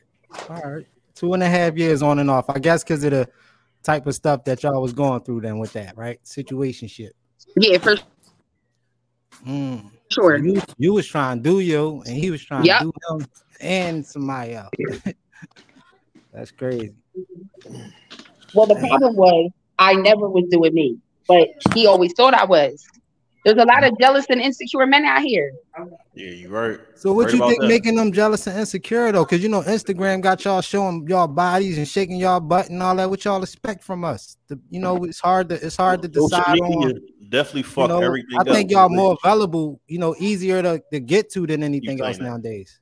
All right. Two and a half years on and off. I guess because of the type of stuff that y'all was going through then with that, right? Situationship. Yeah for Mm. sure You, you was trying to do you, and he was trying Yep. to do him and somebody else. *laughs* That's crazy. well the problem was i never was doing me but he always thought i was there's a lot of jealous and insecure men out here Yeah, you right. So what Right you think that. making them jealous and insecure though? Because you know Instagram got y'all showing y'all bodies and shaking y'all butt and all that. What y'all expect from us? The, you know, it's hard to it's hard to decide on. definitely You fuck know, everything. I think up. y'all more available, you know, easier to, to get to than anything else that. nowadays.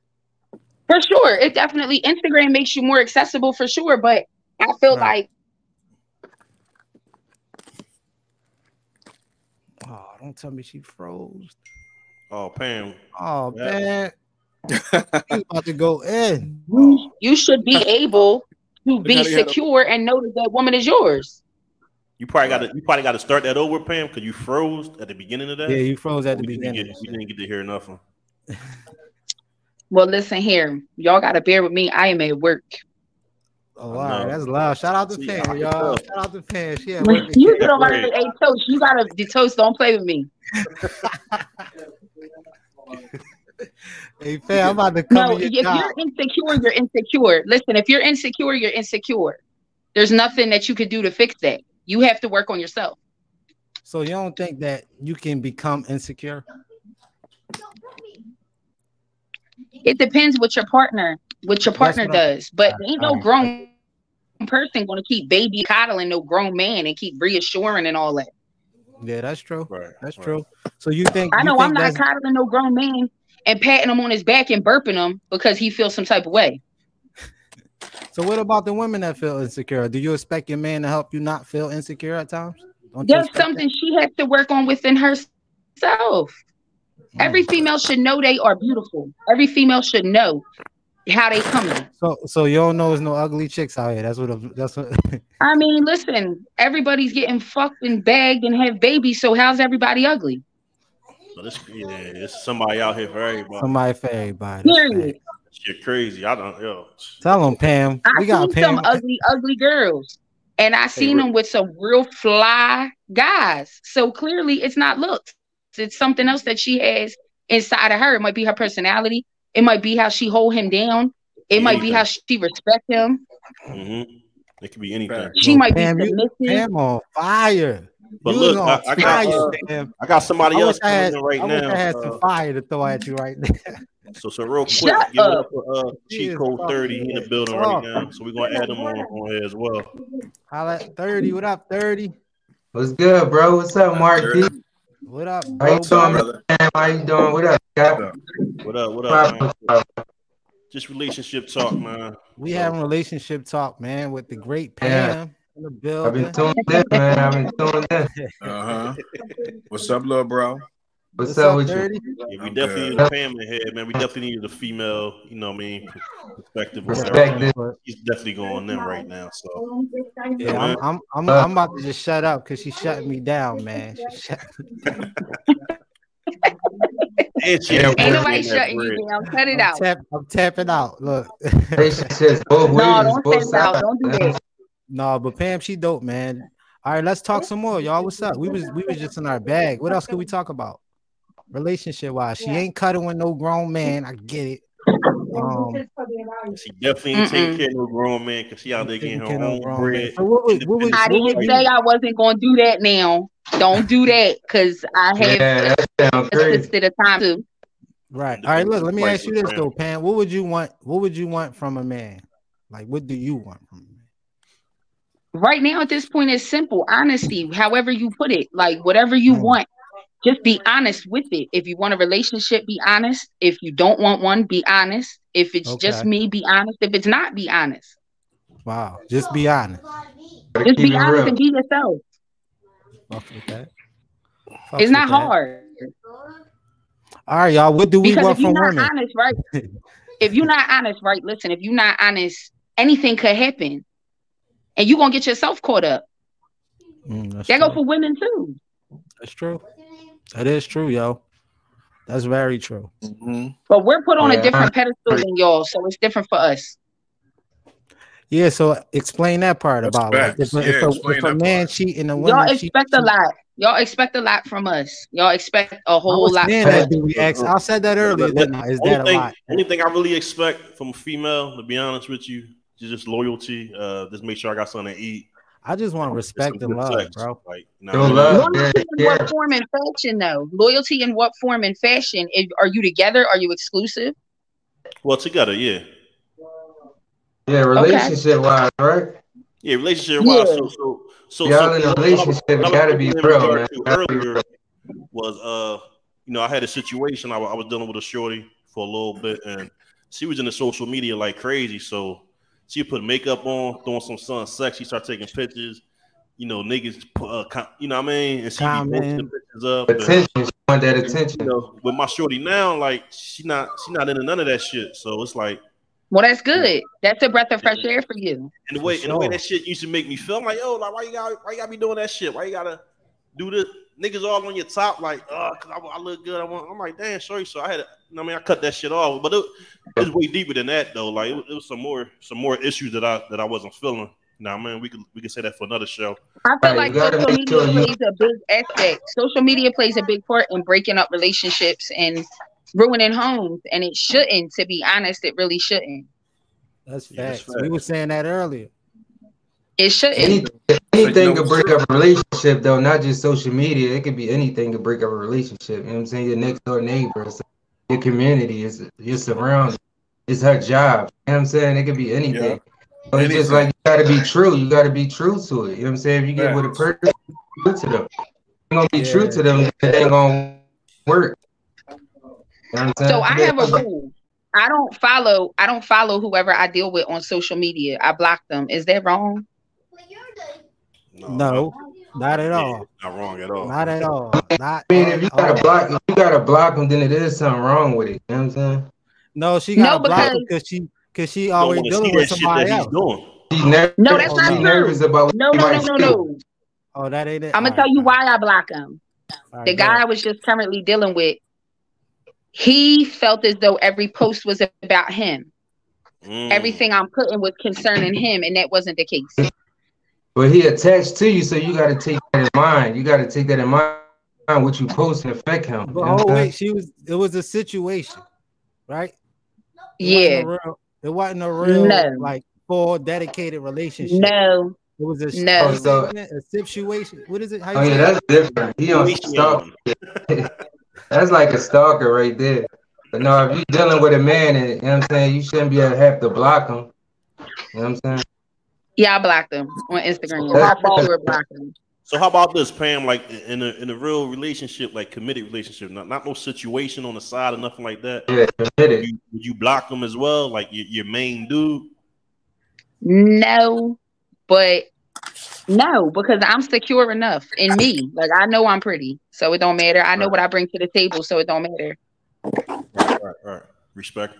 For sure. It definitely Instagram makes you more accessible for sure, but I feel Right. like Oh, don't tell me she froze. Oh, Pam. Oh Yeah. man, *laughs* you about to go in. You should be able to be how they had a- secure and know that that woman is yours. you probably got to you probably got to start that over, Pam, because you froze at the beginning of that. Yeah, you froze at the we didn't, beginning. get, we didn't get to hear nothing. Well, listen here. Y'all gotta bear with me. I am at work. Oh, I all right, know. that's loud. Shout out to See, Pam, I y'all. know. Shout out to Pam. She at. You get on my Right. hey toast. You gotta the toast, don't play with me. *laughs* Hey, Pam, I'm about to come No, to if your job. you're insecure, you're insecure. Listen, if you're insecure, you're insecure. There's nothing that you could do to fix that. You have to work on yourself. So you don't think that you can become insecure? It depends what your partner, what your partner what does. But I- ain't no I- grown person going to keep baby coddling no grown man and keep reassuring and all that. Yeah, that's true. Right. That's right. true. So you think I know think I'm not that's- coddling no grown man and patting him on his back and burping him because he feels some type of way. So what about the women that feel insecure? Do you expect your man to help you not feel insecure at times? Don't That's expect something she has to work on within herself. that? Every female should know they are beautiful. Every female should know how they coming. So so you don't know there's no ugly chicks out here. That's what that's what *laughs* I mean, listen, everybody's getting fucked and bagged and have babies, so how's everybody ugly? But it's yeah, it's somebody out here for everybody. somebody for everybody. That's Period. fact. Shit crazy. I don't yo. Tell them, Pam. I We got seen Pam. some ugly, ugly girls, and I seen Rick. them with some real fly guys. So clearly, it's not looks. It's something else that she has inside of her. It might be her personality. It might be how she hold him down. It might be how she respect him. Mm-hmm. It could be anything. She Yo, might Pam, be you- submissive. Pam on fire. But You look, on I, I got fire, uh, I got somebody I else wish I had, in right I now. I had uh, some fire to throw at you right now. *laughs* So, so real quick, Shut give it up. up for uh, He Cheat is Code fucking 30 in the building right now. So we're gonna add him on, on here as well. Holla at 30. What up, 30? What's good, bro? What's up, Mark D? What up, How you doing, brother. man? How you doing? What up, Cap? What up? What up, man? Just relationship talk, man. We having relationship talk, man, with the great Yeah. Pam in the I've been tuned in, man. I've been tuned in. Uh huh. What's up, little bro? What's, up, with you? Yeah, we I'm definitely good. need a family here, man. We definitely needed a female, you know what I mean, perspective. or Respect whatever. He's definitely going in right now. So Yeah, I'm, I'm, I'm, Uh, I'm about to just shut up because she's shutting me down, man. She shut *laughs* and she ain't Ain't nobody shutting bread. you down. Cut it I'm, out. tap, I'm tapping out. Look. Relationships both *laughs* ways. No, don't both step out. Don't do that. *laughs* no, but Pam, she dope, man. All right, let's talk some more, y'all. What's up? We was we was just in our bag. What else could we talk about? Relationship wise, she ain't cutting with no grown man. I get it. Um, She definitely ain't taking care of no grown man because she out there getting her taking no own bread. So what would, what would, I what would didn't you- say I wasn't gonna do that now. Don't do that because I have Yeah, that assisted a time to. Right. All right. Look, let me ask you this though, Pam. What would you want? What would you want from a man? Like, what do you want from a man? Right now, at this point, it's simple honesty. However you put it, like whatever you Mm. want, just be honest with it. If you want a relationship, be honest. If you don't want one, be honest. If it's just me, be honest. If it's not, be honest. Wow. Just be honest. Just be honest real. and be yourself. Fuck with that. Fuck It's with not that. hard All right, y'all. What do we because want if you're from not women? honest, right? *laughs* if you're not honest, right? Listen, if you're not honest, anything could happen, and you're gonna get yourself caught up. Mm, that's, That go for women too. that's true. That is true, yo. That's very true. Mm-hmm. But we're put on Yeah. a different pedestal than y'all, so it's different for us. Yeah. So explain that part That's about like, if, a- if Yeah, a, if a that man part. cheating, a Y'all woman cheat- expect a lot. Y'all expect a lot from us. Y'all expect a whole was lot. from that, us. do we ask? I said that earlier, didn't I? Is that a lot? only thing I really expect from a female, to be honest with you, is just loyalty. Uh, just make sure I got something to eat. I just want Some respect and love, sex. bro. Like, you know what love. Loyalty Yeah, in what form and fashion, though? Loyalty in what form and fashion? If, are you together? Are you exclusive? Well, together, yeah, Yeah, relationship wise, right? yeah. Relationship wise, Yeah. so so so. Y'all so in a what I was- relationship, it I gotta be in real, man. to Gotta be Earlier was uh, you know, I had a situation. I, I was dealing with a shorty for a little bit, and she was in the social media like crazy. So she put makeup on, throwing some sun sex. She start taking pictures. You know, niggas, put, uh, com- you know what I mean, and she be posting the pictures up. and- She want that attention. you attention. know, with my shorty now, like she not she not into none of that shit. So it's like, Well, that's good. That's a breath of fresh air for you. and the way For and the way that shit used to make me feel I'm like, yo, like why you got why you gotta be doing that shit? Why you gotta do this? Niggas all on your top, like, oh, cause I, I look good. I want. I'm like, damn, sorry. So I had, to, you know, what I mean, I cut that shit off. But it, it was way deeper than that, though. Like, it, was- it was some more, some more issues that I that I wasn't feeling. Now, man, we could we could say that for another show. I feel like social media sure you- plays a big aspect. Social media plays a big part in breaking up relationships and ruining homes, and it shouldn't. To be honest, it really shouldn't. That's Yeah, that's facts. We were saying that earlier. It shouldn't. Anything, anything could break up a relationship, though, not just social media. It could be anything to break up a relationship. You know what I'm saying? Your next door neighbor. your community, is your surroundings. It's her job. You know what I'm saying? It could be anything. But it's just like you gotta be true. You gotta be true to it. You know what I'm saying? If you get with a person, true to them. You're gonna be true to them, it ain't gonna work. You know what I'm saying? So I have a rule. I don't follow. I don't follow whoever I deal with on social media. I block them. Is that wrong? No, not at all. Not wrong at all. Not at all. Not I mean, if you gotta block, if you gotta block them, then it is something wrong with it. You know what I'm saying? No, she got no, blocked because- because she because she always dealing with somebody that he's else. doing. She's nervous. No, that's not she's nervous about what No, no, no, no, no. Oh, that ain't it. I'm gonna tell you why I block him. All The guy I was just currently dealing with, he felt as though every post was about him. Mm. Everything I'm putting was concerning him, and that wasn't the case. But he attached to you, so you gotta take that in mind. You gotta take that in mind. What you post and affect him. But oh wait, she was. It was a situation, right? It Yeah. wasn't a real, it wasn't a real No. like full dedicated relationship. No. It was a No. what is it, man? a situation. What is it? How you Oh say yeah, it? that's different. He on stalk. *laughs* that's like a stalker right there. But no, if you're dealing with a man, and you know what I'm saying, you shouldn't be able to have to block him. You know what I'm saying? Yeah, I blocked them on Instagram. That's- My follower blocked him. So how about this, Pam? Like in a in a real relationship, like committed relationship, not not no situation on the side or nothing like that. Yeah, committed. Would you, would you block them as well, like your, your main dude? No, but no, because I'm secure enough in me. Like I know I'm pretty, so it don't matter. I know what I bring to the table, so it don't matter. Right, right, right. Respect.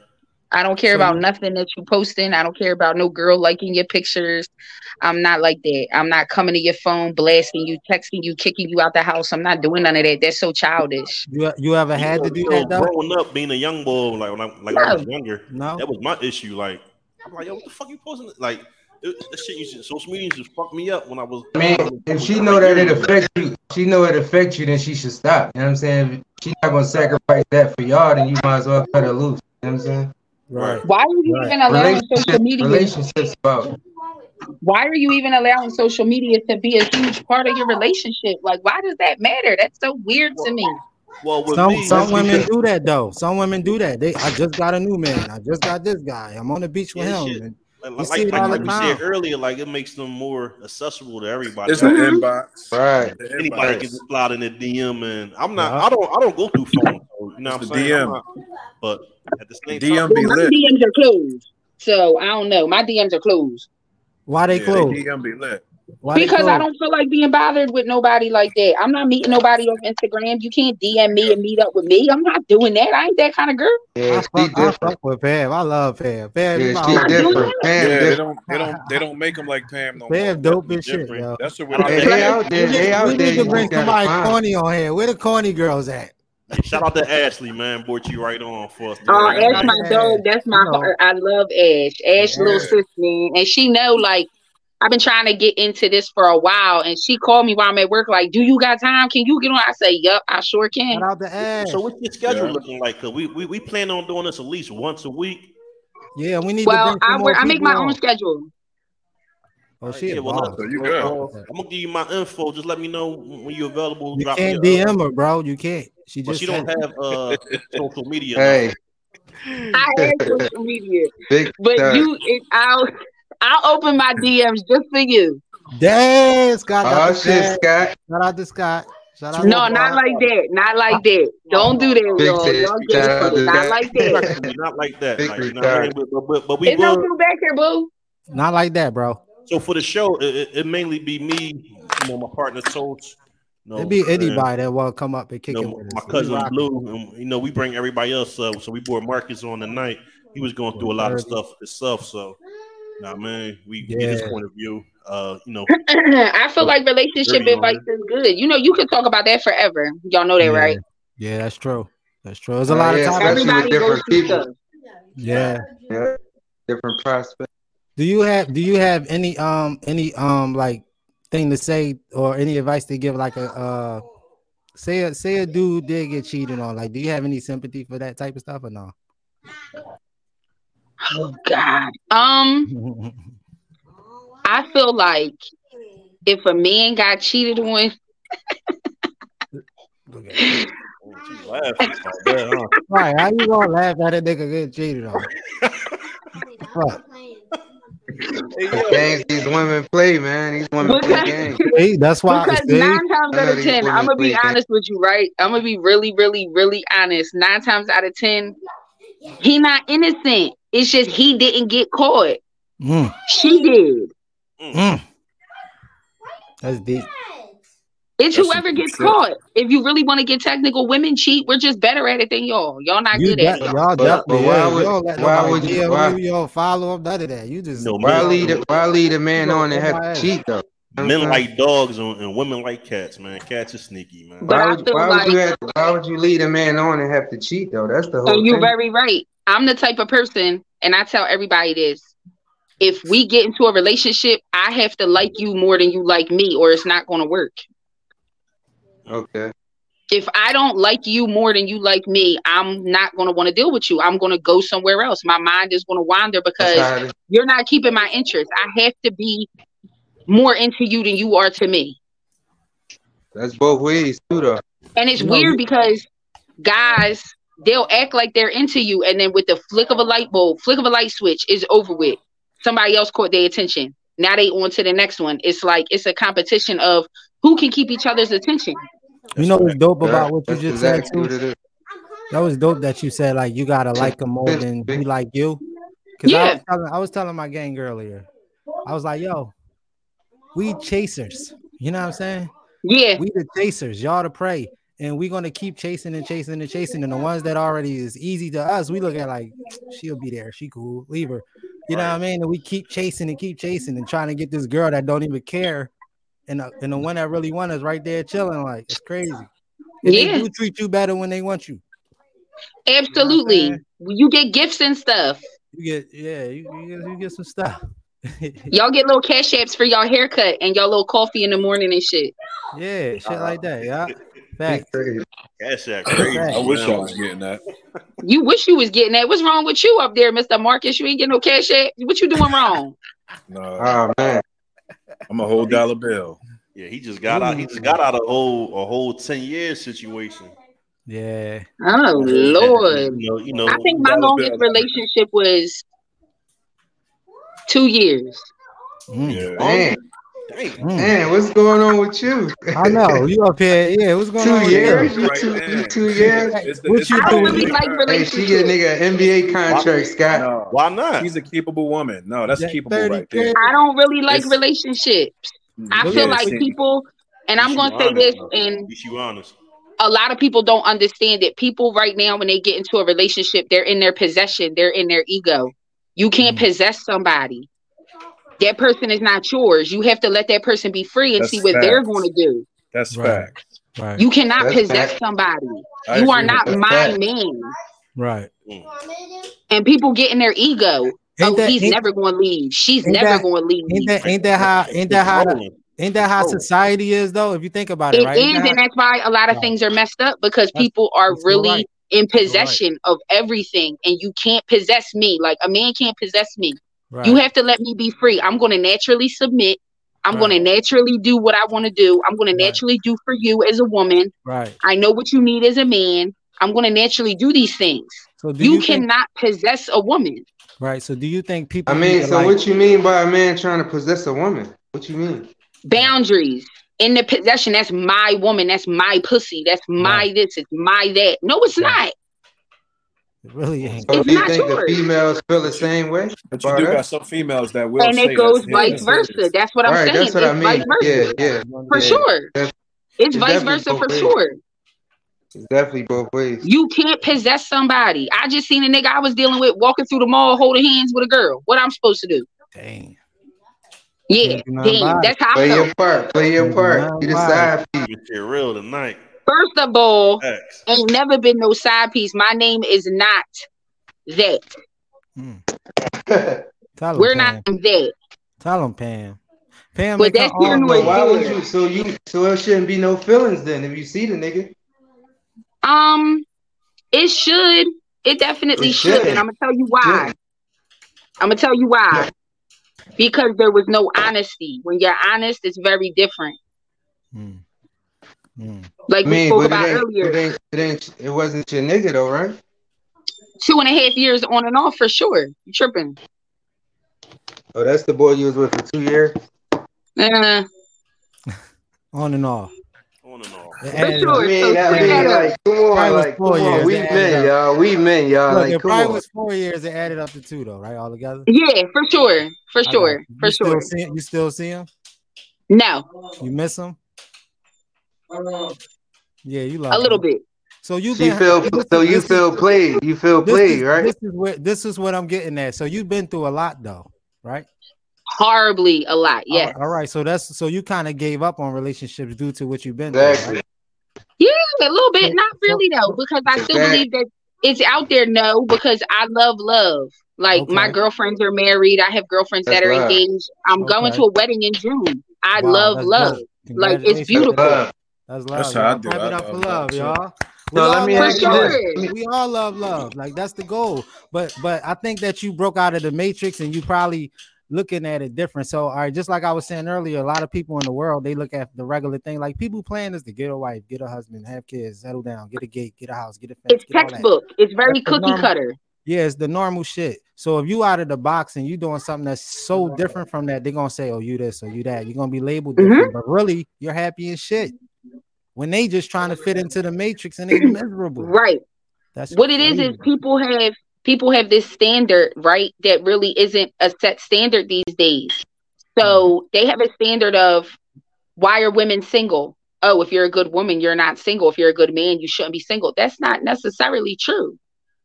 I don't care So about nothing that you posting. I don't care about no girl liking your pictures. I'm not like that. I'm not coming to your phone, blasting you, texting you, kicking you out the house. I'm not doing none of that. That's so childish. You you ever had to do You know, that though? growing up, being a young boy, like when I like when I was younger, No. that was my issue. Like I'm like, yo, what the fuck you posting? Like it, that shit used to, social media used to fuck me up when I was. I mean, if she know that it affects you, she know it affects you, then she should stop. You know what I'm saying? If she's not gonna sacrifice that for y'all, then you might as well cut her loose. You know what I'm saying? Right. Why are you Right. even allowing social media? relationships about Why are you even allowing social media to be a huge part of your relationship? Like, why does that matter? That's so weird to me. Well, with Some me, some women because- do that though. Some women do that. They I just got a new man. I just got this guy. I'm on the beach with Yeah, him. Like, you like, see it like, all like the we said earlier, like it makes them more accessible to everybody. It's the Like, inbox. right. The Anybody inbox. can just slide in the DM, and I'm not. Yeah. I don't. I don't go through phone. So, you know what I'm It's the saying? I'm DM. not- but at the same DM time, be My. DMs are closed, so I don't know. My DMs are closed Why they Yeah, close? DM be lit. Why because I don't feel like being bothered with nobody like that. I'm not meeting nobody on Instagram. You can't DM me and meet up with me. I'm not doing that. I ain't that kind of girl. Yeah, she fuck, I different. fuck with Pam. I love Pam. Pam, you Yeah, my she different. Pam Yeah, they don't, they don't, they don't make them like Pam no more. Pam dope as shit, yo. That's what Shout we're they out there. They out we there. need to bring somebody corny on here. Where the corny girls at? Shout out to Ashley, man. Brought you right on for us. Oh, today. Ash, my dog. That's my heart. I love Ash. Ash, little Yeah. sis, man, and she know like. I've been trying to get into this for a while, and she called me while I'm at work. Like, do you got time? Can you get on? I say, yep, I sure can." Shout out to Ash. So what's your schedule Yeah. looking like? Cause we, we we plan on doing this at least once a week. Yeah, we need Well, to bring I work, I make people my own schedule. Oh, she Yeah, well, boss. look, So you well, good. uh, I'm gonna give you my info. Just let me know when you're available. You Drop can't DM her, bro. You can't. She But just she don't said- have uh *laughs* social media. Hey, I *laughs* have social media, big but time. you, it, I'll, I'll open my DMs just for you. Damn, Scott. Oh got the shit, Scott. Scott. Shout out to Scott. Shout out No, to not like that. Not like that. Don't do that, Big y'all. sis. Y'all get it. Not Scott. like that. Respectfully, not like that. Big Like, you know I mean? but, but, but we There's no were back here, boo. Not like that, bro. so for the show. It, it, it mainly be me, you know, my partner Toast. You know, It'd be anybody that will come up and kick You it know, with my us. We cousin rock. Blu, and you know, we bring everybody else up. So we brought Marcus on tonight. He was going through a lot of stuff himself. So, nah, man, we get his point of view. Uh, you know, *clears throat* I feel like relationship Dirty on advice is good. You know, you can talk about that forever. Y'all know that, Yeah. right? Yeah, that's true. That's true. There's a Oh, lot yeah, of topics. especially with Everybody goes different through people. stuff. Yeah. Yeah, different prospects. Do you have do you have any um any um like thing to say or any advice to give like a uh say a say a dude did get cheated on? Like, do you have any sympathy for that type of stuff or no? Oh God. Um, I feel like if a man got cheated on, You laughing huh? Right? How you gonna laugh at a nigga getting cheated on? *laughs* Fuck. Hey, yo, Games these women play, man. These women play games. See, that's why. Because See, nine times out of ten, I'm gonna be play games. honest with you, right? I'm gonna be really, really, really honest. Nine times out of ten, he not innocent. It's just he didn't get caught. Mm, She did. mm. That's deep. It's That's whoever gets shit. caught. If you really want to get technical, women cheat. We're just better at it than y'all. Y'all not You good at it. y'all But- definitely but why would- you don't let why would you- why- you, you don't follow up none of that. You just No, Why men- lead a, why lead a man You on and have to cheat though? Men like dogs and, and women like cats, man. Cats are sneaky, man. But why would, why like- would you have, why would you lead a man on and have to cheat though? That's the whole And you're thing. very right. I'm the type of person, and I tell everybody this. If we get into a relationship, I have to like you more than you like me, or it's not going to work. Okay. If I don't like you more than you like me, I'm not going to want to deal with you. I'm going to go somewhere else. My mind is going to wander because you're not keeping my interest. I have to be more into you than you are to me. That's both ways too though. And it's You weird because guys, they'll act like they're into you, and then with the flick of a light bulb, flick of a light switch is over with. Somebody else caught their attention. Now they on to the next one. It's like it's a competition of who can keep each other's attention. You know what's dope about what you That's just said exactly what too? That was dope that you said like you gotta like him more than he like you. Cause I Yeah. was telling I was telling my gang earlier. I was like, yo, we chasers. You know what I'm saying? Yeah, We the chasers, y'all the prey. And we're gonna keep chasing and chasing and chasing. And the ones that already is easy to us, we look at like she'll be there, she cool, leave her. You know what I mean? And we keep chasing and keep chasing and trying to get this girl that don't even care. And the, and the one that really want is right there chilling. Like it's crazy. And Yeah. they do treat you better when they want you. absolutely. saying? You get gifts and stuff. You get yeah, you, you, get, you get some stuff. *laughs* Y'all get little cash apps for y'all haircut and y'all little coffee in the morning and shit. yeah, shit like that. Yeah. Facts. Crazy. Cash App crazy. I I wish I was getting that. You wish you was getting that. What's wrong with you up there, Mr. Marcus? You ain't getting no cash app. What you doing wrong? No, Oh man. I'm a whole dollar bill. Yeah, he just got out. He just got out of a whole a whole ten year situation. Yeah. Oh Lord. You know, you know. I think my longest bill. relationship was two years. Mm. Yeah. Man, Mm. man, what's going on with you? I know *laughs* you up here. Yeah, what's going two on? with years? you? You Right two, there. you two years? It's the, What you the I don't doing? like Hey, she get a nigga NBA contract, Scott. No, Why not? she's a capable woman. No, that's Yeah, keepable 30 right there. I don't really like It's- relationships. I feel like people, and I'm gonna say this, though. and You honest. a lot of people don't understand it. People right now, when they get into a relationship, they're in their possession, they're in their ego. You can't Mm. possess somebody. That person is not yours. You have to let that person be free and That's see what they're going to do. That's Right. fact. Right. You cannot That's possess fact. somebody. I you are not my that. man. right. And people get in their ego. Ain't oh, that- he's never going to leave. She's never that- going to leave. Ain't that ain't that how ain't that how the, ain't that how oh. society is though? If you think about it, It right? is, Ain't that and that's why a lot of Right. things are messed up because That's- people are really right. in possession of everything, and you can't possess me. Like a man can't possess me. How, right. You have to let me be free. I'm going to naturally submit. I'm going to naturally do what I want to do. I'm going Right. to naturally do for you as a woman. right. I know what you need as a man. I'm going to naturally do these things. So do You, you, think, cannot possess a woman. right? So do you think people? I mean, so like- what you mean by a man trying to possess a woman? What you mean? Boundaries in the possession. That's my woman. That's my pussy. That's my Right. this. It's my that. No, it's Right. not. It really ain't. So It's do you think yours. the females feel the same way? But you about do that? got some females that will and say it goes that's vice his. versa. That's what I'm Right, saying. that's what it's I vice mean. versa. Yeah, yeah. For yeah. sure. That's- It's it's vice versa for ways. sure. It's definitely both ways. You can't possess somebody. I just seen a nigga I was dealing with walking through the mall holding hands with a girl. What I'm supposed to do? Dang. Yeah, Can't do nothing damn. That's how I Play felt. your part. Play your part. You decide. right. side. Get real tonight. First of all, Facts. ain't never been no side piece. My name is not that. Mm. *laughs* Tell We're Pam. not that. Tell him, Pam. Pam, But that's your own noise. But why would you? So you? So it shouldn't be no feelings then if you see the nigga. Um, it should. It definitely It should. should. And I'm gonna tell you why. Should. I'm gonna tell you why. Because there was no honesty. When you're honest, it's very different. Mm. Mm. Like I we spoke about it earlier. it ain't, it ain't, it wasn't your nigga though, right? Two and a half years on and off for sure. You tripping. Oh, that's the boy you was with for two years. Uh, On and off. On and off. It sure. I mean, that, I mean, like, come on, like, come on, we It added men, y'all, we men, y'all, Look, like, it come probably on. was four years. It added up to two though, right? All together. Yeah, for sure. For sure. For you sure. Still see, you still see him? No, You miss him? Um, yeah, you love a little bit. So you So been feel, this so you this is- feel played, you feel played, is, right? This is where this is what I'm getting at. So you've been through a lot though, right? Horribly a lot. All all right. So that's so you kind of gave up on relationships due to what you've been through. Exactly. Right? Yeah, a little bit. Not really though, because I still Exact- believe that it's out there. No, because I love love. Like my girlfriends are married. I have girlfriends that are love. engaged. I'm going to a wedding in June. I Wow, love love. Like, it's Congratulations. beautiful. Love. That's love. That's how I y'all. do. Clap I it up for love love, love, y'all. We No, all let me love ask you love. this. We all love love. Like that's the goal. But but I think that you broke out of the matrix and you probably looking at it different. So all right, just like I was saying earlier, a lot of people in the world they look at the regular thing. Like people plan is to get a wife, get a husband, have kids, settle down, get a gate, get a house, get a fence. It's get all that. textbook. It's very That's cookie normal- cutter. Yeah, it's the normal shit. So if you out of the box and you doing something that's so different from that, they're gonna say, "Oh, you this or you that." You're gonna be labeled Mhm. but really, you're happy and shit. When they just trying to fit into the matrix and they *clears throat* miserable. Right. That's What it is is people have people have this standard, right? That really isn't a set standard these days. So mm-hmm. they have a standard of why are women single? Oh, if you're a good woman, you're not single. If you're a good man, you shouldn't be single. That's not necessarily true.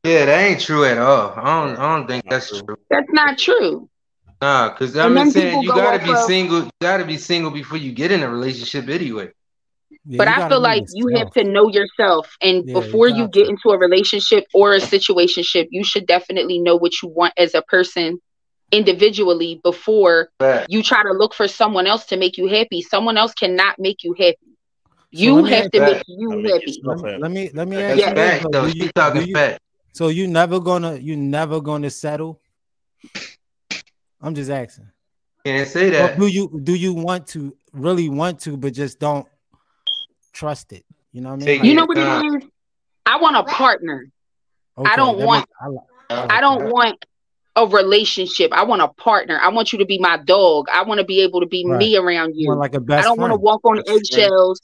Yeah, that ain't true at all. I don't, I don't think that's true. That's not true. Nah, because I'm just saying you go gotta be of- single. You gotta be single before you get in a relationship anyway. Yeah, but I feel like you have to know yourself. And Yeah, before you got get to. into a relationship or a situationship, you should definitely know what you want as a person individually before But you try to look for someone else to make you happy. Someone else cannot make you happy. You let me have to you- make I you happy. yourself Let me, happy. let me let me ask that's you this facts though. though. You, talking you facts. so you never gonna you never gonna settle? I'm just asking. Can't say Or that. do you do you want to really want to, but just don't trust it? You know what I mean? Take Like, You know what Yeah. it is? I want a partner. okay, don't want- makes- I, li- I like I don't that. want a relationship. I want a partner. I want you to be my dog. I want to be able to be Right. me around You you. like a I best I don't want to walk on Best friend. eggshells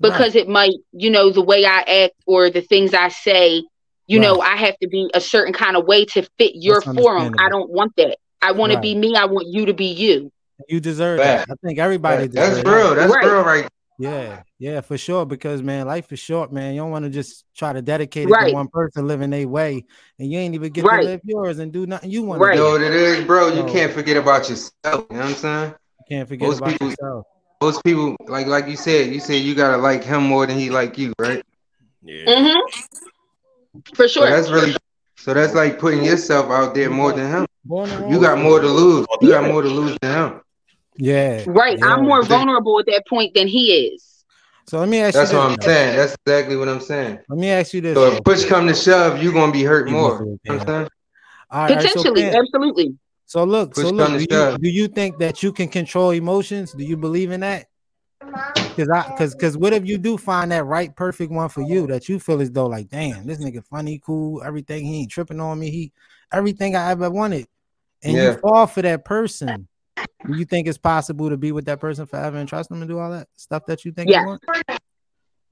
because it might, you know, the way I act or the things I say, you know, I have to be a certain kind of way to fit your That's forum. I don't want that. I want to be me. I want you to be you. You deserve that. I think everybody That's deserves that. real. That's Right. real, right? Yeah, yeah, for sure. Because man, life is short, man. You don't want to just try to dedicate it Right. to one person living their way, and you ain't even get Right. to live yours and do nothing you want Right. to You know what it is, bro? You So- can't forget about yourself. You know what I'm saying? You can't forget Most about people- yourself. Most people, like like you said, you said you gotta like him more than he like you, right? Yeah. Mm-hmm. For So sure. that's really, so that's like putting yourself out there more than him. You got more to lose. You got more to lose than him. Yeah. right. yeah. I'm more vulnerable at that point than he is. So let me ask That's you That's what this. I'm saying. That's exactly what I'm saying. Let me ask you this. So if push come to shove, you gonna be hurt more. must You know what I'm saying? All right, all right, so Potentially, absolutely. So look, Push so look, do you, do you think that you can control emotions? Do you believe in that? Cause I cause cause what if you do find that right perfect one for you that you feel as though like damn this nigga funny, cool, everything, he ain't tripping on me, he everything I ever wanted, and Yeah. you fall for that person. Do you think it's possible to be with that person forever and trust them and do all that stuff that you think Yes. you want?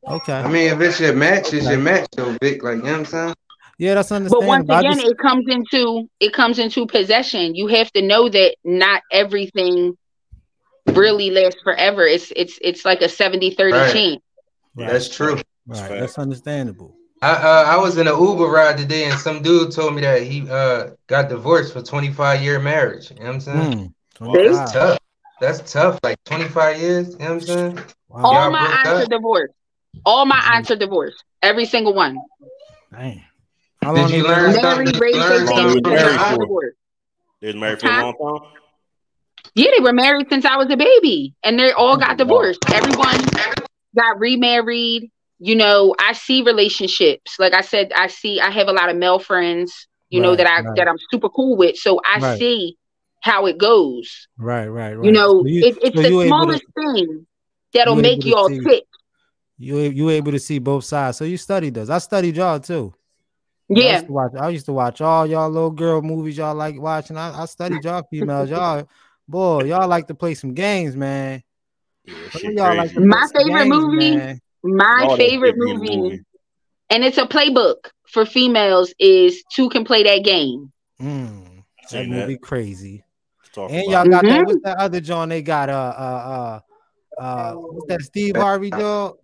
Okay. I mean, if it's your match, it's your match, though, Vic. Like, you know what I'm saying? yeah, that's understandable. But understandable. once I again, just- it comes into it comes into possession. You have to know that not everything really lasts forever. It's it's it's like a 70-30 Right. chance. right, That's true. right, that's understandable. I uh, I was in an Uber ride today, and some dude told me that he uh got divorced for 25 year marriage. You know what I'm saying? Hmm, That's tough. That's tough. Like 25 years. You know what I'm saying? Wow. All Y'all my broke aunts are divorced. All my aunts mm. are divorced. Every single one. Dang. How long Did long you been learn married? something? Raised Learn their something kids, from and marriage they're for- They was married for a long time. Yeah, they were married since I was a baby, and they all got divorced. Everyone got remarried. You know, I see relationships. Like I said, I see. I have a lot of male friends. You know that I right. that I'm super cool with. So I Right. see how it goes. Right, right, right. You know, So you- it, it's so the you able to- smallest thing that'll make you all see- tick. you you able to see both sides. So you studied this. I studied y'all too. Yeah, I Yeah. used to watch. I used to watch all y'all little girl movies y'all like watching. I, I studied y'all *laughs* females. Y'all, boy, y'all like to play some games, man. Yeah, Some shit of y'all like crazy. to play My favorite games, movie- man. My All favorite shit be in the movie, movie. and it's a playbook for females, is two can play that game. Mm, that Seen movie that. crazy. Talk And about y'all got that. Mhm. What's that other John? They got uh uh uh uh what's that Steve Harvey dog?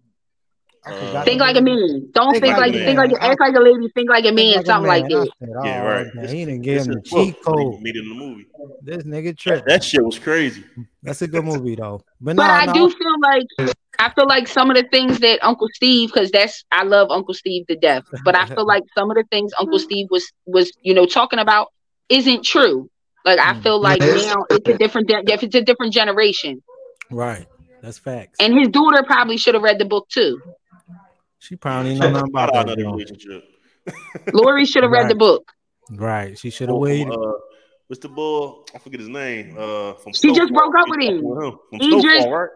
Uh, Think like a man. Don't Think think like like a think like man. act like a lady. Think like a man. like something like man. I that. said, Yeah, oh, right. man, This- he didn't give him the is book cheat code. Meet in the movie. This nigga That, that shit was crazy. That's a good movie though. But, But nah, I nah, do feel like I feel like some of the things that Uncle Steve, because that's I love Uncle Steve to death. But I feel *laughs* like some of the things Uncle Steve was was you know talking about isn't true. Like I Mm. feel like Yes. now it's a different de- it's a different generation, right. That's facts. and his daughter probably should have read the book too. she probably know nothing Not about out that. of the Joint. relationship. *laughs* Lori should have read the book. Right. She should have Bull from, waited. uh, what's the bull? I forget his name. Uh, from She just broke up with him. From Idris- Snowfall, right?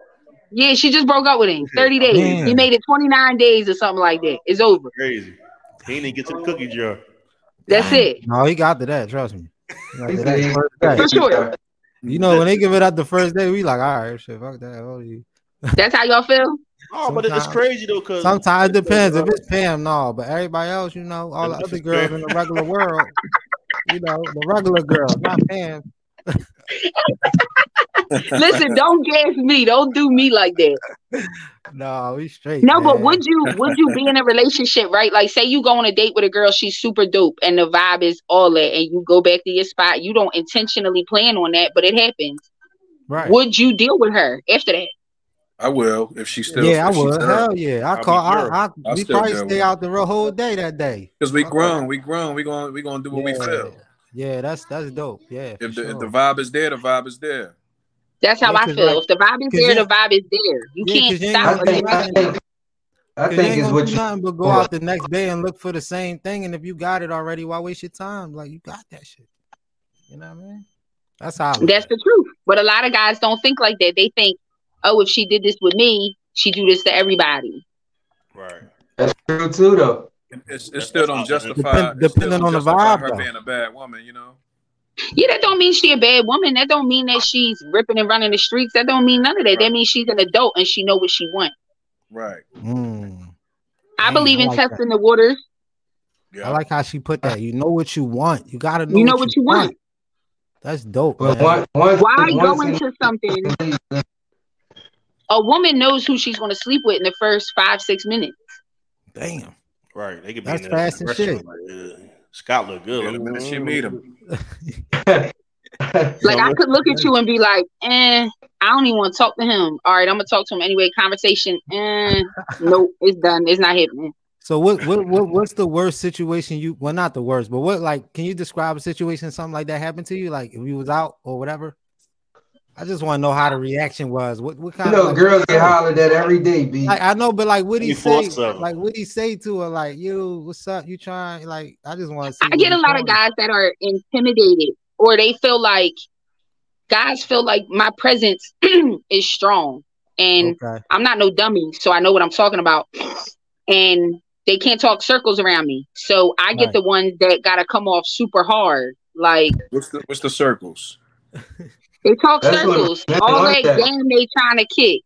Yeah, she just broke up with him. Thirty days. Man. He made it twenty nine days or something like that. It's over. Crazy. He didn't get to the cookie jar. That's it. No, he got to that. Trust me. He got He to said he- that. For sure. You know, when they give it out the first day, we like, all right, shit, fuck that. You. That's how y'all feel. Oh, but it's crazy though, cause Sometimes it depends. If uh, it's Pam, no, but everybody else, you know, all the other girls in the regular world, you know, the regular girls, not Pam. *laughs* Listen, don't gas me. Don't do me like that. No, we straight. No, but would you would you be in a relationship, right? Like say you go on a date with a girl, she's super dope and the vibe is all that, and you go back to your spot. You don't intentionally plan on that, but it happens. right? Would you deal with her after that? I will if she still. yeah, I if she's would. Hell yeah, I I'll call. be. I, I, I'll we still probably stay with out the whole day that day. Because we Okay. grown, we grown, we going we gonna do what we feel. Yeah, that's that's dope. Yeah, If the, if the vibe is there, the vibe is there. That's how Yeah, I 'cause, feel. like- if the vibe is there, you- the vibe is there. You Yeah, can't you stop. I think, I nothing. think, I 'Cause you think it's what do you. nothing but go out the next day and look for the same thing. And if you got it already, why waste your time? Like you got that shit. You know what I mean? That's how. That's at the truth. But a lot of guys don't think like that. They think, oh, if she did this with me, she do this to everybody. right. That's true too, though. It's, it still don't justify. Depend- depending don't on the vibe, her though. being a bad woman. You know. Yeah, that don't mean she a bad woman. That don't mean that she's ripping and running the streets. That don't mean none of that. That means she's an adult and she know what she wants. Right. Mm. I Dang, believe I in like that. testing the waters. Yeah. I like how she put that. You know what you want. You gotta know, You know what you want. That's dope. But man. one, once, Why go into something? *laughs* A woman knows who she's going to sleep with in the first five, six minutes. Damn. Right. They could be That's fast as shit. Like, Scott look good. Yeah, Let the she meet him. *laughs* Like I could look at you and be like, eh, I don't even want to talk to him. All right, I'm gonna talk to him anyway. Conversation, eh, nope, it's done. It's not happening. So what, what what what's the worst situation you well not the worst, but what like can you describe a situation something like that happened to you? Like if you was out or whatever? I just want to know how the reaction was. What what You kind know, of like, girls get hollered at every day, B. like, I know, but like what do he say? Like what do he say to her? Like, you, what's up? You trying? Like, I just want to see. I get a lot of guys that are intimidated, or they feel like guys feel like my presence *clears throat* is strong, and Okay. I'm not no dummy, so I know what I'm talking about. And they can't talk circles around me, so I get Right. the ones that gotta come off super hard, like. What's the what's the circles? *laughs* They talk That's circles. that's All that that. game they trying to kick.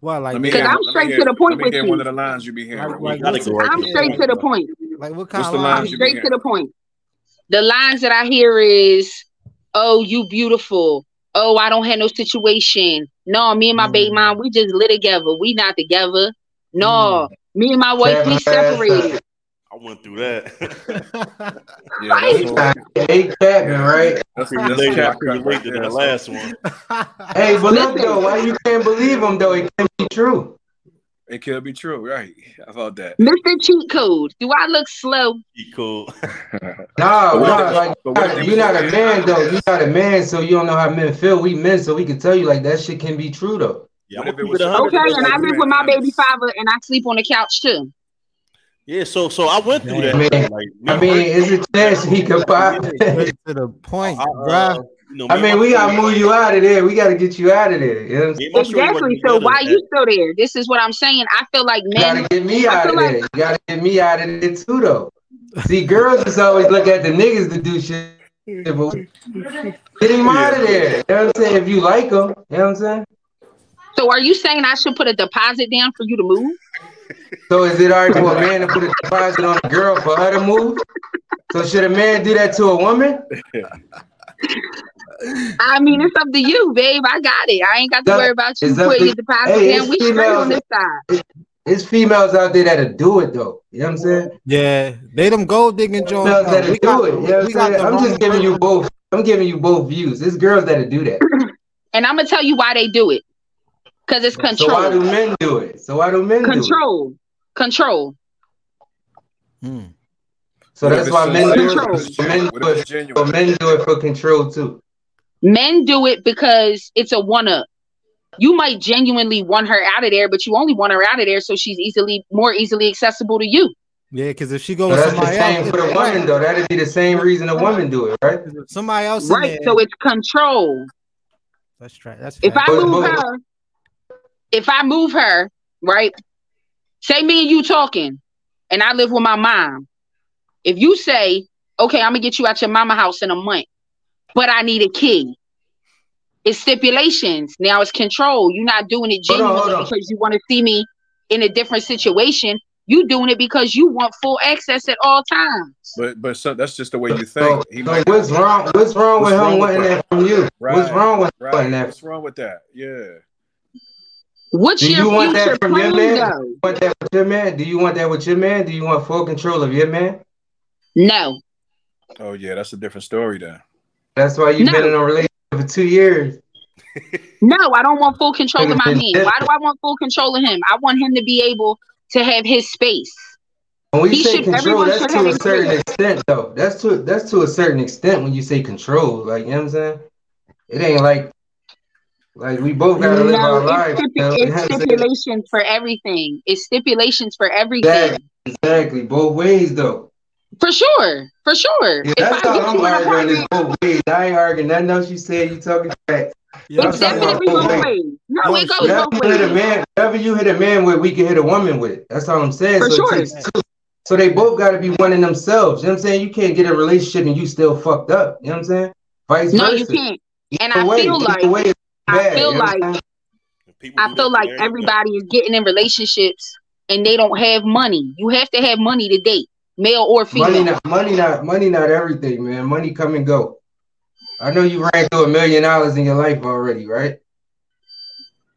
Well, like Let me Because I'm straight hear- to the point with you. one of the lines you be hearing. Like- like gotta what's- go right I'm straight to the point. like what kind What's of the line? I'm lines you straight be to the point. The lines that I hear is, "Oh, you beautiful. Oh, I don't have no situation. No, me and my baby Mm. mom, we just live together. We not together. No, Mm. me and my wife, we Kevin, that's separated. I went through that. *laughs* Yeah, Right. that's all- Hey, Captain, right? that's, I that's can relate, I cap can cut relate right to that last one. Hey, but look though, why you can't believe them though? It can be true. It could be true, right? How about that? Mr. Cheat Code, do I look slow? He cool. *laughs* Nah, nah, like but what you're not a was- man though. You're not a man, so you don't know how men feel. We men, so we can tell you like that shit can be true though. Yeah, What if it was keep it a hundred. Okay, and I live with my baby honest. father, and I sleep on the couch too. Yeah, so so I went through that. I mean- like, I mean, is it chance he could pop? To the point, I, bruh. uh, You know, I mean, we gotta move you out of there. We gotta get you out of there. You know what I'm saying? and my shorty went Exactly. So why at- you still there? This is what I'm saying. I feel like You gotta get me out of like- there. You gotta get me out of there too, though. See, girls just always look at the niggas to do shit. but Get him out of there. You know what I'm saying? If you like them, you know what I'm saying? So are you saying I should put a deposit down for you to move? So is it alright for a man to put a deposit on a girl for her to move? So should a man do that to a woman? I mean, it's up to you, babe. I got it. I ain't got to worry about you it's putting to- your deposit Hey, down. it's We straight females- on this side. It's females out there that'll do it though. You know what I'm saying? Yeah, they them gold digging Jones. Females that'll We do got- it. You know what I'm saying? I'm just giving you both. I'm giving you both views. It's girls that'll do that. *laughs* And I'm gonna tell you why they do it. Cause it's control. So why do men do it? So why do men do it? Control. Control. Hmm. So What that's why men do? Control. What if it's it. Men do it. it's So men do it for control too. Men do it because it's a one up. You might genuinely want her out of there, but you only want her out of there so she's easily more easily accessible to you. Yeah, because if she go So with that's the somebody same else, for the woman though. That'd be the same reason a woman do it, right? somebody else in Right. there, So it's control. that's right. that's If I fact. But- move but- her, if I move her, right? Say me and you talking, and I live with my mom. If you say, okay, I'm gonna get you out your mama house in a month, but I need a key. It's stipulations. Now it's control. You're not doing it Hold on, genuinely hold on. because you want to see me in a different situation. You doing it because you want full access at all times. But but so that's just the way you So, think. He so might what's wrong? What's wrong What's with wrong him with wanting that? that from you? What's wrong with Right. that? What's wrong with that? Yeah. What's Do your you want future that from your man? though? You want that with your man? Do you want that with your man? Do you want full control of your man? No. Oh yeah, that's a different story then. That's why you've No. been in a relationship for two years. No, I don't want full control of my man. Why do I want full control of him? I want him to be able to have his space. When we He say should- control, that's to a a certain crib. extent, though. That's to that's to a certain extent when you say control. Like you know what I'm saying? It ain't like like we both gotta live our No, lives. it's, you know? it's know what I'm saying? stipulations for everything. It's stipulations for everything. Exactly, exactly. Both ways though. For sure. For sure. Yeah, that's all get I'm arguing is apartment, both ways. I ain't arguing nothing else you said. You talking facts. Yeah, it's I'm talking about definitely both both ways. ways. No, No, it goes Whatever both you hit a ways. man, whatever you hit a man with, we can hit a woman with. That's all I'm saying. For so sure. it takes two. So they both got to be one in themselves. You know what I'm saying? You can't get a relationship and you still fucked up. You know what I'm saying? Vice No, versa. you can't. And Either I way, feel either like way, it's I feel you know what I'm like? People I feel like There you go. everybody is getting in relationships and they don't have money. You have to have money to date, male or female. money not money not money not everything, man. Money come and go. I know you ran through a million dollars in your life already, right?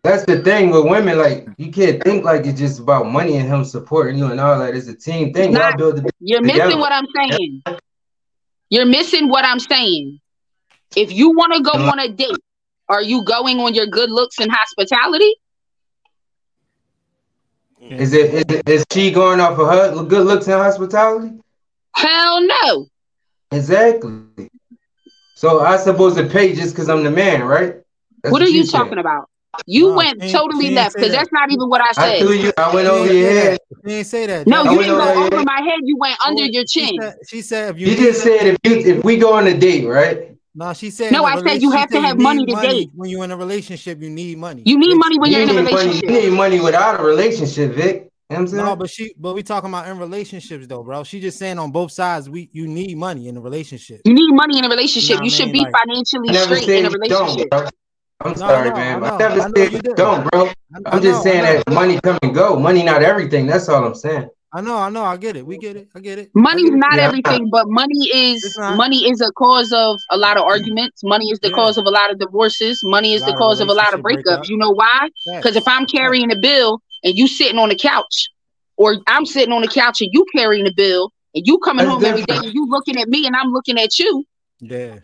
That's the thing with women. Like you can't think like it's just about money and him supporting you and all that. It's a team thing. Y'all not. build the You're together. missing what I'm saying. You're missing what I'm saying. If you want to go on a date, are you going on your good looks and hospitality? Is it is, it, is she going off of her good looks and hospitality? Hell no. Exactly. So I supposed to pay just because I'm the man, right? That's what are you she said. talking about? You No, went totally left because that. that's not even what I I said. threw you. I went over your say head. that. She ain't say that. no, I you didn't go over head. my head. You went under your She chin. said, she said if you, You just said if you if we go on a date, right? No, she said. No, I said you have to have money need to date. When you're in a relationship, you need money. You need money when You you're in a need money. relationship. You need money without a relationship, Vic. You know I'm saying? No, but she, but we talking about in relationships though, bro. She just saying on both sides, we you need money in a relationship. You need money in a relationship. what You should mean? be Like- financially I never straight in a you don't, relationship. bro. I'm No, sorry, no, man. I I, know, never I know said you you didn't. don't, bro. I, I I'm just know, saying that money come and go. Money not everything. That's all I'm saying. I know, I know, I get it. We get it. I get it. I Money's not Yeah. everything, but money is money is a cause of a lot of arguments. Money is the Yeah. cause of a lot of divorces. Money is the lot of cause of a lot of breakups. breakup. You know why? Because if I'm carrying the bill and you sitting on the couch, or I'm sitting on the couch and you carrying the bill, and you coming That's home every day and you looking at me and I'm looking at you, yeah,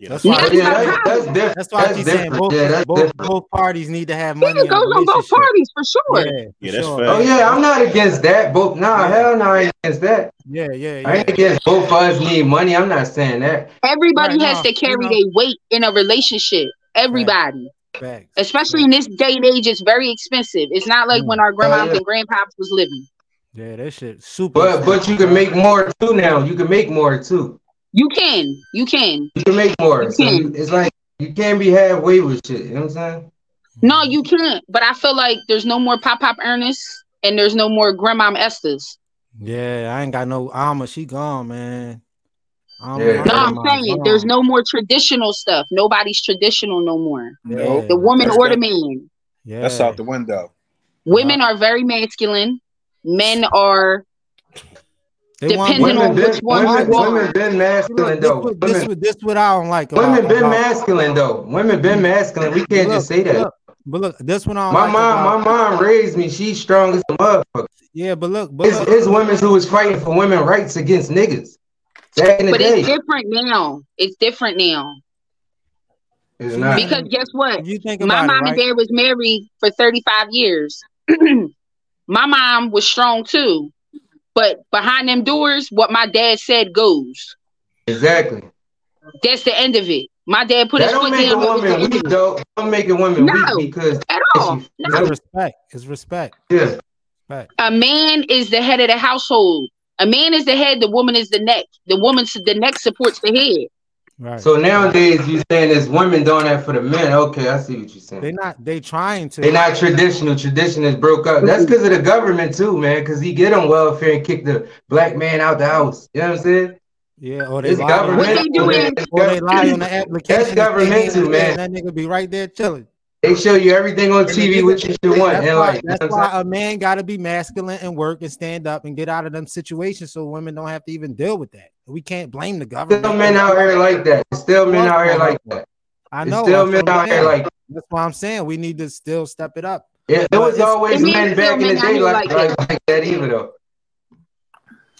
Yeah, That's that's why- why. That's yeah, not that's, that's different. that's why I keep saying both Yeah, that's both, both parties need to have money. it in goes on both parties for sure. Yeah, for Yeah, that's sure. fact. Oh yeah, I'm not against that. Both nah, Yeah. hell no, I ain't against that. Yeah, yeah, I ain't against both of us need money. I'm not saying that. Everybody Right, has no, to you carry know. their weight in a relationship. Everybody. Facts. Especially in this day and age, it's very expensive. It's not like Mm. when our grandmas yeah. and grandpops was living. Yeah, that shit super. But but you can make more too now. You can make more too. You can, you can. You can make more. You So can. you, it's like you can't be halfway with shit. You know what I'm saying? No, you can't. But I feel like there's no more Pop Pop Ernest and there's no more Grandma Esther's. Yeah, I ain't got no Alma. She gone, man. Alma, Yeah. No, I'm saying gone. there's no more traditional stuff. Nobody's traditional no more. Nope. The woman That's or the out- man. Yeah. That's out the window. Women are very masculine. Men are They want depending Women on been, which one women, women been masculine This, though. what- this, Women, what- this what I don't like. About, women been about- masculine though. Women been mm-hmm. masculine. We can't Look, just say that. look, but look, this one I don't My like mom, about- my mom raised me. She's strong as a motherfucker. Yeah, but look, but It's, look, it's women who was fighting for women rights against niggas. Back in the But day. it's different now. It's different now. It's not. Because guess what? you think My mom it, and dad was married for 35 years. *clears throat* my mom was strong too. But behind them doors, what my dad said goes. Exactly. That's the end of it. My dad put that his don't foot make a down. that woman weak it. though. Don't make a woman No, weak because At all. she, No. It's respect. It's respect. yeah. Respect. A man is the head of the household. A man is the head, the woman is the neck. The woman the neck supports the head. Right. So nowadays you're saying there's women doing that for the men. Okay, I see what you're saying. They're not. They trying to. They're not traditional. Tradition is broke up. That's because of the government too, man. Because he get on welfare and kick the black man out the house. You know what I'm saying? Yeah, or they It's lie. government. What they do man. Or they lie on the application. That's governmental, man. That nigga be right there chilling. They show you everything on TV nigga- what you should want That's in why, life. You know that's why a man got to be masculine and work and stand up and get out of them situations so women don't have to even deal with that. We can't blame the government. Still men out here like that. Still men out here like that. I know. still that's men what I'm out here saying. like That's why I'm saying we need to still step it up. yeah, there was always men back in the day like, like like, that. like that either though.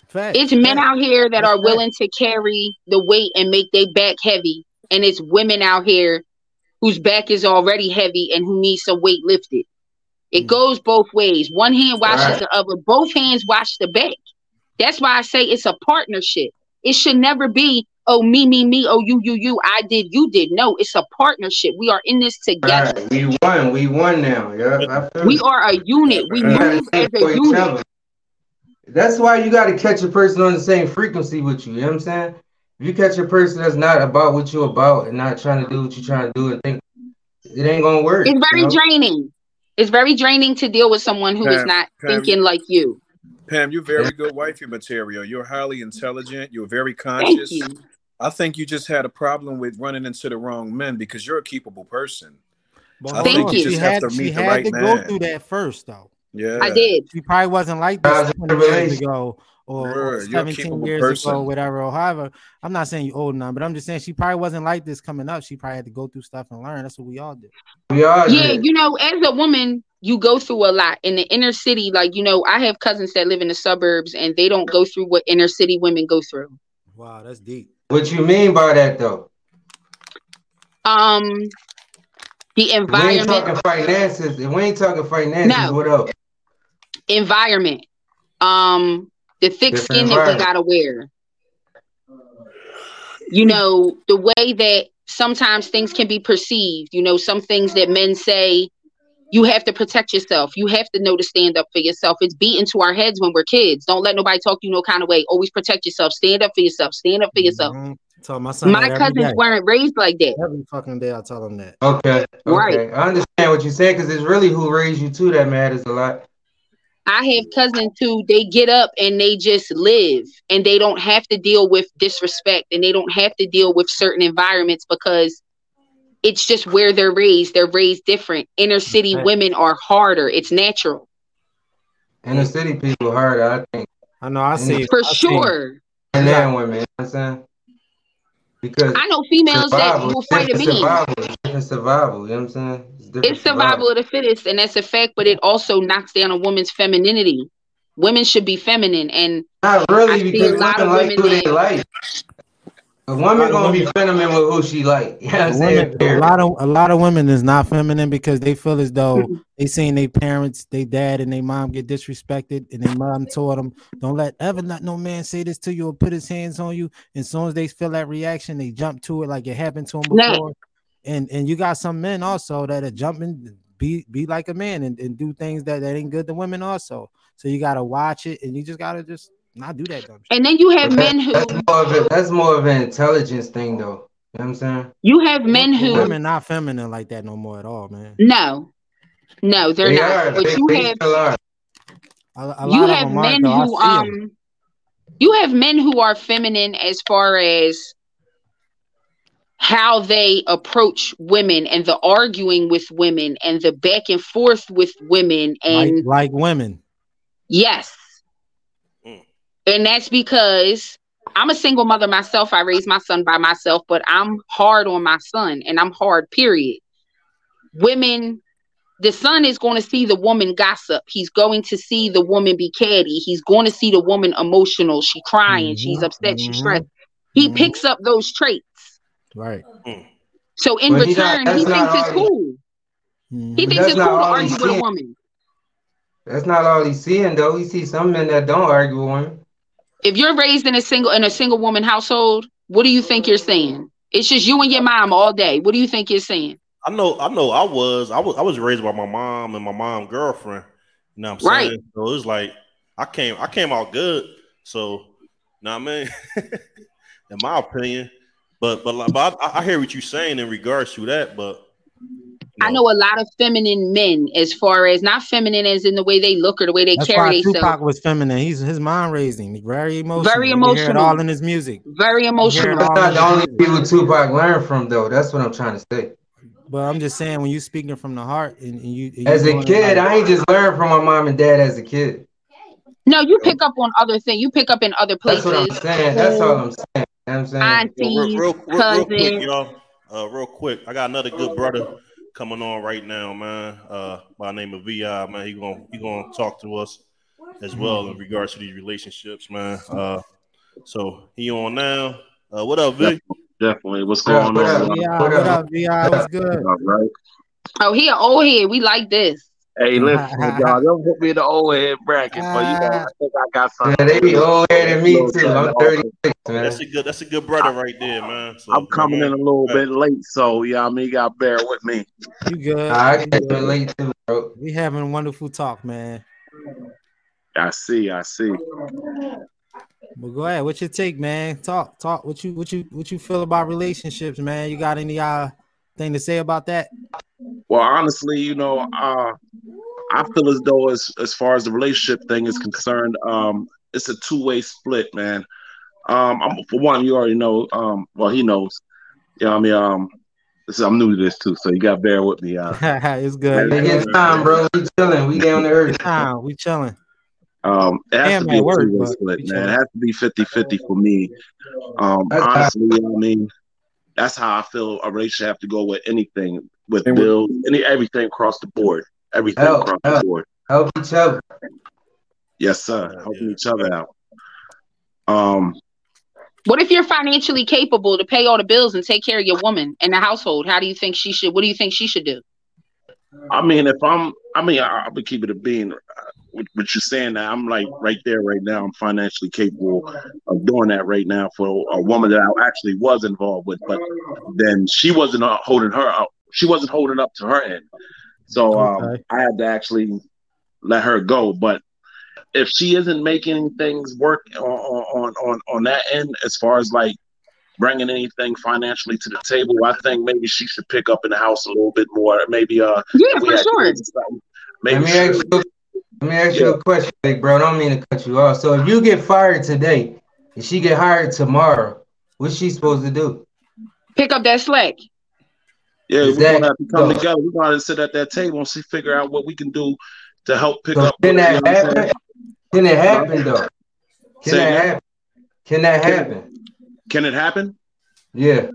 Fact. It's men out here that are willing to carry the weight and make their back heavy. And it's women out here whose back is already heavy and who needs some weight lifted. It Mm. goes both ways. One hand washes Right. the other. Both hands wash the back. That's why I say it's a partnership. It should never be, oh, me, me, me, oh, you, you, you, I did, you did. No, it's a partnership. We are in this together. Right, we won. We won now. Yeah, We it. are a unit. We move as a unit. other. That's why you got to catch a person on the same frequency with you. You know what I'm saying? If you catch a person that's not about what you're about and not trying to do what you're trying to do and think it ain't gonna work. It's very you know? draining. It's very draining to deal with someone who is Pam, not Pam, thinking like you. Pam, you're very good wifey material. You're highly intelligent. You're very Thank conscious. you. I think you just had a problem with running into the wrong men because you're a keepable person. But I hold think you She just have had, to she meet the had right to go through that first, though. Yeah, I did. She probably wasn't like Trials this and 20 years ago or, or Sure, you're a 17 years person. ago, whatever, or however. I'm not saying you old enough, but I'm just saying she probably wasn't like this coming up. She probably had to go through stuff and learn. That's what we all did. We all Yeah, you know, as a woman, you go through a lot in the inner city. Like, you know, I have cousins that live in the suburbs and they don't go through what inner city women go through. Wow, that's deep. What you mean by that though? Um, the environment. We ain't environment, talking finances. If we ain't talking finances, No. what else? environment, um, the thick Different skin that we gotta wear. You know, the way that sometimes things can be perceived. You know, some things that men say, you have to protect yourself. You have to know to stand up for yourself. It's beaten to our heads when we're kids. Don't let nobody talk you no kind of way. Always protect yourself. Stand up for yourself. Stand up for yourself. Mhm. Tell my son My cousins day. weren't raised like that. Every fucking day I tell him that. Okay. Right. I understand what you're saying because it's really who raised you too that matters a lot. I have cousins who they get up and they just live and they don't have to deal with disrespect and they don't have to deal with certain environments because it's just where they're raised. They're raised different. Inner city Right. women are harder. It's natural. Inner city people harder, I think, I know. I see. For I see. sure. than that women. You know what I'm saying? Because I know females that survival, will fight a man. survival, survival. You know what I'm saying? Different It's survival of the fittest, and that's a fact, but it also knocks down a woman's femininity. Women should be feminine and Not I really, see because a lot women of like women who they like. A woman gonna be feminine with who she like. *laughs* You know what I'm saying? Women, a lot of a lot of women is not feminine because they feel as though they seen their parents, their dad, and their mom get disrespected, and their mom told them, "Don't let ever let no man say this to you or put his hands on you." And as soon as they feel that reaction, they jump to it like it happened to them Nah. before. And and you got some men also that are jumping, be be like a man and, and do things that, that ain't good to women also. So you gotta watch it, and you just gotta just not do that dumb shit. And then you have that- men who that's more of a, that's more of an intelligence thing, though. You know what I'm saying? you have men who Women not feminine like that no more at all, man. no, no, they're They not. are. But They, you they have still are. A, a you lot of have them men though. Who see 'em. um you have men who are feminine as far as how they approach women and the arguing with women and the back and forth with women and like women. yes. Mm. and that's because i'm a single mother myself. I raised my son by myself but i'm hard on my son and i'm hard period. Women the son is going to see the woman gossip. He's going to see the woman be catty. He's going to see the woman emotional. She crying. She's Mhm, upset. She's mhm, stressed. He mhm. picks up those traits Right. Mm. so in But he not- return he thinks it's all he- cool he mm-hmm. thinks it's cool to argue he's with a woman That's not all he's seeing, though. He sees some men that don't argue with women. if you're raised in a single in a single woman household what do you think you're saying it's just you and your mom all day what do you think you're saying I know, I know. I was, I was, I was raised by my mom and my mom girlfriend. You know what I'm Right. saying? So it was like I came, I came out good. So, you know what I mean? *laughs* in my opinion, but but but I, I hear what you're saying in regards to that. But you I know a lot of feminine men, as far as not feminine as in the way they look or the way they That's carry why themselves. Tupac was feminine. He's his mind raising, him. He's very emotional. Very You hear it emotional. all in his music. Very emotional. That's not the only people Tupac learned from, though. That's what I'm trying to say. But I'm just saying, when you're speaking from the heart and, and you and As a kid, like- I ain't just learned from my mom and dad as a kid. No, you pick up on other things. You pick up in other places. That's what I'm saying. That's all I'm saying. You know I'm saying? Aunties, real, real, real, real quick, y'all. Uh, real quick, I got another good brother coming on right now, man. Uh, by the name of Vi, man. He gonna he gonna talk to us as well in regards to these relationships, man. Uh, so he on now. Uh, what up, Vic? Definitely. What's What up, going what on? up? man? VI, What what up? up, VI? What's good? All right. Oh, he an old head. We like this. Hey, *laughs* listen, y'all, don't put me in the old head bracket, but you know, I think I got something. Yeah, they be older than me, too. I'm 36, man. That's a good that's a good brother right there, man. So, I'm coming in a little bit late, so yeah, I mean, you gotta bear with me. You good? I You can good. relate to bro. We having a wonderful talk, man. I see, I see. Well, go ahead. What's your take, man? Talk, talk. What you, what you, what you feel about relationships, man? You got any uh thing to say about that? Well, honestly, you know, uh, I feel as though as as far as the relationship thing is concerned, um, it's a two way split, man. Um, I'm, for one, you already know. Um, well, he knows. Yeah, you know, I mean, um, this I'm new to this too, so you gotta bear with me. Uh, *laughs* it's good. Take your time, bro. We chilling. We down to earth. Time. We chilling. Um, it has Damn, to be a work, two-way split, man. chilling. It has to be 50-50 for me. Um, honestly, I mean, that's how I feel a relationship have to go with anything, with And with- bills, any everything across the board, everything Help, across the board. Help each other. Yes, sir. Helping each other out. Um, What if you're financially capable to pay all the bills and take care of your woman and the household? How do you think she should? What do you think she should do? I mean, if I'm, I mean, I, I would keep it a being. uh, What, what you're saying that I'm like right there, right now. I'm financially capable of doing that right now for a woman that I actually was involved with, but then she wasn't uh, holding her up. She wasn't holding up to her end, so um, Okay. I had to actually let her go. But if she isn't making things work on on on on that end, as far as like bringing anything financially to the table, I think maybe she should pick up in the house a little bit more. Maybe uh, Yeah, for sure. kids or something, Let maybe me ask you. Let me ask you a question, big bro. I don't mean to cut you off. So if you get fired today and she get hired tomorrow, what's she supposed to do? Pick up that slack. Yeah, we're gonna have to come So- together. We're gonna have to sit at that table and see, figure out what we can do to help pick So up. can that what I'm saying? happen? Can it happen though? Can Say that again? happen? Can that Can- happen? Can it happen? Yeah.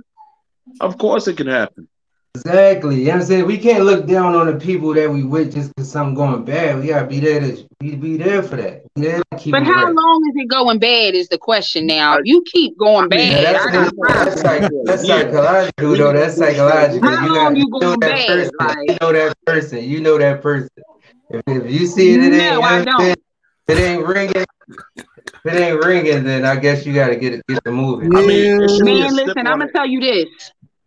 Of course, it can happen. Exactly. You know what I'm saying? We can't look down on the people that we with just because something going bad. We gotta be there to be, be there for that. Be there to keep But how right. long is it going bad? Is the question now. If you keep going bad, Yeah, that's, that's, that's, problems. psych, that's Yeah. psychological though. That's psychological. How You long got you you know going that bad? person. Like- You know that person. You know that person. If, if you see it, it ain't. No, you know I don't. it ain't ringing. If it ain't ringing, then I guess you gotta get it, get the moving. I mean, it should be a Man, listen, I'm gonna it. tell you this.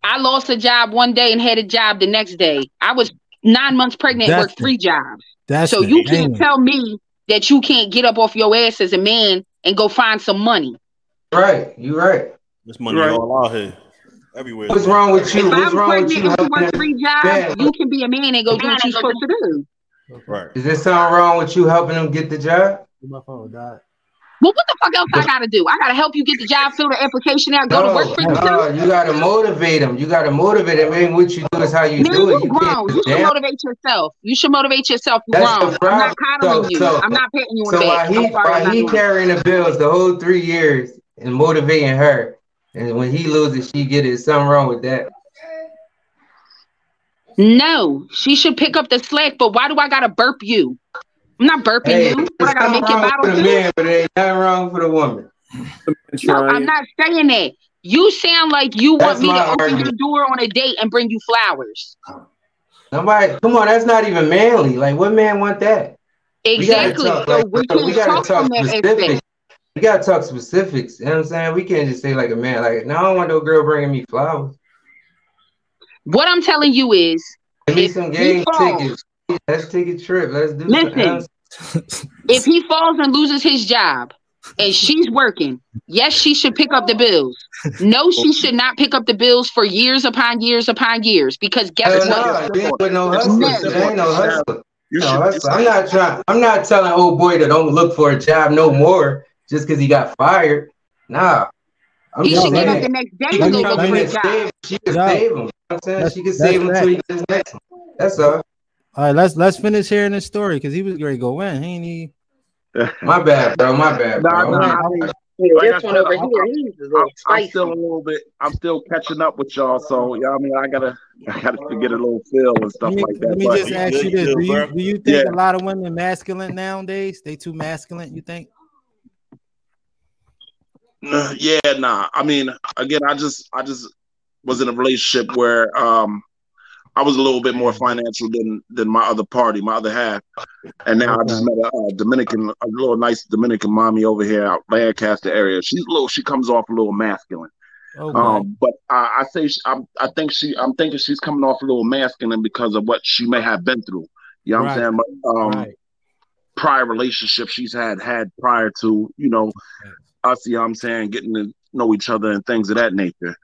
I lost a job one day and had a job the next day. I was nine months pregnant and worked Destin. three jobs. That's So you can't thing. tell me that you can't get up off your ass as a man and go find some money. Right, you're right. This money Right. all out here, everywhere. What's wrong with you? If What's I'm wrong with pregnant you you helping work three jobs, Yeah. you can be a man and go do what you're supposed to do. Right. Is there something wrong with you helping them get the job? My phone died. Well, what the fuck else I gotta do? I gotta help you get the job, fill the application out, go to work for you. no, you gotta motivate them. You gotta motivate them. Ain't what you do is how you Man, do you it. You grown. You should motivate yourself. You should motivate yourself. You That's grown. the I'm not coddling So- you. so- I'm not patting you on So the while back. he sorry, while he carrying the bills the whole three years and motivating her, and when he loses, she get it. Something wrong with that? No, she should pick up the slack. But why do I gotta burp you? I'm not burping Hey, you. there's What I gotta make your wrong bottle for the man, but there ain't nothing wrong for the woman. No, I'm not saying that. You sound like you That's want me to my open your door on a date and bring you flowers. Nobody, come on, that's not even manly. Like, what man want that? Exactly. We gotta talk, So like, we we gotta talk talk specifics. aspect. We gotta talk specifics. You know what I'm saying? We can't just say like a man, like, no, I don't want no girl bringing me flowers. What I'm telling you is, Give me some game tickets. Let's take a trip. Let's do something Listen. *laughs* if he falls and loses his job and she's working, yes, she should pick up the bills. No, she should not pick up the bills for years upon years upon years because guess Hell what? no, you ain't no No. hustlers. There ain't no hustler. You No should. I'm not trying. I'm not telling old boy to don't look for a job no more just because he got fired. Nah. I'm He should get up saying. the next day She and can go come look for a job. save. She can Yo, save him. You know I'm saying that's- she can save him until he gets next one. That's all. All right, let's let's finish hearing this story because he was going to go in. He ain't he? *laughs* My bad, bro. My bad, bro. nah, I'm- I mean, Yeah, like I this one said, over I'm- here, I'm- he's a I'm, little I'm still a little bit. I'm still catching up with y'all, so yeah. I mean, I gotta, I gotta get a little feel and stuff me, like that. let me just ask you this: good, Do you do you think Yeah. a lot of women masculine nowadays? They too masculine? You think? Yeah, nah. I mean, again, I just, I just was in a relationship where um, I was a little bit more financial than than my other party, my other half, and now I just met a, uh Dominican, a little nice Dominican mommy over here out Lancaster area. She's a little, she comes off a little masculine. Okay. Um, but I, I say she, I'm, I think she, I'm thinking she's coming off a little masculine because of what she may have been through. You know what Right. I'm saying? But, um, right. prior relationships she's had had prior to you know us. You know what I'm saying getting to know each other and things of that nature.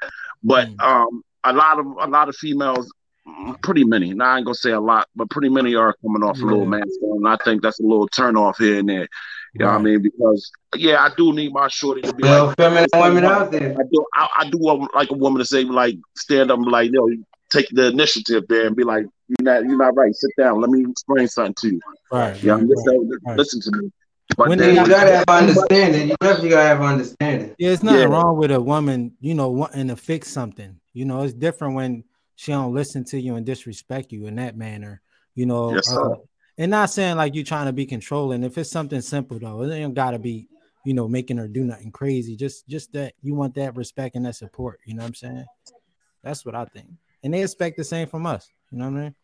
But Mm. um, a lot of a lot of females. Mm, Pretty many. Now I ain't gonna say a lot, but pretty many are coming off a little Yeah. masculine. And I think that's a little turn off here and there. You know what I mean? Because yeah, I do need my shorty to be Well, like feminine women out there. I do. I, I do want like a woman to say like stand up and like yo, take the initiative there and be like you're not you're not right. Sit down. Let me explain something to you. Right. Yeah, right, listen, right. listen to me. But When then, You gotta have understanding. You definitely gotta have understanding. Yeah, it's nothing Yeah. wrong with a woman, you know, wanting to fix something. You know, it's different when she don't listen to you and disrespect you in that manner. You know, Yes, sir. uh, and not saying like you're trying to be controlling. If it's something simple though, it ain't gotta be, you know, making her do nothing crazy. Just just that you want that respect and that support. You know what I'm saying? That's what I think. And they expect the same from us. You know what I mean?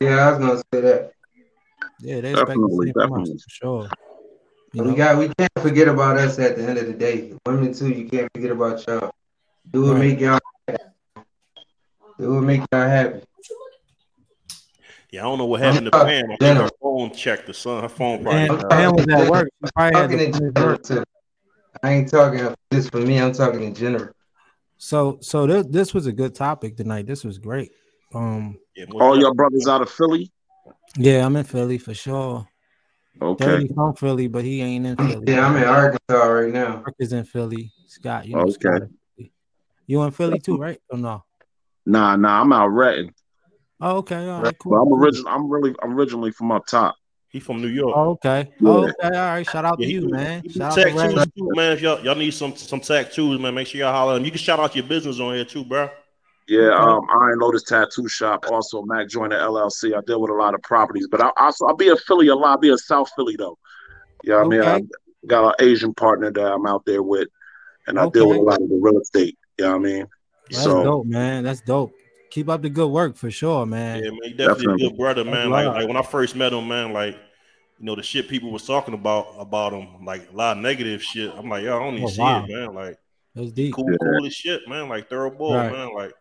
Yeah, I was gonna say that. Yeah, they expect Definitely, the same from us definitely. for sure. You we know? got we can't forget about us at the end of the day. Women too, you can't forget about y'all. Do what Right. make y'all happy. would make y'all happy. Yeah, I don't know what happened to Pam. I think her phone checked the sun. Her phone probably. And I'm. Pam was at work. She probably had talking to in finish general work. too. I ain't talking just for me, I'm talking in general. So so this this was a good topic tonight. This was great. Um Yeah, all your brothers out of Philly. yeah, I'm in Philly for sure. Okay. Dirty from Philly, but he ain't in Philly. Yeah, I'm in Arkansas right now. Mark is in Philly. Scott, you know Okay. Scott. in Philly. You in Philly too, right? Or no? Nah, nah, I'm out ratting. Oh, okay, all right, cool. But I'm original. I'm really, I'm originally from up top. He from New York. Oh, okay. Yeah. Oh, okay, all right. Shout out Yeah, to you, do- man. Shout out to too, man. If y'all, y'all need some some tattoos, man, make sure y'all holler at him. You can shout out your business on here too, bro. Yeah, Okay. um, Iron Lotus Tattoo Shop, also Mac Joyner LLC. I deal with a lot of properties, but I also I'll be a Philly a lot. I'll be a South Philly though. Yeah, I mean, I got an Asian partner that I'm out there with, and I deal with a lot of the real estate. You know what I mean? That's so dope, man. That's dope. Keep up the good work for sure, man. Yeah, man, he definitely, Definitely. a good brother, man. Like, like when I first met him, man, like you know the shit people was talking about about him, like a lot of negative shit. I'm like, yo, I don't even Oh, see wow. it, man. Like That's deep. cool, Yeah. cool as shit, man. Like thorough boy, Right. man. Like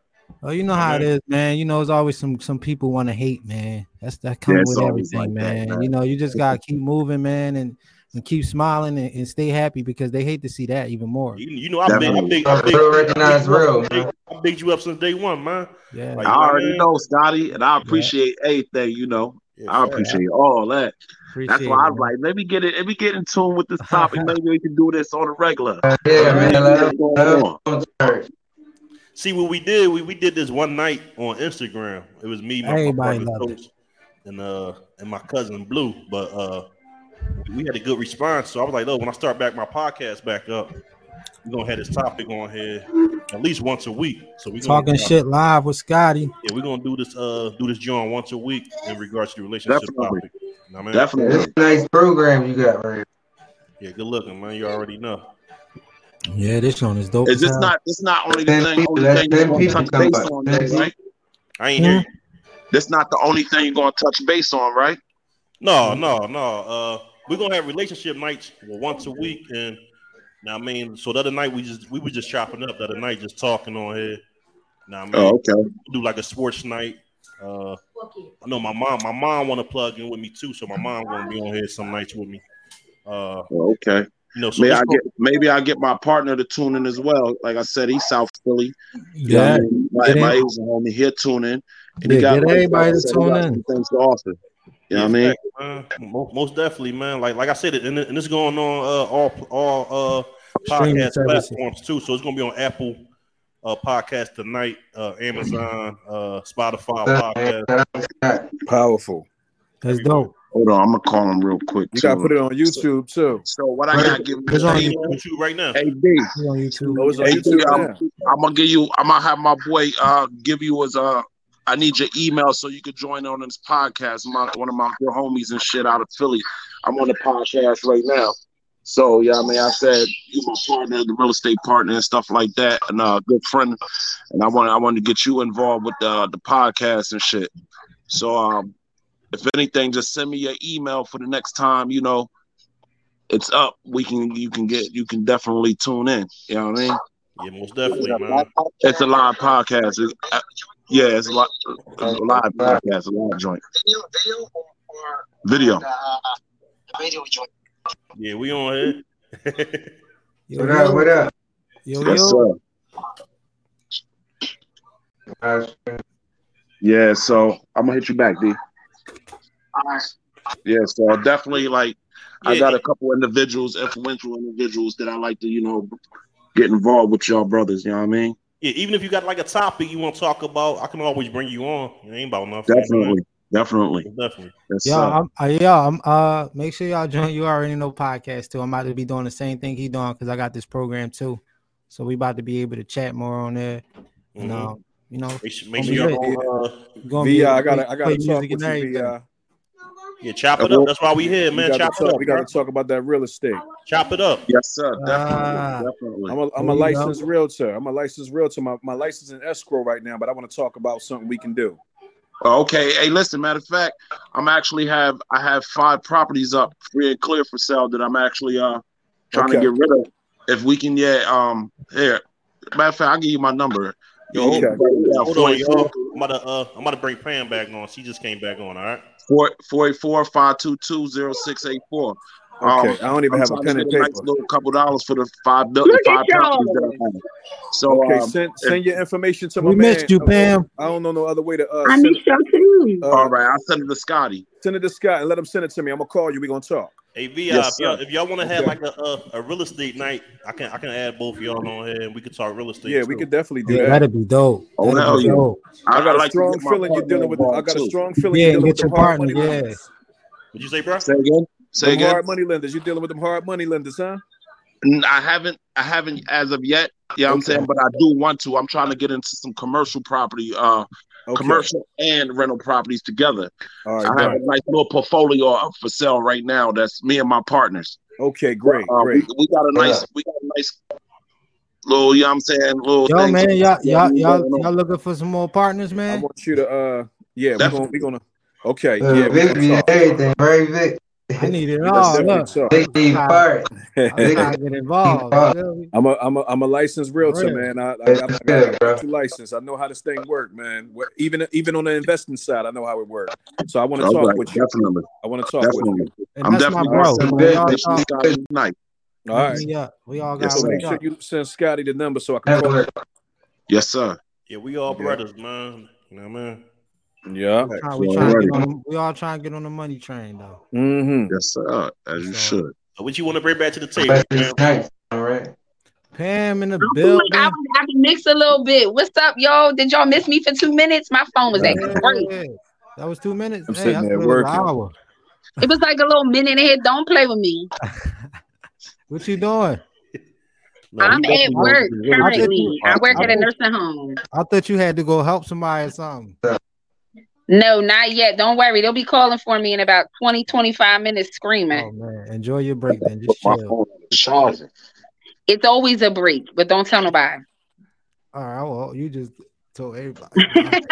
Oh, you know how it man. is, man. You know, there's always some some people want to hate, man. That's that comes it's with everything, like that, man. man. You know, you just gotta keep moving, man, and and keep smiling and, and stay happy because they hate to see that even more. You, you know, I big, I big, I big, Real recognize real, man. I bigged you up since day one, man. Yeah, Like, I already man, know, Scotty, and I appreciate everything. You know, yeah, I fact. appreciate all that. That's why I'm like, let me get it. Let me get in tune with this topic. Maybe we can do this on a regular. Yeah, man. Let What's them- going on? let them. See what we did? We, we did this one night on Instagram. It was me, my, my brother loved and uh and my cousin Blu. But uh we had a good response. So I was like, oh, when I start back my podcast back up, we're gonna have this topic on here at least once a week. So we're Talking shit live with Scotty. Yeah, we're gonna do this uh do this John once a week in regards to the relationship Definitely. topic. You know what I mean? Yeah, Definitely. It's a nice program you got right. Yeah, good looking, man. You already know. Yeah, this one is dope. Is this not? This not only the thing. Only that's thing you're gonna touch base on, Ten right? I ain't hear you. This not the only thing you're gonna touch base on, right? No, no, no. Uh, we're gonna have relationship nights well, once a week, and now I mean, so the other night we just we were just chopping up. The other night, just talking on here. Now I mean, Oh, okay. do like a sports night. Uh, I know my mom. My mom want to plug in with me too, so my mom gonna be on here some nights with me. Uh, Oh, okay. you know, so Maybe I get maybe I get my partner to tune in as well. Like I said, he's South Philly. You know Yeah, I mean? my, Get in. my Asian homie here tune in. And Yeah, he got get like, everybody to tune in. some things to offer. You know what I mean? Mo- most definitely, man. Like like I said, and, and it's going on uh, all all uh, podcast services. platforms too. So it's going to be on Apple uh, Podcast tonight, uh, Amazon, uh, Spotify podcast. Powerful. That's dope. Hold on, I'm gonna call him real quick. You gotta put it on YouTube too. So what I gotta give It's on you, YouTube right now. hey D, He on YouTube. Oh, it's on hey YouTube D, I'm. I'm gonna give you. I'm gonna have my boy uh give you his uh. I need your email so you can join on this podcast. My one of my good homies and shit out of Philly. I'm on the podcast right now. So yeah, I mean, I said you my partner, the real estate partner and stuff like that, and uh, good friend. And I want I want to get you involved with the the podcast and shit. So um, if anything, just send me your email for the next time. You know, it's up. We can you can get you can definitely tune in. You know what I mean? Yeah, most definitely, man. It's a live podcast. It's, uh, yeah, it's a, li- a live podcast, a live joint. Video. Video, or video, uh, Video joint. yeah, we on here. Yo, *laughs* What up? What up? Yo, Yes, yo. sir. Yeah, so I'm gonna hit you back, D. Yeah, so definitely like I got a couple individuals, influential individuals that I like to, you know, get involved with y'all brothers. You know what I mean? Yeah, even if you got like a topic you want to talk about, I can always bring you on. It ain't about nothing. Definitely, definitely. Definitely. Yes, Yeah, sir. I'm, uh, yeah, I'm, uh, make sure y'all join. You already know podcast too. I'm about to be doing the same thing he doing because I got this program too. So we about to be able to chat more on there. And, Mhm. um, you know, Make sure, make gonna sure y'all lit. gonna, uh, gonna be Vi, able I gotta, I gotta play talk music with you. Vi. Yeah, chop it up. That's why we here, man. gotta Chop it up. We gotta bro. talk about that real estate. Chop it up. Yes, sir. Definitely, Ah. definitely. I'm a, I'm a licensed realtor. I'm a licensed realtor. My, my license in escrow right now, but I want to talk about something we can do. Okay. Hey, listen. Matter of fact, I'm actually have I have five properties up free and clear for sale that I'm actually uh trying Okay. to get rid of. If we can, yeah. Um, here. Matter of fact, I'll give you my number. You Okay. can write it down, Hold on, y'all. I'm about to uh, I'm about to bring Pam back on. She just came back on. All right. 484 522 0684. Okay, I don't even I'm have a pen to and a paper. nice little couple dollars for the five bill, Look the five at y'all. properties that I have. So, Okay, um, send send your information to my We man. missed you, Pam. I don't know no other way to uh, I send, miss y'all too. uh, all right, I'll send it to Scotty. send it to Scott and let him send it to me. I'm gonna call you. We gonna talk. Hey, Vi, Yes, if y'all, y'all want to have Okay. like a, a a real estate night, I can I can add both of y'all on here and we could talk real estate. Yeah, we could definitely do Yeah, that. that'd be dope. Oh, That'd hell be dope. I got a like strong feeling you're dealing with. I involved, got a strong feeling Yeah, you're and dealing with get your them hard partner. money Yeah. lenders. What'd you say, bro? Say again. Say Them again. hard money lenders. You're dealing with them hard money lenders, huh? N- I haven't, I haven't as of yet. Yeah, I'm saying, but I do want to. I'm trying to get into some commercial property, uh, Okay. commercial and rental properties together. All right. I have great. a nice little portfolio up for sale right now. That's me and my partners. Okay. Great. Uh, Great. We, we got a nice, we got a nice little. You know what I'm saying? Little Yo, man, y'all, y'all, y'all, going on. y'all looking for some more partners, man? I want you to. uh Yeah, we're gonna. We're gonna. Okay. Uh, Yeah. We're Vic gonna everything, right, Vic? I need it all. definitely Look, tough. Big deep part. I'm trying to get involved. You feel me? I'm a I'm a I'm a licensed realtor, Real. man. I, I, That's I, I good, got a license. I know how this thing work, man. Even even on the investing side, I know how it works. So I want to talk right, with you. definitely, I want to talk with you. And I'm definitely my bro. gonna send We that all bitch talk. Scotty tonight. All Link right. me up. We all Yes, got So sir. make linked sure you send Scotty the number so I can call. Network. Yes, sir. Yeah, we all Yeah. brothers, man. You know what I mean? Yeah. Try- We All trying to get on. the- We all trying to get on the money train though. Mm-hmm. Yes, sir. As you So- should. What you want to bring back to the table, But man? it's. All right. Pam in the I building. I was I can mix a little bit. What's up, y'all? Did y'all miss me for two minutes? My phone was acting great. Yeah, That was two minutes. I'm Hey, sitting I there it was working. hour. It was like a little minute ahead. Don't play with me. *laughs* What you doing? No, I'm at work be really currently. I work at a I- nursing home. I thought you had to go help somebody or something. No, not yet. Don't worry. They'll be calling for me in about 20, 25 minutes Oh screaming. man, enjoy your break then. Just chill. phone on the charger. It's always a break, but don't tell nobody. All right, well, you just told everybody. *laughs* *laughs*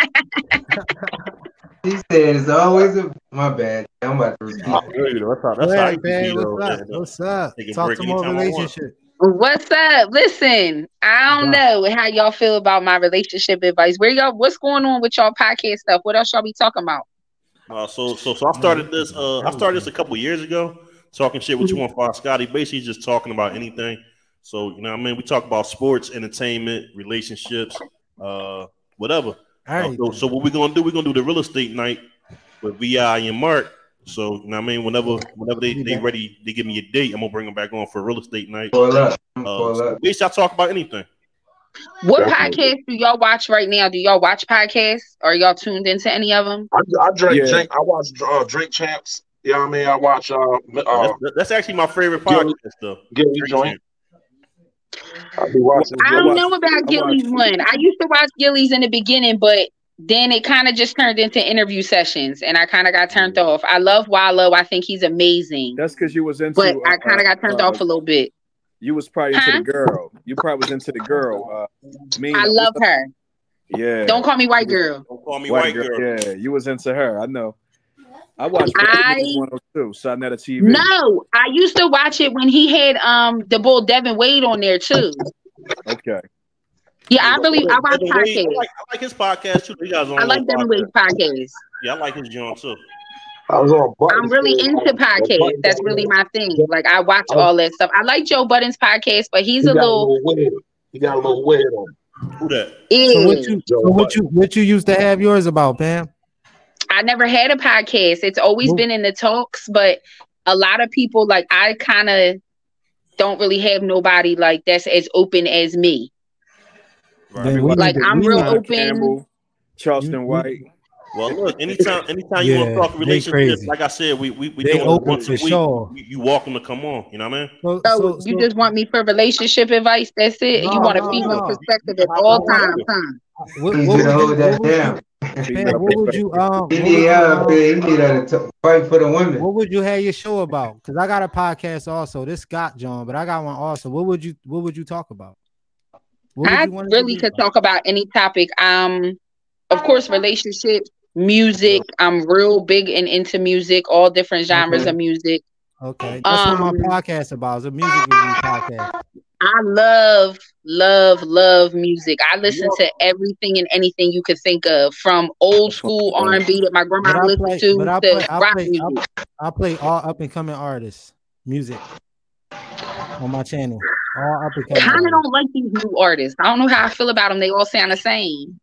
He said it's always a my bad. I'm about to repeat. Oh, good. That's how, that's Go how I ahead, used to man. be, though. What's up? man. What's up? Talk break to more anytime I want. relationship. What's up? Listen, I don't know how y'all feel about my relationship advice. Where y'all what's going on with y'all podcast stuff? What else y'all be talking about? Uh, so, so, so I started this. Uh, I started this a couple years ago, talking shit with you on Fox Scotty. Basically, just talking about anything. So, you know, what I mean, we talk about sports, entertainment, relationships, uh, whatever. Uh, so, so what we're gonna do? We're gonna do the real estate night with Vi and Mark. So, you know, what I mean, whenever, whenever they they ready, they give me a date. I'm gonna bring them back on for real estate night. Pull up. Uh, Pull so up. basically, I talk about anything. What Definitely. podcast do y'all watch right now? Do y'all watch podcasts? Are y'all tuned into any of them? I, I drink, Yeah. drink. I watch uh, Drink Champs. You know what I mean? I watch uh, uh That's, that's actually my favorite Gillie- podcast, though. Gillie Drink Joint. Champ. I be watching. I I don't watch- know about I Gillie's one. I used to watch Gillie's in the beginning, but then it kind of just turned into interview sessions, and I kind of got turned off. I love Wallo. I think he's amazing, That's because you was into. but I kind uh, of got turned uh, off a little bit. You was probably into the girl. You probably was into the girl. Uh, me. I love her. Yeah. Don't call me white girl. Don't call me white, girl. Yeah, you was into her. I know. I watched I- 102, Sonetta TV. No, I used to watch it when he had um the bull Devin Wade on there too. Okay. Yeah, I really I watch Devin I podcasts. like, I like his podcast too. He guys on I like Devin Wade's podcast. Yeah, I like his John too. I was on. Button I'm really Show. into podcasts. That's really my thing. Like I watch oh. all that stuff. I like Joe Budden's podcast, but he's He a got little weird. He got a little weird on. Who that? So what you so what you what you used to have yours about, Pam? I never had a podcast. It's always Well- been in the talks, but a lot of people like I kind of don't really have nobody like that's as open as me. Then we Like, I'm real open. Campbell, Charleston You- you- White. Well, look, anytime, anytime you want to talk they relationships, like I said, we we we They doing it once a week. sure. You, you welcome to come on. You know what I mean? So, So, so, you just want me for relationship advice? That's it. No, you want a female no. perspective at all times, huh? what, He what would you, hold that what down. *laughs* Pam, what would you um He what would need you, uh, um, he need to fight for the women. what would you have your show about? Because I got a podcast also. This Scott John, but I got one also. What would you what would you talk about? What I you want it to really could about? talk about any topic. Um, of course, relationships, music. I'm real big and into music, all different genres Okay. of music. Okay, that's what Um, my podcast about. It's a music review podcast. I love, love, love music. I listen to everything and anything you could think of, from old school R and B that my But grandma I listened play, to I to play, I rock play, music. I, I play all up and coming artists music on my channel. All up. Kind of don't like these new artists. I don't know how I feel about them. They all sound the same.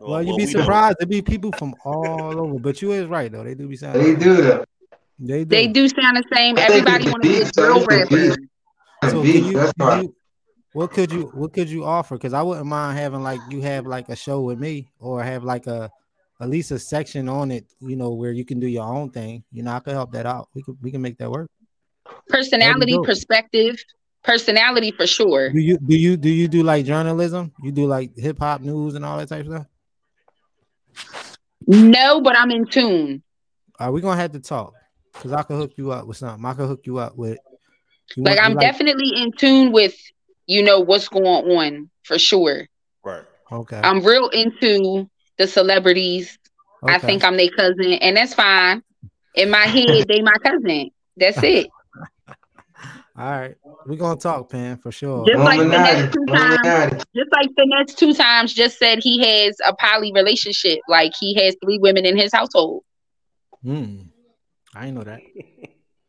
Well, you'd well, be we surprised. There be people from all over, but you is right though. They do be sounding. They do though. They do. They do sound the same. I Everybody it's want to be a beat, so girl rapper. So beat, you, that's can you what could you what could you offer? Because I wouldn't mind having like you have like a show with me or have like a at least a section on it, you know, where you can do your own thing. You know, I could help that out. We could we can make that work. Personality, dope. perspective, personality for sure. Do you do you do you do like journalism? You do like hip hop news and all that type of stuff? No, but I'm in tune. Are we gonna have to talk? Because I could hook you up with something. I could hook you up with you Like want- I'm you definitely in tune with, you know, what's going on for sure. Right. okay. I'm real into the celebrities. I think I'm their cousin, and that's fine. In my head, *laughs* they my cousin. That's it. All right, we're gonna talk, Pam, for sure. Just like finesse Illuminati. two times. Just like Finesse2Tymes just said he has a poly relationship. Like he has three women in his household. Hmm. I didn't know that.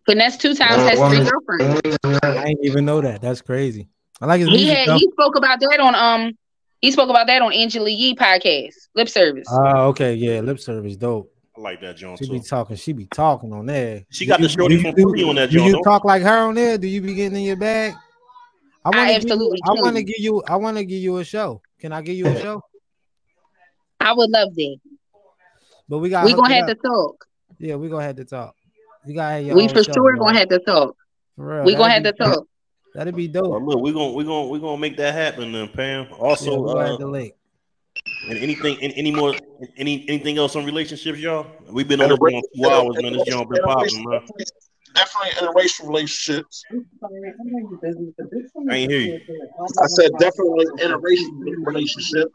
Finesse2Tymes has three girlfriends. I didn't even know that. That's crazy. I like his He music had though. he spoke about that on um he spoke about that on Angela Yee podcast, lip service. Oh, okay, yeah, lip service, dope. I like that John She too. be talking. She be talking on there. She Do got the you- shorty do from you- Philly on that Do joint, you don't- talk like her on there? Do you be getting in your bag? I want to absolutely I want to give you. I want to give you a show. Can I give you a show? I would love that. But we got. We gonna have to talk. Yeah, we gonna have to talk. You got We for show, sure bro. gonna have to talk. For real, We gonna have to be- talk. That'd be Well, dope. look, we're gonna we're gonna we're gonna make that happen then, Pam. Also, we gonna uh, have to link. And anything any, any more any anything else on relationships, y'all? We've been on this joint two hours, man. This joint been popping, man. Definitely interracial relationships. I ain't hear you. I said definitely interracial relationships.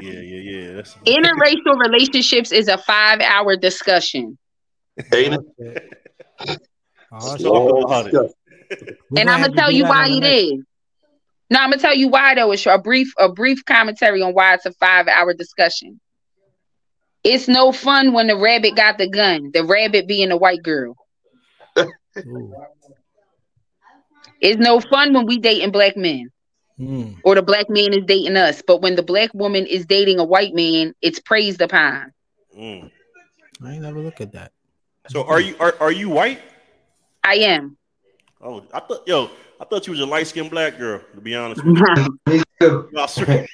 Yeah, yeah, yeah. That's *laughs* Interracial relationships is a five hour discussion. Ain't it? Oh, Talk it. And I'm gonna tell you why on the it next- is. No, I'm gonna tell you why though. It's a brief, a brief commentary on why it's a five hour discussion. It's no fun when the rabbit got the gun. The rabbit being a white girl. *laughs* It's no fun when we dating black men Hmm. or the black man is dating us. But when the black woman is dating a white man, it's praised upon. Mm. I ain't never look at that. So are you are, are you white? I am. Oh, I thought yo, I thought you was a light skinned black girl. To be honest *laughs* with you, Me too. I swear.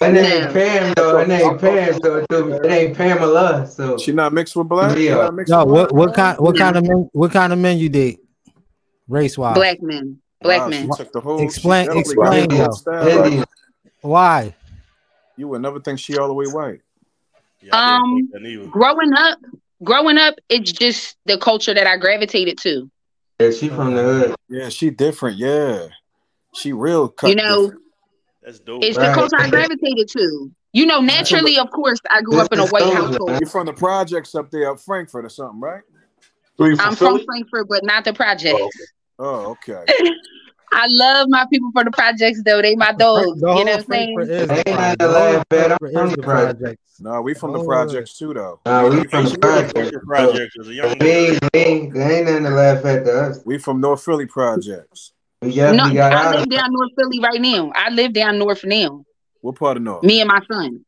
Her name Pam though. Her name Pam. So it ain't Pamela. So She not mixed with black. She Yeah. not mixed Yo, with what black? what kind what kind of men what kind of men you date? Race wise. black men. Black Wow, men. She the whole. Explain- explain, got the whole though. style. Indian. Why? You would never think she all the way white. Yeah, Um, think that neither. Growing up, growing up, it's just the culture that I gravitated to. Yeah, she from the uh, hood. Yeah, she different. Yeah, she real. Cut You know, different. That's dope. it's the Right. culture I gravitated to. You know, naturally, of course, I grew up in a white household. You're from the projects up there, up Frankford or something, right? I'm from Frankford, but not the projects. Oh, okay. Oh, *laughs* I love my people for the projects, though. They my dogs. The You know what I'm saying? Frankford is Ain't the nothing project. to laugh at. I'm from the the project. project. No, we from the Oh. projects too, though. Nah, we I from used the to live in project. projects as a young We man. ain't, ain't, nothing to laugh at to us. We from North Philly projects. We No, definitely got I out live down North Philly right now. I live down North now. What part of North? Me and my son.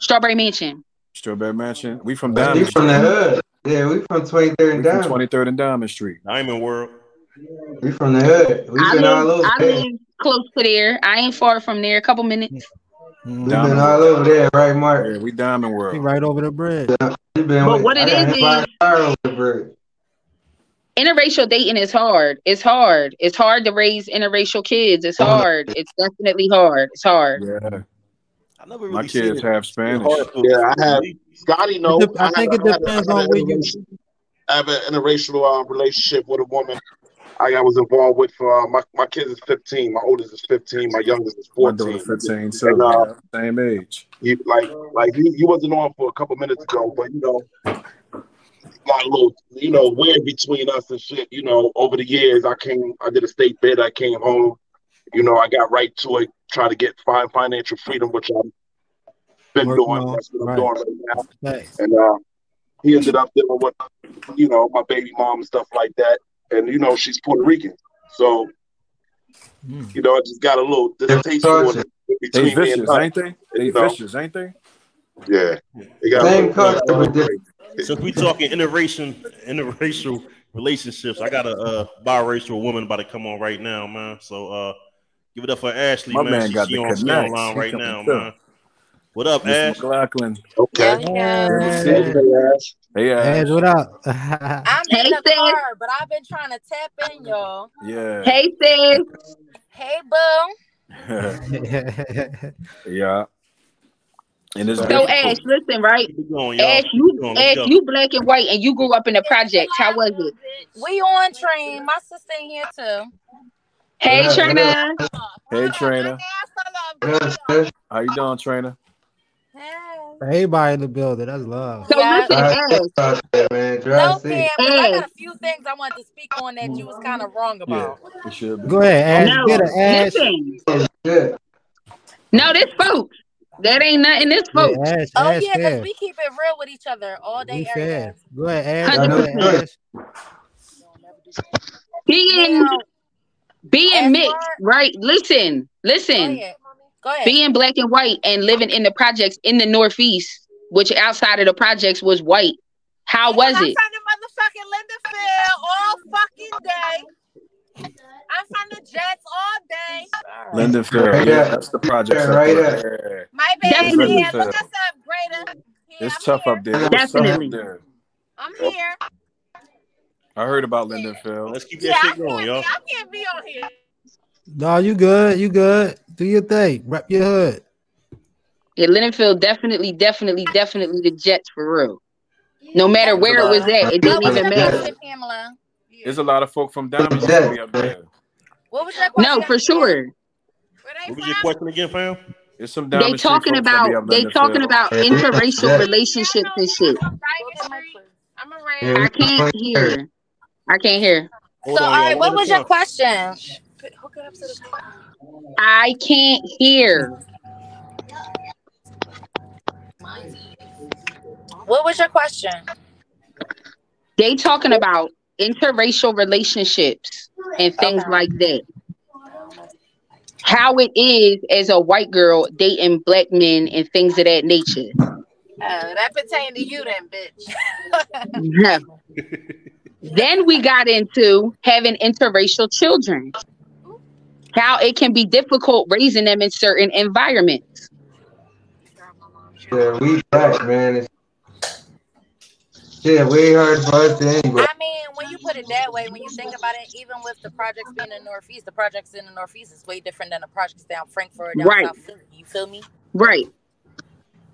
Strawberry Mansion. Strawberry Mansion. We from We from the hood. Yeah, we from 23rd We and from down. 23rd and Diamond Street. Diamond World. We from the hood. We I been all over I there. live close to there. I ain't far from there. A couple minutes. We been all over there, right, Mark? Yeah, we Diamond He World. right over the bridge. We been But with- what it I is is- a over the bridge. interracial dating is hard. It's hard. It's hard to raise interracial kids. It's hard. It's definitely hard. It's hard. Yeah, I never really my kids have It's Spanish. Yeah, I have- Scotty knows. It dep- I think it depends on where you- I have an interracial uh, relationship with a woman I, I was involved with for uh, my my kids is 15. My oldest is 15. My youngest is My 14. daughter 15 And, uh, yeah, Same age. he, like like he, he wasn't on for a couple minutes ago, but you know, got a little you know weird between us and shit. You know, over the years, I came, I did a state bid, I came home. You know, I got right to it, try to get fine financial freedom, which I've been Working doing. on, That's what I'm right. doing right now. Thanks. And uh, he ended up dealing with, you know, my baby mom and stuff like that. And you know, she's Puerto Rican, so Mm. you know, I just got a little distaste between They me and vicious, her. ain't they? They You know. vicious, ain't they? Yeah, they got a Same little- culture, but different. Since we talking interracial interracial relationships, I got a uh, biracial woman about to come on right now, man. So uh, give it up for Ashley, My man. man She, got she the on, she connects. online right now, through. man. What up, Mr. Ash? McLaughlin. Okay. Yeah. Hey, Hey, Ash. Ash, what up? *laughs* I'm Hey, in the sis. car, but I've been trying to tap in, *laughs* y'all. Yeah. Hey, sis. Hey, boo. *laughs* yeah. And it's So difficult. Ash, listen, right? Going. Ash, you going. Ash, you black and white, and you grew up in the project. How was it? We on train. My sister in here too. Hey, What up, what Trina. Hey, Trina. What up, sis? How you doing, Trina? Hey. Everybody in the building. That's love. So Yeah. listen, Dry Ash, safe out there, man. No, safe. I got a few things I wanted to speak on that you was kind of wrong about. it should be. Go ahead, Ash. no, Get it, Ash. listen. Oh. No, this folks. That ain't nothing. This Yeah, folks. Ash. Oh Ash yeah, because we keep it real with each other all day, every day. fair. Go ahead, Ash. Y'all Go ahead. Ash. Being being mixed, right? Listen, go listen. Ahead, go ahead. Being black and white and living in the projects in the Northeast, which outside of the projects was white. How Because was I'm it? from the motherfucking Liddonfield all fucking day. I'm from the Jets all day. Liddonfield, Right yeah, that's the project. Yeah, right there. there. My bad, Definitely. yeah. Look us up, Greater. Yeah, It's I'm tough here. up there. It was tough Definitely. up there. I'm here. I heard about Liddonfield. Let's keep that I shit going, y'all. I can't be on here. No, you good. You good. Do your thing. Rep your hood. Yeah, Liddonfield definitely, definitely, definitely the Jets for real. No matter where it was at, it didn't even your matter. question, Pamela? There's a lot of folk from Diamond used up there. What was that? question? No, for sure. What was your question again, fam? There's some They Diamond talking folks that be about they Liddonfield. talking about interracial relationships and shit. I'm I'm around. I can't hear. I can't hear. Hold So, on, all right, what was your know. Hook it up to the I can't hear. What was your question? They talking about interracial relationships and things Okay. like that. How it is as a white girl dating black men and things of that nature. Uh, that pertain to you then, bitch. Yeah. *laughs* then we got into having interracial children. How it can be difficult raising them in certain environments. Yeah, we black, man. It's shit way hard for us than anybody. I mean, when you put it that way, when you think about it, even with the projects being in the Northeast, the projects in the Northeast is way different than the projects down Frankford or down Right. South Philly. You feel me? Right.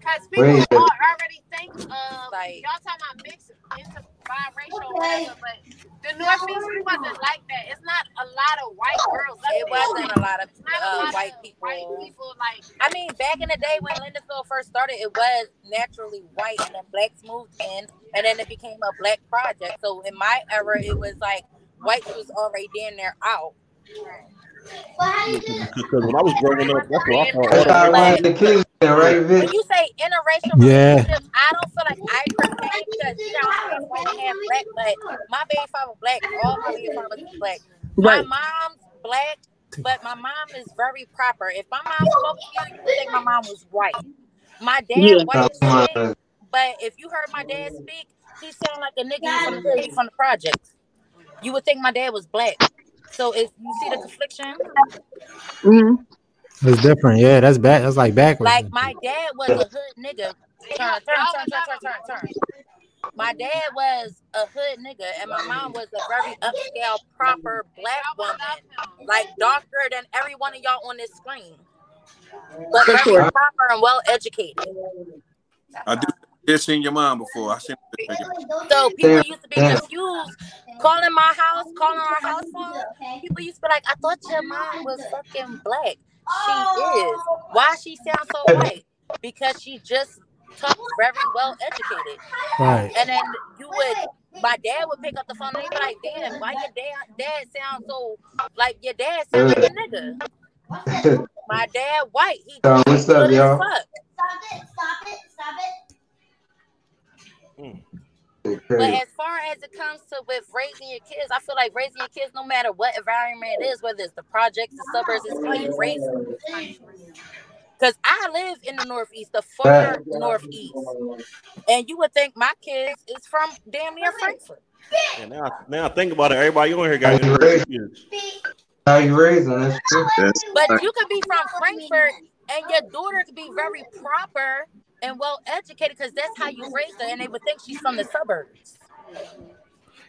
Because people Way all already think of like y'all talking about mixed into biracial, whatever, but the Northeast wasn't like that. It's not a lot of white girls. It wasn't a lot of uh, white people. White people like. I mean, back in the day when Liddonfield first started, it was naturally white, and then blacks moved in, and then it became a black project. So in my era, it was like whites was already in there out. Because when I was growing up, that's what I thought. That's how I the kids, right, When you say interracial Yeah. relationships, I don't feel like I pertain because you know I'm white and black, but my baby father black, all my baby fathers is black. My Right. mom's black, but my mom is very proper. If my mom spoke to you, you would think my mom was white. My dad Yeah. white as shit, but if you heard my dad speak, he sound like a nigga from the he from the projects. You would think my dad was black. So if you see the confliction, Mhm. It's different. Yeah, that's back. That's like backwards. Like my dad was a hood nigga. Turn, turn, turn, turn, turn, turn, turn. My dad was a hood nigga, and my mom was a very upscale, proper black woman, like darker than every one of y'all on this screen, but very sure. proper and well educated. I do did seen your mom before. I seen the. So people used to be confused, calling my house, calling our house phone. People used to be like, "I thought your mom was oh. fucking black." She is. Oh. Why she sound so white? Because she just talks very well educated. right. And then you would, my dad would pick up the phone and he'd be like, "Damn, why your dad dad sound so like your dad sound like a nigga?" My dad white. He So, what's up, y'all? fuck. Stop it, stop it, stop it. Shit But as far as it comes to with raising your kids, I feel like raising your kids, no matter what environment it is, whether it's the projects, the suburbs, it's how you raise them. Because I live in the Northeast, the far Northeast, and you would think my kids is from damn near Frankford. And now, now think about it. Everybody on here got How you interracial raise- kids. How you raise? That's true. But you could be from Frankford and your daughter could be very proper and well educated because that's how you raise her, and they would think she's from the suburbs.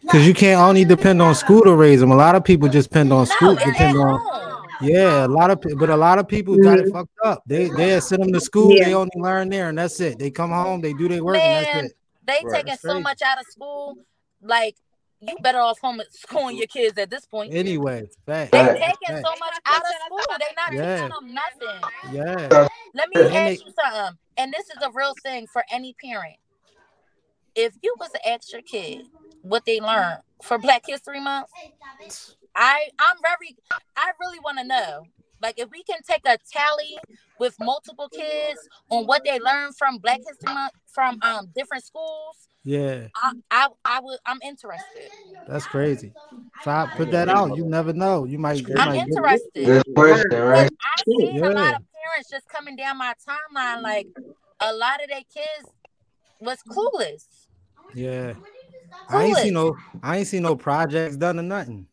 Because you can't only depend on school to raise them. A lot of people just depend on school. it's at Depend on home. yeah, a lot of pe- but a lot of people got it mm-hmm. fucked up. They they send them to school. Yeah. They only learn there, and that's it. They come home, they do their work, and that's it. they Right. taking so much out of school. Like you better off homeschooling your kids at this point. Anyway, fact. They fact, taking fact. so much out of school. They not Yeah. teaching them nothing. Yeah. Let me And they- ask you something, and this is a real thing for any parent. If you was to ask your kid what they learned for Black History Month, I I'm very I really want to know. Like if we can take a tally with multiple kids on what they learned from Black History Month from um different schools, Yeah, I I, I would I'm interested. that's crazy. Try put that out. You never know. You might. you I'm might get- interested. Good question, right? I see a lot of parents just coming down my timeline like a lot of their kids was clueless. Yeah. I ain't Clueless. seen no. I ain't seen no projects done or nothing.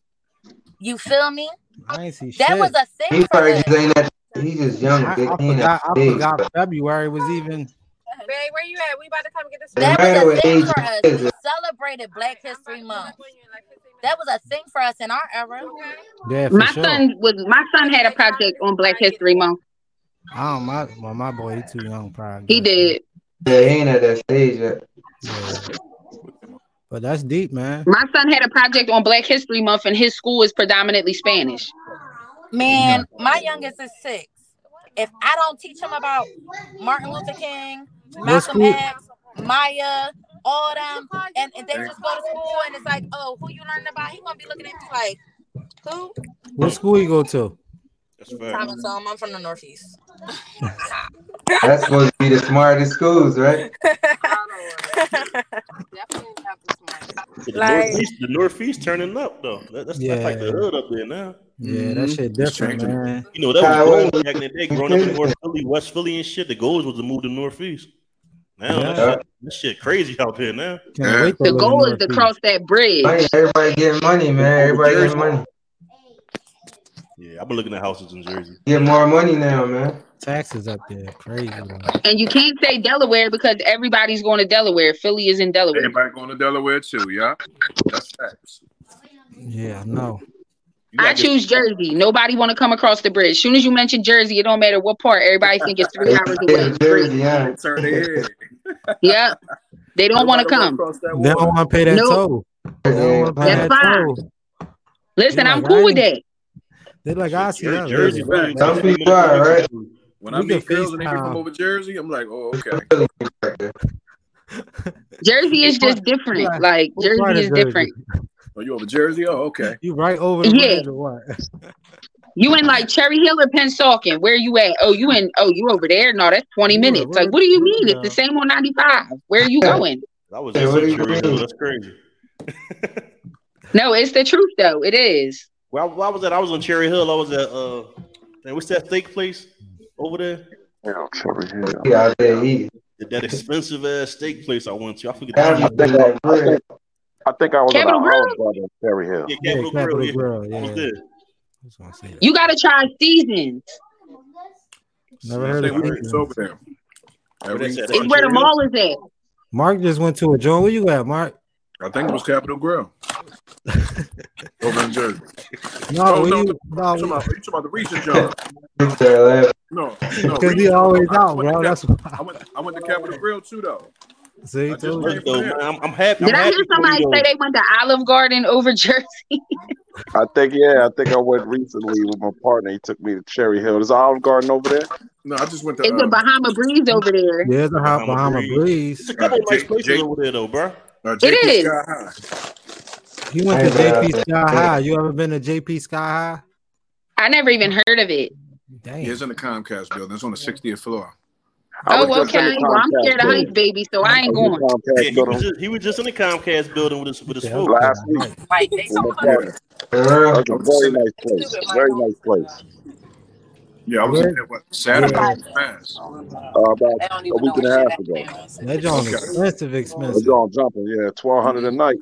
You feel me? I ain't see That shit. was a thing He for just ain't that. He just young. I, I forgot. I forgot February was even. Babe, where you at? We about to come get this. That was a thing for us. We celebrated Black History Month. That was a thing for us in our era. Yeah, for My sure. son was my son had a project on Black History Month. I don't. My well, my boy, he too young, probably. He did. Yeah, he ain't at that stage yet. Yeah. But that's deep, man. My son had a project on Black History Month, and his school is predominantly Spanish. Man, my youngest is six. If I don't teach him about Martin Luther King, Malcolm school? X, Maya, all them, and, and they just go to school and it's like, oh, who you learning about? He gonna be looking at me like, who? What school you go to? That's fair. Thomas, um, I'm from the Northeast. That's supposed to be the smartest schools, right? *laughs* The, Like- northeast, the northeast turning up though. That, that's, that's like the hood up there now. Yeah, that shit different, changing. man. You know that was what- back in the day. Growing up in North Philly, West Philly, and shit. The goals was to move to northeast. Now that, Yeah. shit, that shit crazy out there now. Can't Yeah. wait to The goal is to cross that bridge. Money, everybody getting money, man. Everybody getting money. Yeah, I've been looking at houses in Jersey. Get more money now, man. Taxes up there, crazy. man. And you can't say Delaware because everybody's going to Delaware. Philly is in Delaware. Everybody going to Delaware too, yeah. That's facts. Yeah, no. I gotta get- choose Jersey. Nobody want to come across the bridge. Soon as you mention Jersey, it don't matter what part. Everybody think it's three hours away. Jersey, yeah. Turn their head. Yeah, they don't want to come. They don't want to pay that Nope. toll. They don't want to pay That's that fine. toll. Listen, Yeah, I'm like, cool with ain't- that. They're like I see that. Jersey, later. really. Some right? When We I can meet girls and they come over Jersey, I'm like, oh, okay. *laughs* Jersey is just different. what- Like Jersey of is Jersey? different. Oh, you over Jersey? Oh, okay. You right over the Yeah. *laughs* bridge or what? You in like Cherry Hill or Pennsauken? Where you at? Oh, you in? Oh, you over there? No, that's 20 minutes. where- Like, what do you mean? yeah. It's the same on 95. Where are you going? I was Hey, just what in do you Cherry mean? Hill. That's crazy. *laughs* No, it's the truth though. It is. Where, where I was at, I was on Cherry Hill. I was at uh, man, what's that steak place over there? Yeah, Cherry Hill. He out there eating. That, that expensive ass steak place I went to. I forget. the That's. I think I, I think I was Capital at Grill? our Olive Garden in Cherry Hill. Yeah, Yeah, Capital Capital Grille. Yeah. Grill, I was there. I just want to say that. You gotta try seasons. Never heard of it. over there. Where Every- that's at? It's where the mall is at. Mark just went to a joint. Where you at, Mark? I think it was Capital Grille. *laughs* over in Jersey. No, Oh, no, you, no, no, You talking about, you talking about the recent job? Big Tail Lab. No, *laughs* no. because he always I out, went bro. Cap- That's why. I went, I went to Capital Grille too, though. See, I just told went you. Look, though, man, I'm, I'm happy. Did I'm I happy hear somebody you, say they went to Olive Garden over *laughs* Jersey? I think yeah, I think I went recently with my partner. He took me to Cherry Hill. There's an Olive Garden over there. No, I just went to. It's a Um, Bahama Breeze over there. There's a hot Bahama Bahama Breeze. Breeze. It's a couple Uh, nice Jake- places Jake- over there, though, bro. uh, It JP is. Sky High. You went to I ain't been out JP there. Sky High. You ever been to JG Sky High? I never even heard of it. Damn. Yeah, it's in the Comcast building. It's on the 60th floor. I Oh, was just in the okay. Well, I'm scared of building. heights, baby, so I ain't I was in going. the Yeah, he was just he was just in the Comcast building with his with his Yeah, folks. okay. last week Right. with my partner. That's a very nice place. Very nice place. Yeah, I was in there what, Saturday. Yeah. Fast. Uh, about a week and a half ago. happened. That joint Okay. expensive, We're expensive. jumping. Yeah, twelve hundred a night.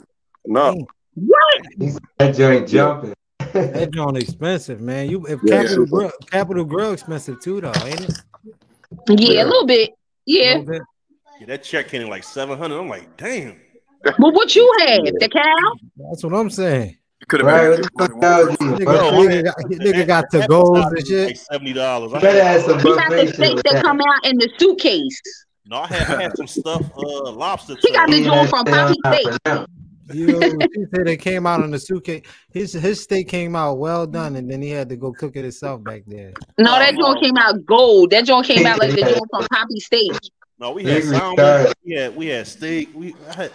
No, What? That joint jumping. *laughs* That joint expensive, man. You if Yeah, Capital super. Grill, Capital Grille expensive too, though, ain't it? Yeah, a little bit. Yeah. Little bit. Yeah, that check came in like seven hundred. I'm like, damn. But what you have? The cow? That's what I'm saying. It could have Right, been. what the fuck that was you? Nigga, Bro, nigga, got, nigga got to goals and shit. Like seventy dollars. You better have some He got the buffet steak that that. come out in the suitcase. No, I had I had some stuff. Uh, lobster. He got tail. the joint from shit on Poppy Steak. Of them. Yo, he said it came out on the suitcase. His his steak came out well done, and then he had to go cook it himself back there. No, that joint came out gold. That joint came out like the joint from Poppy Steak. No, we had Nigga salmon. We had we had steak. We had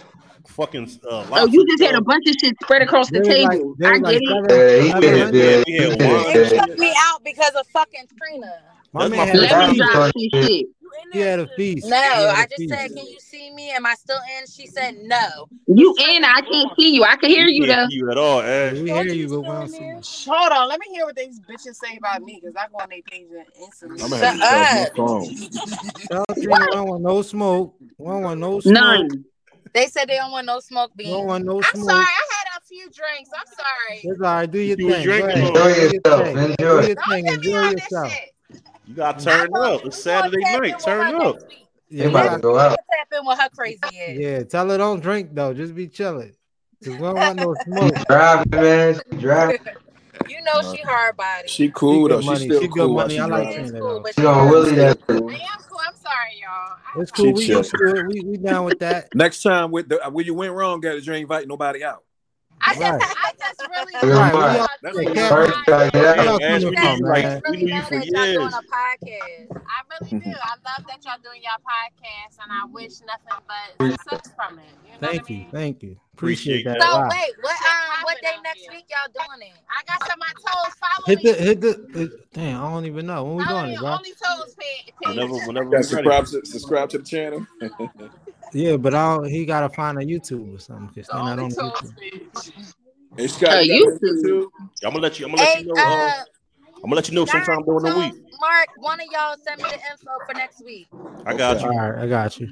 fucking uh, Oh, you just had a bunch of shit spread across the There was like- table. there I like get it. seven- Yeah, he did it, seven dude. We He had did one. it. They took me out because of fucking Trina. My That's man my had first a Let me That's feast. drop funny some shit. shit. He had a feast. No, He had a I just feast. said, "Can you see me? Am I still in?" She said, "No." You in? I can't see you. I can hear you Can't though. see you at all, Ash. We hear you, but we don't see you. Hold on, let me hear what these bitches say about me because I go on their page and instantly. I'm gonna Shut have to charge up. phone. Tell Trina we don't want no smoke. We don't want no smoke. None. They said they don't want no smoke We don't beans. want no I'm smoke. sorry, I had a few drinks. I'm sorry. It's all right. Do your You thing. Go drinking ahead. on- Do Enjoy yourself. thing. Enjoy. Do your Don't thing. me Enjoy this yourself. shit. You got turned up. It's Saturday night. Turn up. Yeah, They you about to go out. Tap in with her crazy ass. yeah, tell her don't drink though. Just be chilling. Cause we don't want no *laughs* smoke. Driving, man. Driving. *laughs* You know she hard body. She cool She though. good She money. still She good cool. while money. she I like driving. Trina cool, though. but She she gonna hard willie that shit. I'm cool. I'm sorry, y'all. I- It's cool. We She used chill. to it. We we down with that. *laughs* Next time with the uh, where you went wrong, got you ain't invite nobody out. I just, Right. I just really. Good Right, we mark. all- That's yeah, First time, yeah. y'all Hey, Ash, coming we from, knew you like man? we Really you love for that y'all doing a podcast. I really do. I love that y'all doing your podcast, and I wish nothing but success from it. You know Thank what I you. mean? Thank you. Appreciate Appreciate that. So Wow. wait, what um what day next here. week y'all doing it? I got some of my toes. Follow Hit me. the hit the. Hit, damn, I don't even know when we Follow doing it, on bro. Only Toes page. Whenever, whenever Got subscribe to subscribe to the channel. *laughs* Yeah, but I don't, he gotta find a YouTube or something because The they're not Only on YouTube. Hey Scott, Uh, you got YouTube. YouTube? I'm gonna let you. I'm gonna let Hey, you know. Uh, uh, I'm gonna let you know sometime during the week. Mark, one of y'all send me the info for next week. I got you. All right, I got you.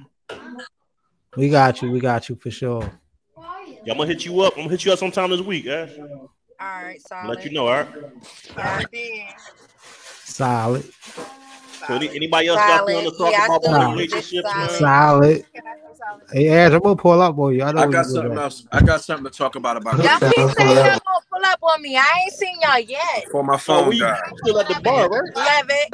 We got you. We got you for sure. Yeah, I'm gonna hit you up. I'm gonna hit you up sometime this week, eh? Ash. All right, I'll solid. let you know. All right. Alright, then. Solid, So any, anybody else got something to Solid. talk Yeah, I about still about Nah. need to relationships, solid. man? solid. Can I say something? Hey, Ash, I'm gonna pull up on you. I know I where got you something live at. else. I got something to talk about about Y'all Sounds keep saying cool. y'all gonna pull up on me. I ain't seen y'all yet. before my Oh, phone we died. still at the bar, right? Love it.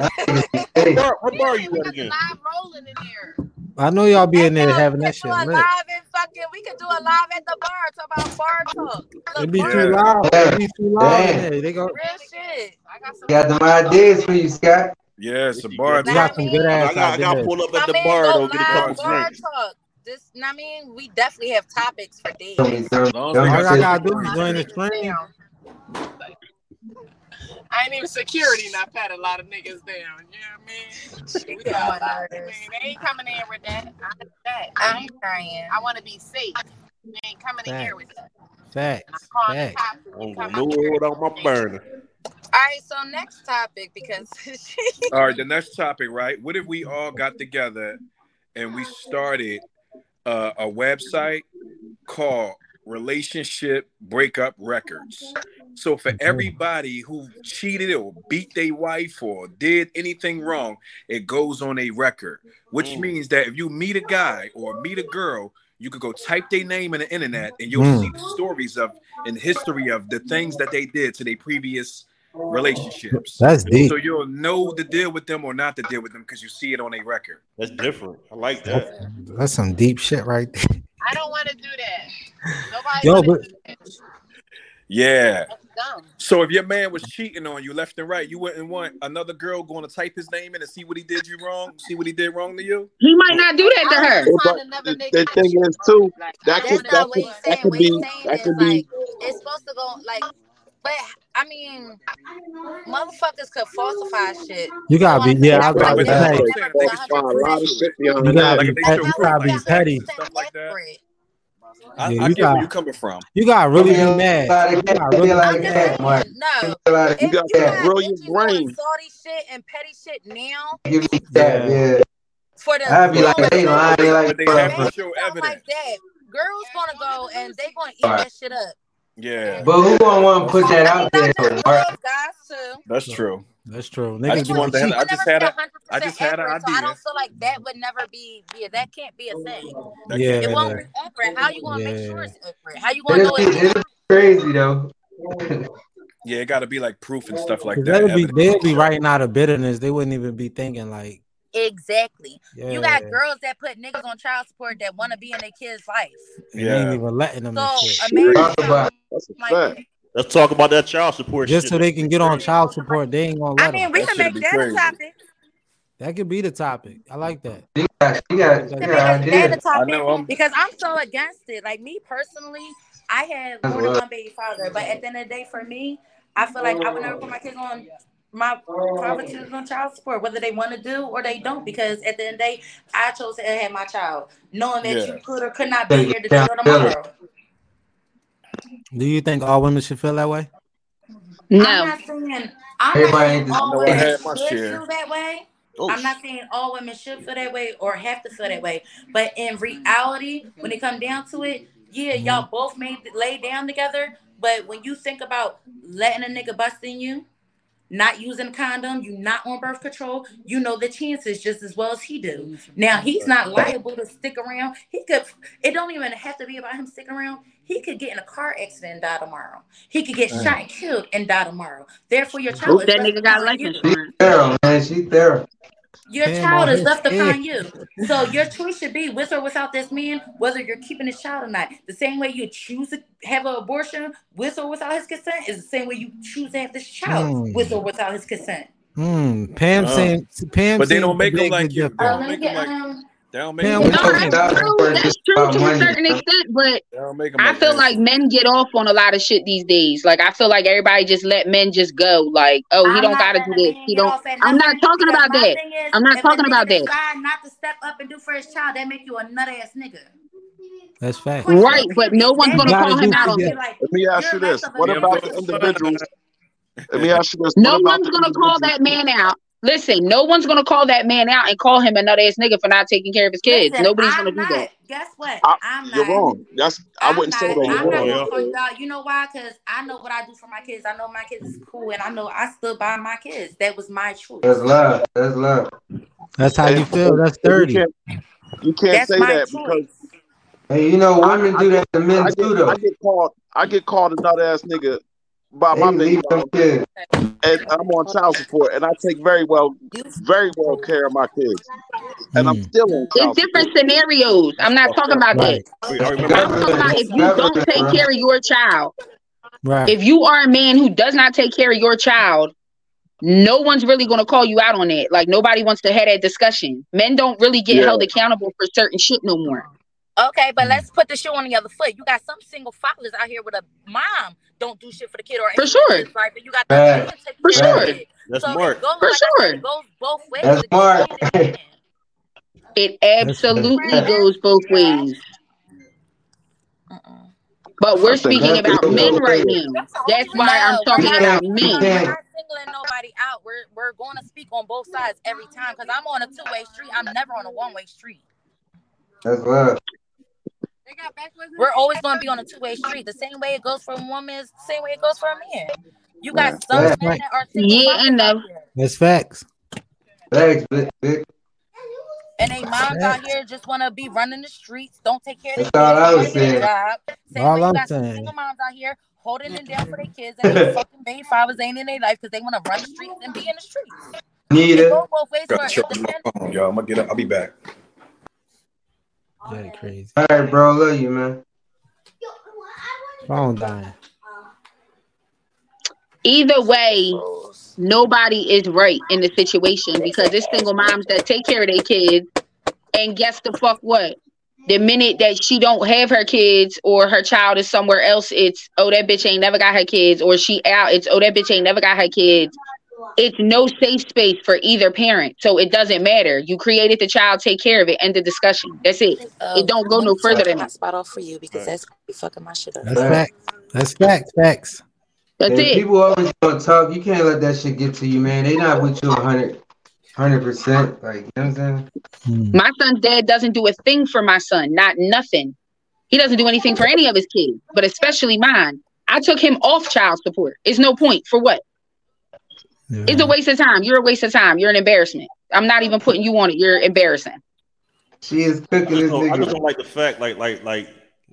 What Hey, bar, what bar Yeah, you we at got the again? live rolling in there. I know y'all be Hey, in there yo, having we that could do shit a lit. live and fucking. We could do a live at the bar. Talk about bar talk. It Look, be too loud. It'd be too loud in They go. real shit. I got some. got them ideas for you, Scott. Yeah, it's a bar You got- got some good I ass got, I got to pull up at I the mean, bar go though, get a couple bar drinks. talk. This, I mean, we definitely have topics for days. Show me some As long as dumb they All I gotta do some is join the stream. Down. I ain't even security and I pat a lot of niggas down. You know what I mean? We got a. I mean, they ain't coming in with that. I that. I, ain't, trying. I want to be safe. They ain't coming in here with that. I'm Facts. Facts. I'm you gonna come move without my burner. All right, so next topic because *laughs* All right, the next topic, right? What if we all got together and we started uh, a website called Relationship Breakup Records? So for everybody who cheated or beat their wife or did anything wrong, it goes on a record, which Mm. means that if you meet a guy or meet a girl, you could go type their name in the internet and you'll Mm. see the stories of and history of the things that they did to their previous relationships. That's deep. So you'll know the deal with them or not to deal with them because you see it on a record. That's different. I like that. That's some deep shit right there. I don't want to do that. Nobody Yo, but. Yeah. So if your man was cheating on you left and right, you wouldn't want another girl going to type his name in and see what he did you wrong, see what he did wrong to you. He might not do that to her. don't But the, the thing is too. Like, that could that's that not want what could that could be he's saying that is could be like it's supposed to go like, but I mean, motherfuckers could falsify shit. You gotta be. Yeah, I that's was why about we to But never that's say. what I'm never saying. be They folks find a lot of 100% shit sure. behind You gotta be. if petty. show You gotta like be that, petty. stuff like that. accurate. I, Yeah, I you get where got. you're coming from. You got really of be y'all mad. got You got really like I'm be just that, mad. Mark. no. A lot You If got you to got grow your bitches doing brain. salty shit and petty shit now give me that, Yeah. yeah. for the I'd be like, they term, lying they, like they have to show something like evidence. that, girls gonna go and they gonna eat Alright. that shit up. Yeah, But who gonna want to put that out there not though, just Mark? guys too. That's true. That's true. I just be wanted to. Have, I just had be a. hundred I just had an accurate, so I don't feel like that would never be. Yeah, that can't be a oh, thing. That Yeah. It won't a be accurate. How you gonna make sure it's accurate? How you gonna It'll know be it's it'll crazy though. Yeah, it got to be like proof and stuff like that. that'll be they'll be writing out of bitterness. They wouldn't even be thinking like Exactly. Yeah. You got girls that put niggas on child support that want to be in their kids' life. Yeah. they ain't even letting them. So and shit. a man Talk about That's a like fact. Let's talk about that child support Just shit. so they can get on child support, they ain't gonna let I mean, them. we That can shit'd make be that a crazy. topic. That could be the topic. I like that. she got, she got, she We got can make that a ideas. I topic know I'm because I'm so against it. Like me personally, I had more than one baby father, but at the end of the day, for me, I feel like I would never put my kids on my father children on child support, whether they want to do or they don't, because at the end of the day, I chose to have my child, knowing that Yeah. you could or could not be here today or accountability. tomorrow. Do you think all women should feel that way? I'm No. not saying I'm Everybody not saying all I know I women should share. feel that way. Oh, I'm not saying all women should feel that way or have to feel that way, but in reality, when it come down to it, yeah, Mm-hmm. y'all both made lay down together. But when you think about letting a nigga bust in you, not using a condom, you not on birth control, you know the chances just as well as he do. Now he's not liable to stick around. He could. It don't even have to be about him sticking around. He could get in a car accident and die tomorrow. He could get shot and killed and die tomorrow. Therefore, your child Hope is that left nigga got upon life you. insurance. Thorough, man. She thorough. Your Damn, child is his left upon you. So your choice should be with or without this man, whether you're keeping his child or not. The same way you choose to have an abortion with or without his consent is the same way you choose to have this child Hmm. with or without his consent. Hmm. Pam Uh, saying Pam But they don't make them like you. Uh, let me get like um. They don't make Pam, No, you that's true. That's true about to a certain extent, but they don't make them I feel that. like men get off on a lot of shit these days. Like I feel like everybody just let men just go. Like, oh, he I'm don't gotta do this. He don't. I'm not talking about my that. I'm not talking about that. decide not to step up and do for his child, that make you a nut ass nigga. That's fact. Right, but no one's gonna call him out on be that. like Let me ask you're you less this: What Yeah, nigga I'm about the individuals? *laughs* Let me ask you this: No one's gonna call that man out. Listen, no one's gonna call that man out and call him another ass nigga for not taking care of his kids. Listen, Nobody's gonna I'm do that. Guess what? I, I'm you're wrong. That's I I'm wouldn't say not. that. You're I'm not wrong. gonna yeah. you out. You know why? Because I know what I do for my kids. I know my kids is cool, and I know I stood by my kids. That was my choice. That's love. That's love. That's how you feel. That's and you can't you can't That's say my that because. Hey, you know, women I do get that to men I too, though. I get called I get called a nut ass nigga by They my baby leave them mom, kids. and I'm on child support, and I take very well very well care of my kids, and I'm Hmm. still on It's child support. different scenarios. I'm not talking about that. Right. this. I'm talking about if you don't take care of your child. Right. If you are a man who does not take care of your child, no one's really going to call you out on it. Like nobody wants to have that discussion. Men don't really get Yeah, held accountable for certain shit no more. Okay, but Hmm. let's put the shoe on the other foot. You got some single fathers out here with a mom don't do shit for the kid or anything. For sure. in his life, and you got the man For care of the sure. kid. That's So Mark. it goes, For like I said, sure. it goes both ways. That's It smart. hand in. It That's absolutely goes both ways. But we're I think speaking about the men right now. That's why I'm talking You about can't. Men. we're can't. singling nobody out. We're we're going to speak on both sides every time because I'm on a two way street. I'm never on a one way street. That's love. We're always going to be on a two way street. The same way it goes for a woman is the same way it goes for a man. You Yeah. got some men Right. that are single Yeah, mothers and out uh, That's facts. Thanks, big, big. and they moms out Facts. here just want to be running the streets, don't take care of That's their all kids, I want was to get a saying. job. Same All you I'm got some saying. single moms out here holding it down for their kids, *laughs* and they fucking baby fathers ain't in their life because they want to run the streets and be in the streets. It Nita. goes both ways for it charge depends. phone, y'all. I'm gonna get up. I'll be back. That crazy. All right, bro. Love you, man. Phone dying. either way, nobody is right in the situation because it's single moms that take care of their kids. And guess the fuck what? The minute that she don't have her kids or her child is somewhere else, it's oh that bitch ain't never got her kids, or she out, it's oh that bitch ain't never got her kids. It's no safe space for either parent. So it doesn't matter. You created the child, take care of it, end the discussion. That's it. It don't go no further than that. spot off for you because that's fucking my shit up. That's Facts. facts. That's facts. Facts. That's Hey, it. people always gonna talk. You can't let that shit get to you, man. They not with you 100 percent. Like you know what I'm saying? Hmm. My son's dad doesn't do a thing for my son, not nothing. He doesn't do anything for any of his kids, but especially mine. I took him off child support. It's no point for what? It's a waste of time. You're a waste of time. You're an embarrassment. I'm not even putting you on it. You're embarrassing. She is I cooking just, this don't, I just don't like the fact, like, like, like,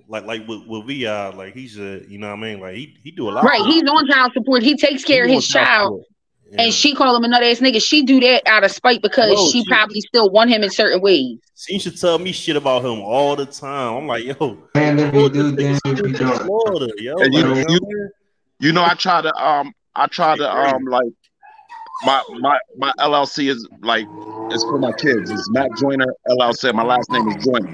like, like with, with Vi, like he's a, you know what I mean? Like he, he do a lot. Right. He's on child support. He takes He care of his child child. support. and she call him another ass nigga. She do that out of spite because Bro, she she- probably still want him in certain ways. She should tell me shit about him all the time. I'm like, yo, Man, if you do, then if you don't. Florida, yo. And you, like, you, you know, I try to um, I try to um, like my my my LLC is like it's for my kids. It's Matt Joyner LLC. My last name is Joyner.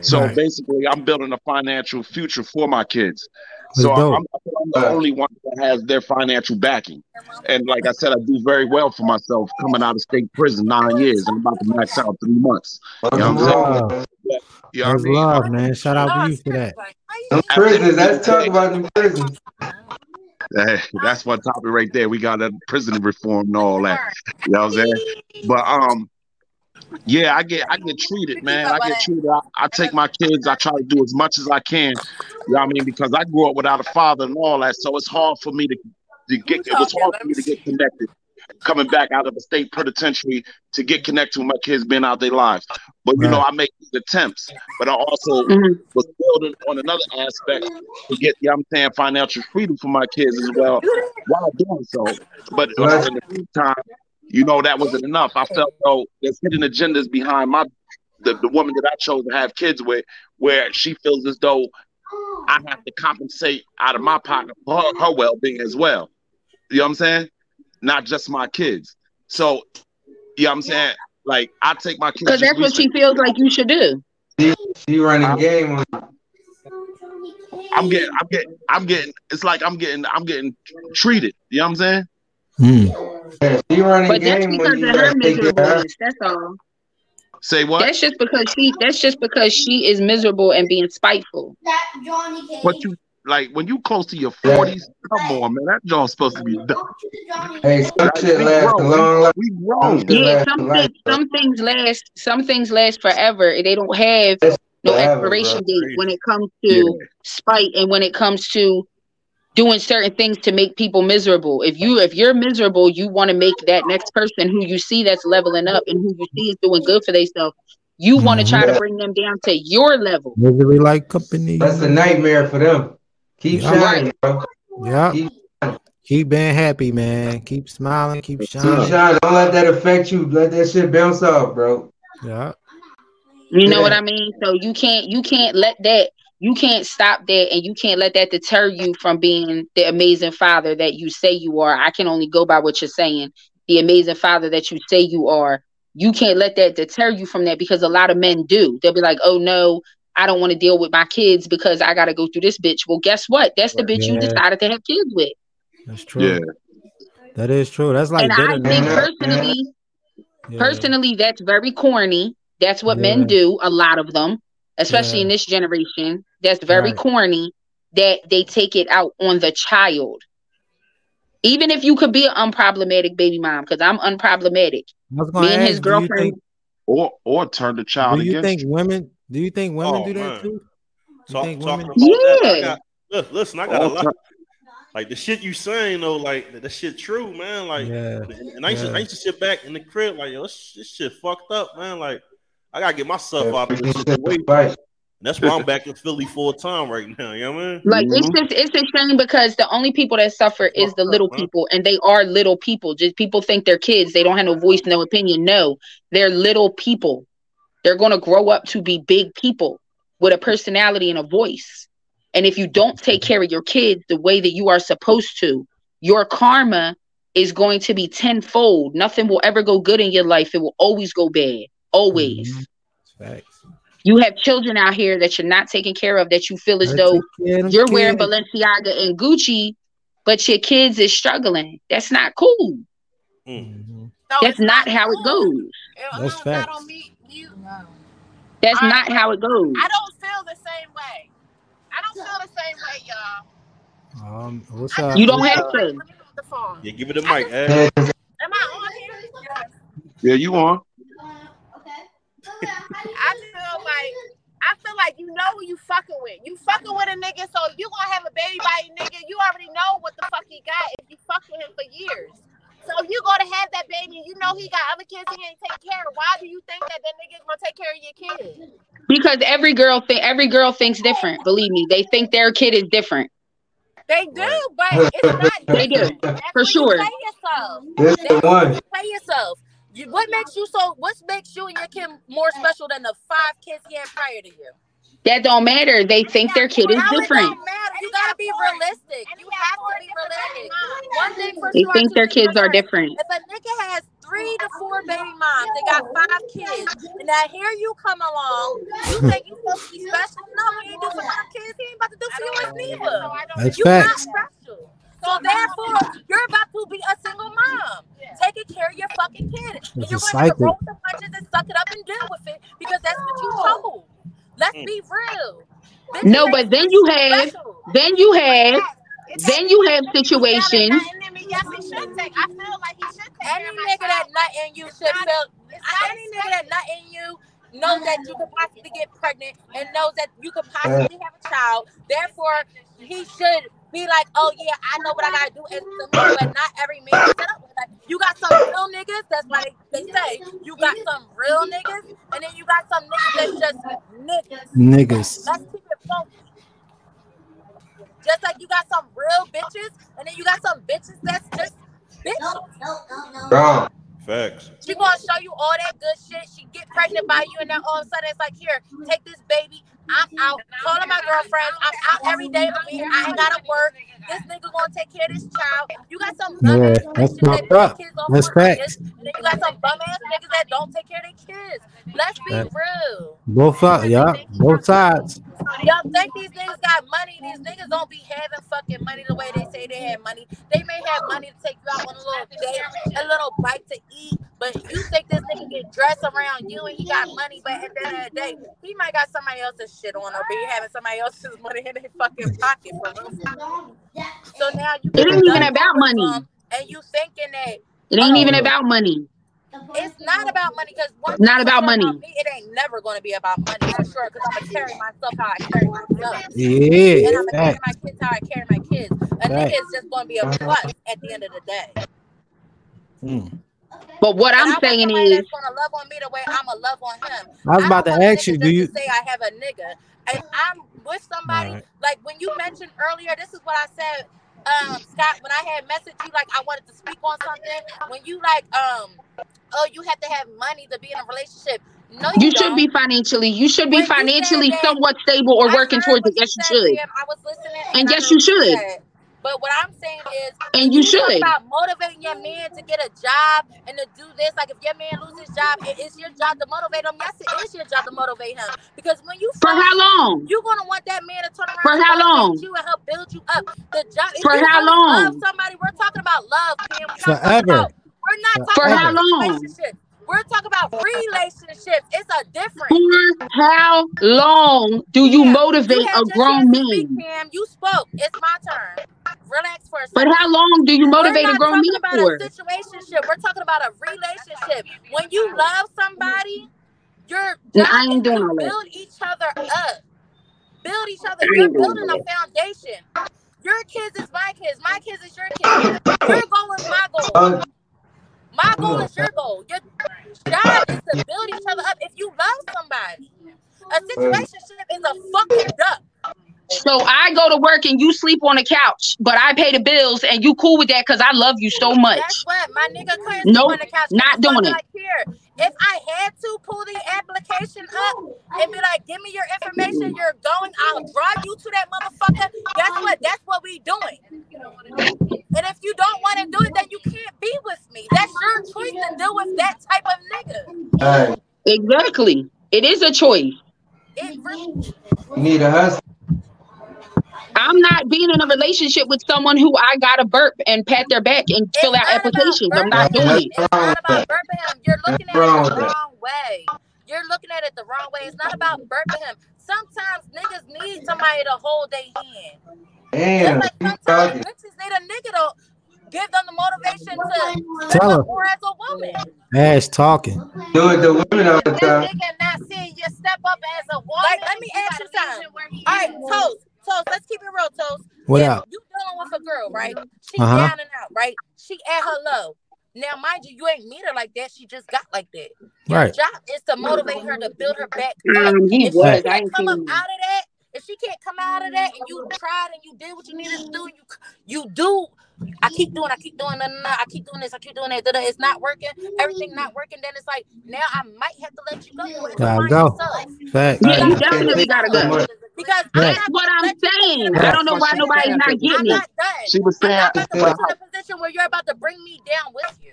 So Right. basically, I'm building a financial future for my kids. That's So I'm. I'm I'm the only one that has their financial backing. And like I said, I do very well for myself coming out of state prison nine years. I'm about to max out three months. You know what I'm saying? Yeah, you know I mean? love, man. Shout out to you for that. Them prisons, let's talk about the prisons. Hey, that's one topic right there. We got that prison reform and all that. You know what I'm saying? But um, yeah, I get I get treated, man. I get treated. I, I take my kids. I try to do as much as I can. You know what I mean? Because I grew up without a father and all that, so it's hard for me to, to get. It was hard for me to get connected. Coming back out of the state penitentiary to get connected with my kids being out their lives. But you know, I make these attempts, but I also was building on another aspect to get, you know I'm saying, financial freedom for my kids as well while doing so. But uh, in the meantime, you know, that wasn't enough. I felt though there's hidden agendas behind my the, the woman that I chose to have kids with, where she feels as though I have to compensate out of my pocket for her, her well being as well. You know what I'm saying? Not just my kids. So, you know what I'm saying? Like I take my kids Because that's what she feels like you should do. She, she running game on I'm getting, I'm getting, I'm getting. It's like I'm getting, I'm getting treated. You know what I'm saying? Hmm. Yeah, she running But that's game because of her gotta take care of her. miserableness. That's all. Say what? That's just because she. That's just because she is miserable and being spiteful. But you like when you close to your forties. Come on, man. That joint's supposed to be done. Hey, some Like, shit we lasts a long life. We Some grown. shit Yeah, some things, some things last. Some things last forever. They don't have no forever, expiration bro. date when it comes to spite and when it comes to doing certain things to make people miserable. If you if you're miserable, you want to make that next person who you see that's leveling up and who you see is doing good for themselves. You want to try to Mhm. bring them down to your level. Misery like company. That's a nightmare for them. Keep Yeah. shining, bro. Yeah. Keep, Keep being happy, man. Keep smiling. Keep keep shining. shining. Don't let that affect you. Let that shit bounce off, bro. Yeah. You know Yeah. what I mean? So you can't you can't let that you can't stop that and you can't let that deter you from being the amazing father that you say you are. I can only go by what you're saying. The amazing father that you say you are. You can't let that deter you from that because a lot of men do. They'll be like, "Oh no, I don't want to deal with my kids because I got to go through this bitch." Well, guess what? That's the bitch you decided to have kids with. That's true. Yeah. That is true. That's like and I bitterness. think personally, Yeah. personally, that's very corny. That's what Yeah. men do, a lot of them, especially in this generation. That's very Right. corny that they take it out on the child. Even if you could be an unproblematic baby mom, because I'm unproblematic. I was Me and his ask, do girlfriend. think Or or turn the child do you against think you. women do you think women Oh, do that man. too? You Talk, think women about that. I Yeah. got, look, listen, I got a lot. Like the shit you saying though, like that, that shit true, man. Like, Yeah. and, and I used to, I used to sit back in the crib like, yo, this, this shit fucked up, man. Like, I gotta get myself Yeah, out of this freaking shit to situation. fight. And that's why I'm back in Philly full time right now. You know what I mean? Like it's Mhm. just it's a shame because the only people that suffer is the little people, and they are little people. Just people think they're kids. They don't have no voice, no opinion. No, they're little people. They're gonna grow up to be big people with a personality and a voice. And if you don't take care of your kids the way that you are supposed to, your karma is going to be tenfold. Nothing will ever go good in your life. It will always go bad. Always. Mhm. Facts. You have children out here that you're not taking care of that you feel as Gotta though care you're wearing kids. Balenciaga and Gucci, but your kids is struggling. That's not cool. Mm. Mhm. So That's it's not how it goes. That's no, it's not facts. on me. You, That's I- not how it goes. I don't feel the same way. I don't feel the same way, y'all. Um, what's up? You don't feel have like- to. Let me move the phone. Yeah, give it a mic, eh? Yeah, 'cause Am I on here? Yes. Yeah, you on? Okay. I feel like I feel like you know who you fucking with. You fucking with a nigga, so you gonna have a baby by a nigga. You already know what the fuck he got if you fuck with him for years. So if you gonna have that baby, you know he got other kids he ain't take care of. Why do you think that that nigga's gonna take care of your kids? Because every girl think every girl thinks different. Believe me, they think their kid is different. They do, but it's not. *laughs* They do, That's for sure. You play yourself. This That's one. you play yourself. You, what makes you so? What makes you and your kid more special than the five kids he had prior to you? That don't matter. They think their kid is How it different. don't matter. You gotta be realistic. You have to be realistic. One thing for They sure. think their kids are different. If a nigga has three to four baby moms, they got five kids, and now here you come along, you think you supposed to be special? No, he ain't do for five kids. He ain't about to do for yours neither. That's you facts. not special. So therefore, you're about to be a single mom, taking care of your fucking kid, and you're a going to cycle. roll the punches and suck it up and deal with it because that's what you chose. Let's mm. be real. Bitches No, but then you have, special. then you have, then you have situations. Yes, he should take. I feel like he should take. Any nigga that nut in you should feel. Any nigga that nut in you knows that you could possibly get pregnant and knows that you could possibly have a child. Therefore, he should be like, oh yeah, I know what I gotta do. And to me, but not every man is set up with that. You got some real niggas. That's why they, they say you got some real niggas, and then you got some niggas that's just niggas. Niggas. Let's keep it funky. Just like you got some real bitches, and then you got some bitches that's just bitches. Wrong. Facts. She gonna show you all that good shit. She get pregnant by you, and then all of a sudden it's like, here, take this baby. I'm out calling my girlfriends. I'm out every day of the week. I ain't gotta work. This nigga gonna take care of this child. You got some bum Yeah, ass that's that fucked take up. kids off That's on facts. niggas, and then you got some bum ass niggas that don't take care of their kids. Let's be That- real. Both sides, yeah, both sides. Y'all think these niggas got money? These niggas don't be having fucking money the way they say they have money. They may have money to take you out on a little date, a little bite to eat, but you think this nigga get dressed around you and he got money, but at the end of the day, he might got somebody else's shit on or be having somebody else's money in their fucking pocket. So now you It ain't even about money. and you thinking that It ain't oh, even about money. It's not about money because one Not thing about money. about me, it ain't never going to be about money for sure because I'm gonna carry myself how I carry myself. Yeah, and I'm gonna carry my kids how I carry my kids. A nigga is just going to be a plus at the end of the day. Mm. But what And I I'm want saying somebody is, that's going to love on me the way I'm going to love on him. I was about don't to want ask you, do you? say I have a nigga. And I'm with somebody, Alright. like when you mentioned earlier, this is what I said, um, Scott, when I had messaged you, like I wanted to speak on something. When you like, um, oh, you have to have money to be in a relationship. No, you, you should be financially, you should be When financially somewhat stable or I working towards it. Yes, you should. Sam. I was listening, And I yes, you should. said. But what I'm saying is, And you you talk should. about motivating your man to get a job and to do this, like if your man loses his job, it is your job to motivate him. Yes, it is your job to motivate him. Because when you For how long? you're gonna want that man to turn around For how long? you and help build you up. The job For how really love long? somebody, we're talking about love, Pam. We're not talking Forever. about we're not talking For how about long? Relationships. We're talking about relationships. It's a difference. For how long do you Pam, you motivate had a grown chance to speak, man? You spoke. It's my turn. Relax for a second. But how long do you We're motivate a not grown talking man about for? a situationship. We're talking about a relationship. When you love somebody, your And job I ain't doing to all that. build each other up. Build each other. You're building a foundation. Your kids is my kids. My kids is your kids. Your goal is my goal. Uh, My goal is your goal. Your job is to build each other up. If you love somebody, a situationship is a fucking duck. So I go to work and you sleep on the couch, but I pay the bills and you cool with that because I love you so Guess much. what? My nigga couldn't sleep Nope, on the couch. not doing it. like, here, if I had to pull the application up and be like, give me your information, you're going, I'll drive you to that motherfucker. Guess what? That's what we doing. And if you don't want to do it, then you can't be with me. That's your choice to deal with that type of nigga. all right. Exactly. It is a choice. It really, You need a husband. I'm not being in a relationship with someone who I gotta burp and pat their back and it's fill out applications. I'm not doing it. It's not about that. Birmingham. You're looking at it the wrong way. You're looking at it the wrong way. It's not about Birmingham. Sometimes niggas need somebody to hold their hand. Just Damn, like sometimes talking. bitches need a nigga to give them the motivation to Tell her. more as a woman. Ash talking. Do it to women all the This time. nigga not seeing you step up as a woman. Like, let me ask you something. All right, Toast, Toast, let's keep it real, Toast. What if up? you dealing with a girl, right? She Uh-huh. down and out, right? She at her low. Now, mind you, you ain't meet her like that. She just got like that. Your Right. job is to motivate her to build her back up. Um, If she was. I can't come up out of that, If she can't come out of that and you tried and you did what you needed to do, you you do. I keep doing, I keep doing, no, no, no, I keep doing this, I keep doing that. da, da, It's not working. Everything not working. Then it's like now I might have to let you go. You Gotta go. yourself. Fact. Yeah, you definitely gotta go. Because Right. That's what I'm saying. I don't know why nobody's not getting it. She was saying, I'm not about to put you in a position where you're about to bring me down with you.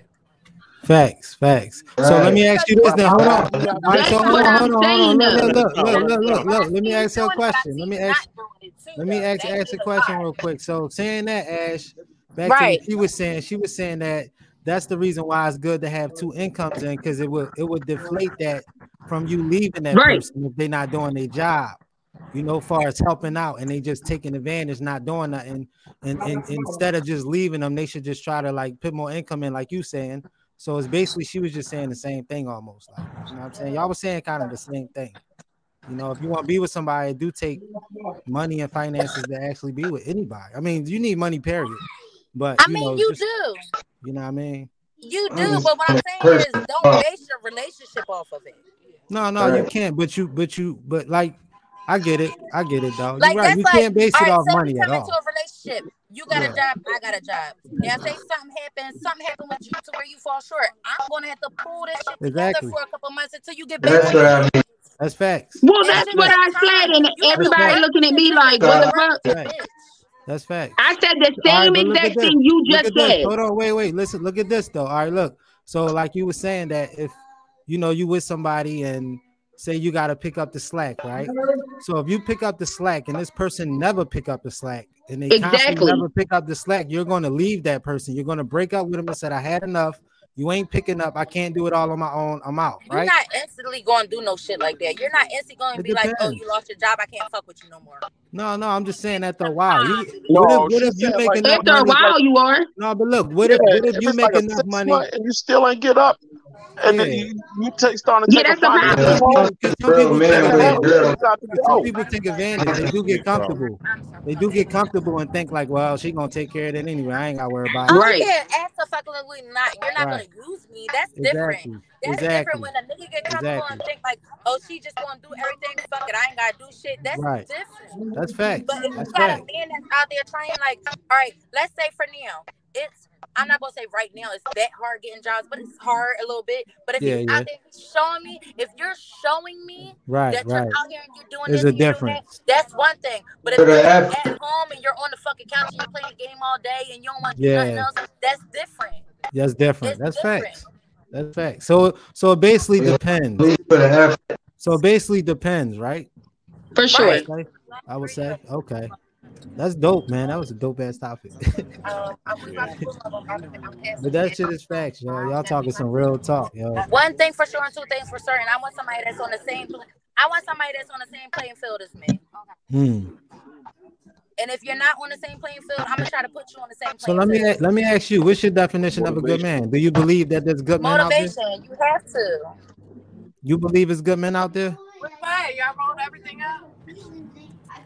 Facts, facts. So let me ask you this now. Hold on. All right, so hold on, hold on, hold on. though. Look, look, look, look, look, look, look. Let me ask you a doing it, I question. Let me ask. not doing it too, Let me ask ask a a question real quick. So saying that, Ash, back Right. to what she was saying, she was saying that that's the reason why it's good to have two incomes in because it would it would deflate that from you leaving that Right. person if they're not doing their job. You know, far as helping out and they just taking advantage, not doing nothing. And, and instead of just leaving them, they should just try to like put more income in, like you saying. So it's basically she was just saying the same thing almost. Like, you know what I'm saying? Y'all was saying kind of the same thing. You know, if you want to be with somebody, do take money and finances to actually be with anybody. I mean, you need money, period. But I you mean, know, you just- do. you know what I mean? You do, but what I'm saying is person. don't base your relationship off of it. No, no, you can't. But you, but you, but like, I get it. I get it, though. Like You're right. You like, can't base all it right, off say money we at come into a relationship. You got Yeah. a job, I got a job. Now say something happens, something happened with you to where you fall short. I'm gonna have to pull this shit Exactly. together for a couple months until you get back. That's what I mean. That's facts. Well, And that's what takes I said, and You have to everybody looking at me like, what the fuck? With your Right. bitch. That's fact. I said the same at exact thing you Look just said. Hold on, wait, wait. Listen, look at this though. All right, look. So, like you were saying that if you know you with somebody and say you got to pick up the slack, right? So if you pick up the slack and this person never pick up the slack and they constantly Exactly. never pick up the slack, you're going to leave that person. You're going to break up with them and said, "I had enough. You ain't picking up. I can't do it all on my own. I'm out." You're Right? not instantly gonna do no shit like that. You're not instantly gonna It be like, oh, you lost your job, I can't fuck with you no more. No, no, I'm just saying after a while. You, No, what if, what if you said make like enough After a money? while, you are. No, but look, what yeah, if what if if you it's make like enough money? month and you still ain't get up, and then you, you take starting to Yeah, take that's a problem. Because toll, some people then take the hell advantage. you got to Because some people take advantage. They do get comfortable. They do get comfortable and think like, well, she gonna take care of it anyway. I ain't gotta worry about it. Oh yeah, absolutely not. You're not Right. gonna use me. That's different. Exactly. That's Exactly. different when a nigga get comfortable Exactly. and think like, oh, she just gonna do everything. Fuck it, I ain't gotta do shit. That's Right. different. That's fact. But if That's you got a facts. man that's out there trying, like, all right, let's say for now, it's I'm not gonna say right now it's that hard getting jobs, but it's hard a little bit. But if Yeah, you're yeah. out there showing me, if you're showing me Right, that you're right. out here and you're doing There's this a and you're doing that, that's one thing. But if you're I just have- at home and you're on the fucking couch and you're playing the game all day and you don't want to do nothing else, that's different. That's different. It's That's different. facts. That's facts. So so it basically depends. So it basically depends, right? For sure. I. I would say. Okay. That's dope, man. That was a dope ass topic. Um, I'm to pull up. I'm about to- I'm passing but that shit is facts, yo. Y'all talking some real talk, yo. One thing for sure and two things for certain. I want somebody that's on the same. I want somebody that's on the same playing field as me. Hmm. And if you're not on the same playing field, I'm gonna try to put you on the same So let me field. let me ask you, what's your definition of a good man? Do you believe that there's good men out there? Motivation. You have to. You believe there's good men out there? Hey, y'all rolled everything up.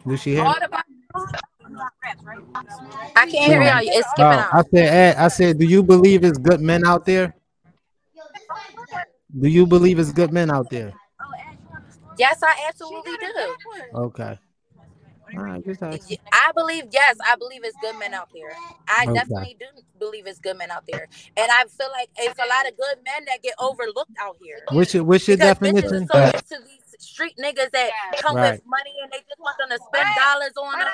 Do she hear? All me? the I can't hear y'all. It's skipping out. I said, I said, do you believe there's good men out there? Do you believe it's good men out there? Yes, I absolutely do. Okay. All right, just. I believe, yes, I believe it's good men out there. I Okay. definitely do believe it's good men out there. And I feel like it's a lot of good men that get overlooked out here. What's your what's your Because bitches definition? are so these street niggas that come Right. with money and they just want them to spend dollars on them.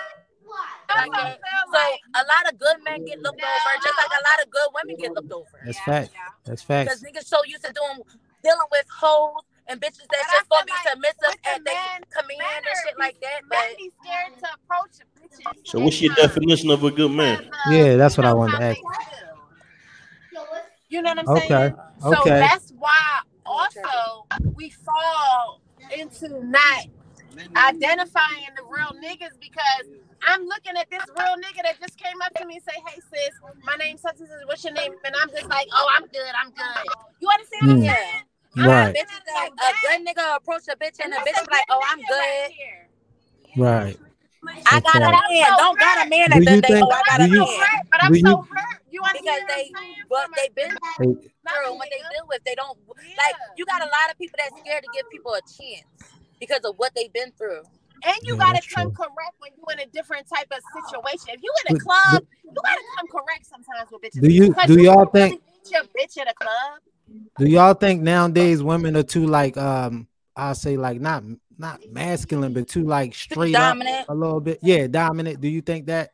Like that. So a lot of good men get looked over, just like a lot of good women get looked over. That's fact. That's fact. Because niggas so used to doing dealing with hoes and bitches that's just gonna be submissive at they command and shit like that. But be scared to approach bitches. So what's your definition of a good man? Yeah, that's what I wanted to ask. You know what I'm Okay. saying? So Okay. that's why also we fall into not identifying the real niggas because I'm looking at this real nigga that just came up to me and say, "Hey sis, my name's such and such. What's your name?" And I'm just like, "Oh, I'm good. I'm good." You understand what I'm Hmm. saying? Right. bitches that a good nigga approach a bitch and the bitch be like, oh, I'm good. Right. I got a Okay. man. Don't got a man Do and you then they think- oh I got a you- man. But I'm do so hurt. You because understand they what they been Hey, through, what they deal with. They don't like you got a lot of people that's scared to give people a chance because of what they've been through. And you Yeah, gotta come true. correct when you in a different type of situation. If you in a But- club, you gotta come correct sometimes with bitches. Do you? Do you y'all can't think- your bitch at a club? Do y'all think nowadays women are too like um I say like not not masculine but too like straight dominant. up a little bit? Yeah, dominant. Do you think that?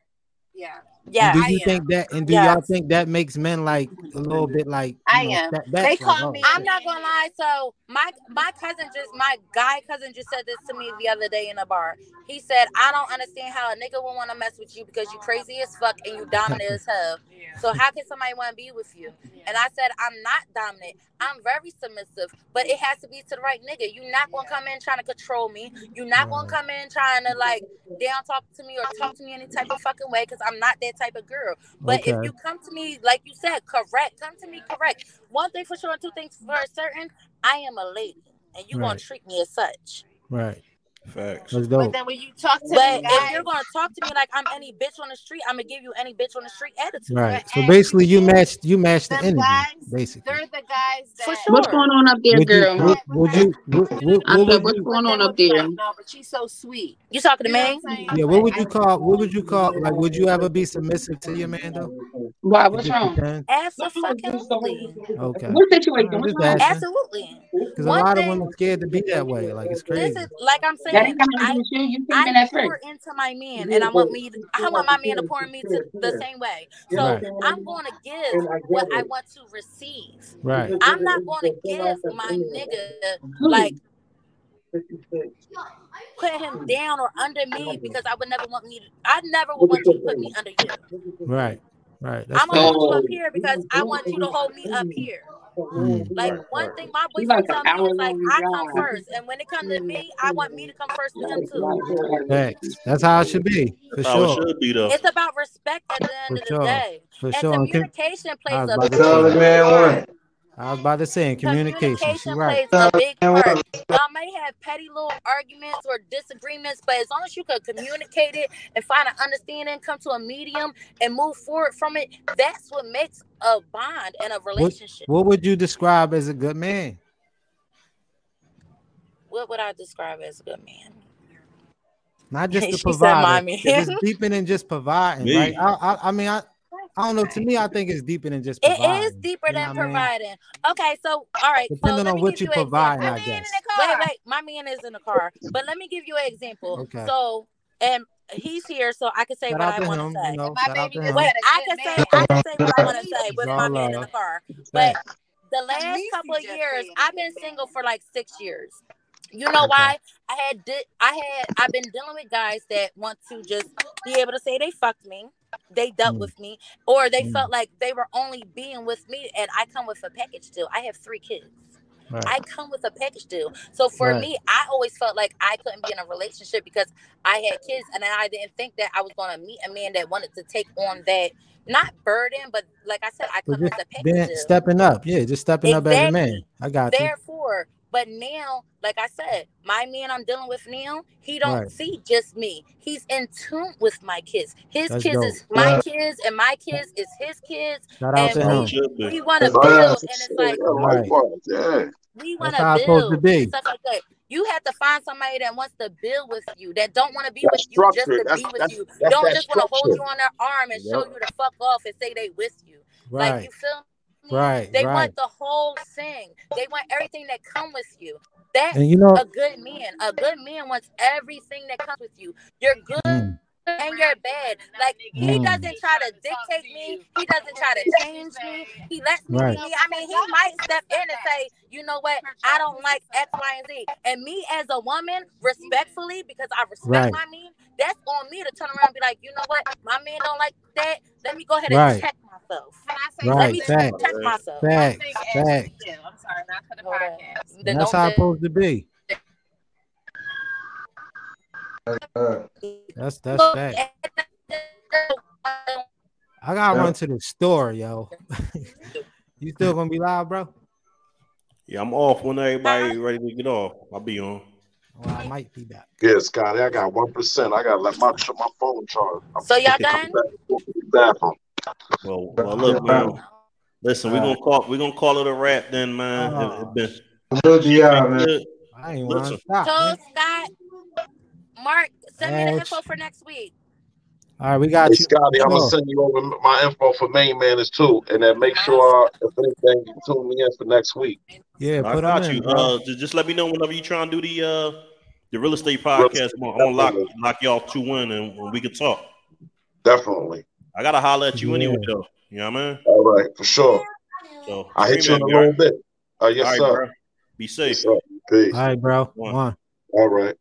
Yeah. Yeah, do I you am. think that and do y'all think that makes men like a little mm-hmm. bit like I know, am. step They back, like, call oh, me- I'm not gonna lie. So my my cousin just my guy cousin just said this to me the other day in a bar. He said, "I don't understand how a nigga would want to mess with you because you crazy as fuck and you dominant as hell. Yeah. So how can somebody want to be with you?" And I said, "I'm not dominant. I'm very submissive, but it has to be to the right nigga. You're not gonna come in trying to control me. You're not gonna come in trying to like down talk to me or talk to me any type of fucking way because I'm not that type of girl. But if you come to me like you said, correct, come to me correct. One thing for sure, and two things for certain, I am a lady, and you gonna treat me as such. right. Facts. That's But then when you talk to But the if you're gonna talk to me like I'm any bitch on the street, I'm gonna give you any bitch on the street attitude. Right. So basically you matched you matched the them energy, guys, basically. they're the guys that For What's going on up there, Would you girl? would, would you would, would, I said, what's you going on up there? what's- No, but she's so sweet. You talking to me? what yeah, what would you call what would you call like would you ever be submissive to your man though? Why? What's just wrong? depends. Absolutely. Okay. What situation? I'm What's just wrong? Absolutely. Because a One lot of thing women scared to be that way. Like it's this crazy. is like I'm saying, ain't got nothing I do with you. You came I in at pour first. into my man, and I want me. To, I want my man to pour me to the same way. So Right. I'm going to give what I want to receive. Right. I'm not going to give my nigga like put him down or under me because I would never want me. To, I never would want you to put me under you. Right. Right. That's I'm gonna hold you up here because I want you to hold me up here. Mm. Like one thing my boyfriend like an tell me hour is like I come drive. first, and when it comes to me, I want me to come first to him too. Facts. That's how it should be. For That's how it should be though. It's about respect at the end For of the sure. day, For and sure. Communication I plays was a about to That's all big the man part. Want. I was about to say in communication. She Communication right. plays a big part. Y'all may have petty little arguments or disagreements, but as long as you can communicate it and find an understanding, come to a medium and move forward from it, that's what makes a bond and a relationship. what would you describe as a good man? What would I describe as a good man? Not *laughs* just the She said, "My provider. man." It's deeper than just providing, Me. right? I, I I mean I I don't know. To me, I think it's deeper than just It providing. is deeper You know than what I mean? providing. Okay, so all right. So Depending let on me what give you you an. I guess. Wait, wait. My man is in the car, but let me give you an example. Okay. So, and he's here, so I can say Shout what out I to want him, to say. you know, My baby to. Wait, had a I can say I can say what I want to say with my man in the car. But the last couple of years, I've been single for like six years. You know Okay. why? I had di- I had I've been dealing with guys that want to just be able to say they fucked me, they dealt Mm. with me, or they Mm. felt like they were only being with me, and I come with a package deal. I have three kids. I come with a package deal. So for Right. me, I always felt like I couldn't be in a relationship because I had kids and I didn't think that I was going to meet a man that wanted to take on that not burden, but like I said, I come with a package deal. stepping up. Yeah, just stepping up as a man. I got you. Therefore, but now, like I said, my man I'm dealing with now, he don't Right. see just me. He's in tune with my kids. His That's kids dope. is my kids, and my kids is his kids. Shout out And to That's how it him. we want to build, and it's like Right. we want to it's supposed to build be. and stuff like that. You have to find somebody that wants to build with you, that don't want to be That's with you just to That's be with that's you. that's Don't that just want to hold you on their arm and show you the fuck off and say they with you. Like you feel me? Right. They Right. want the whole thing. They want everything that come with you. That And you know, a good man. A good man wants everything that comes with you. You're good mm, and you're bad. Like he Mm. doesn't try to dictate me. He doesn't try to change me. He lets me Right. be. I mean, he might step in and say, you know what, I don't like X, Y, and Z. And me as a woman, respectfully, because I respect Right. my man, that's on me to turn around and be like, you know what, my man don't like that. Let me go ahead and Right. check myself. Can I say Let right. me something? Facts. check myself. One Facts. thing, Ashley, Facts. yeah, I'm sorry, not for the podcast. That's how it's supposed to be. Uh, That's that's fact. I gotta Yeah. run to the store, yo. *laughs* you still gonna be live, bro? Yeah, I'm off when everybody ready to get off. I'll be on. Well, I might be back. Yeah, Scotty, I got one percent. I gotta let my my phone charge. I'm So y'all coming done? back to the. Well, well, look, man. Listen, we're gonna call we're gonna call it a wrap then, man. It, it been Good job, man. good. I ain't want Listen, to stop. So. Scott, Mark, send me the info for next week. All right, we got Hey, you. Scotty, I'm gonna send you over my info for main man manners too, and then make sure if anything you tune me in for next week. Yeah, I put got them in, you. bro. Uh, just, just let me know whenever you try and do the uh the real estate podcast. I'm gonna, I'm gonna lock lock y'all two in and we can talk. Definitely. I gotta holler at you anyway Yeah. though. You know what I mean? All right, for sure. So I hit you scream in at a little right? bit. Uh, yes, All right, sir. bro. Be safe. Yes, sir. Peace. All right, bro. One. One. All right.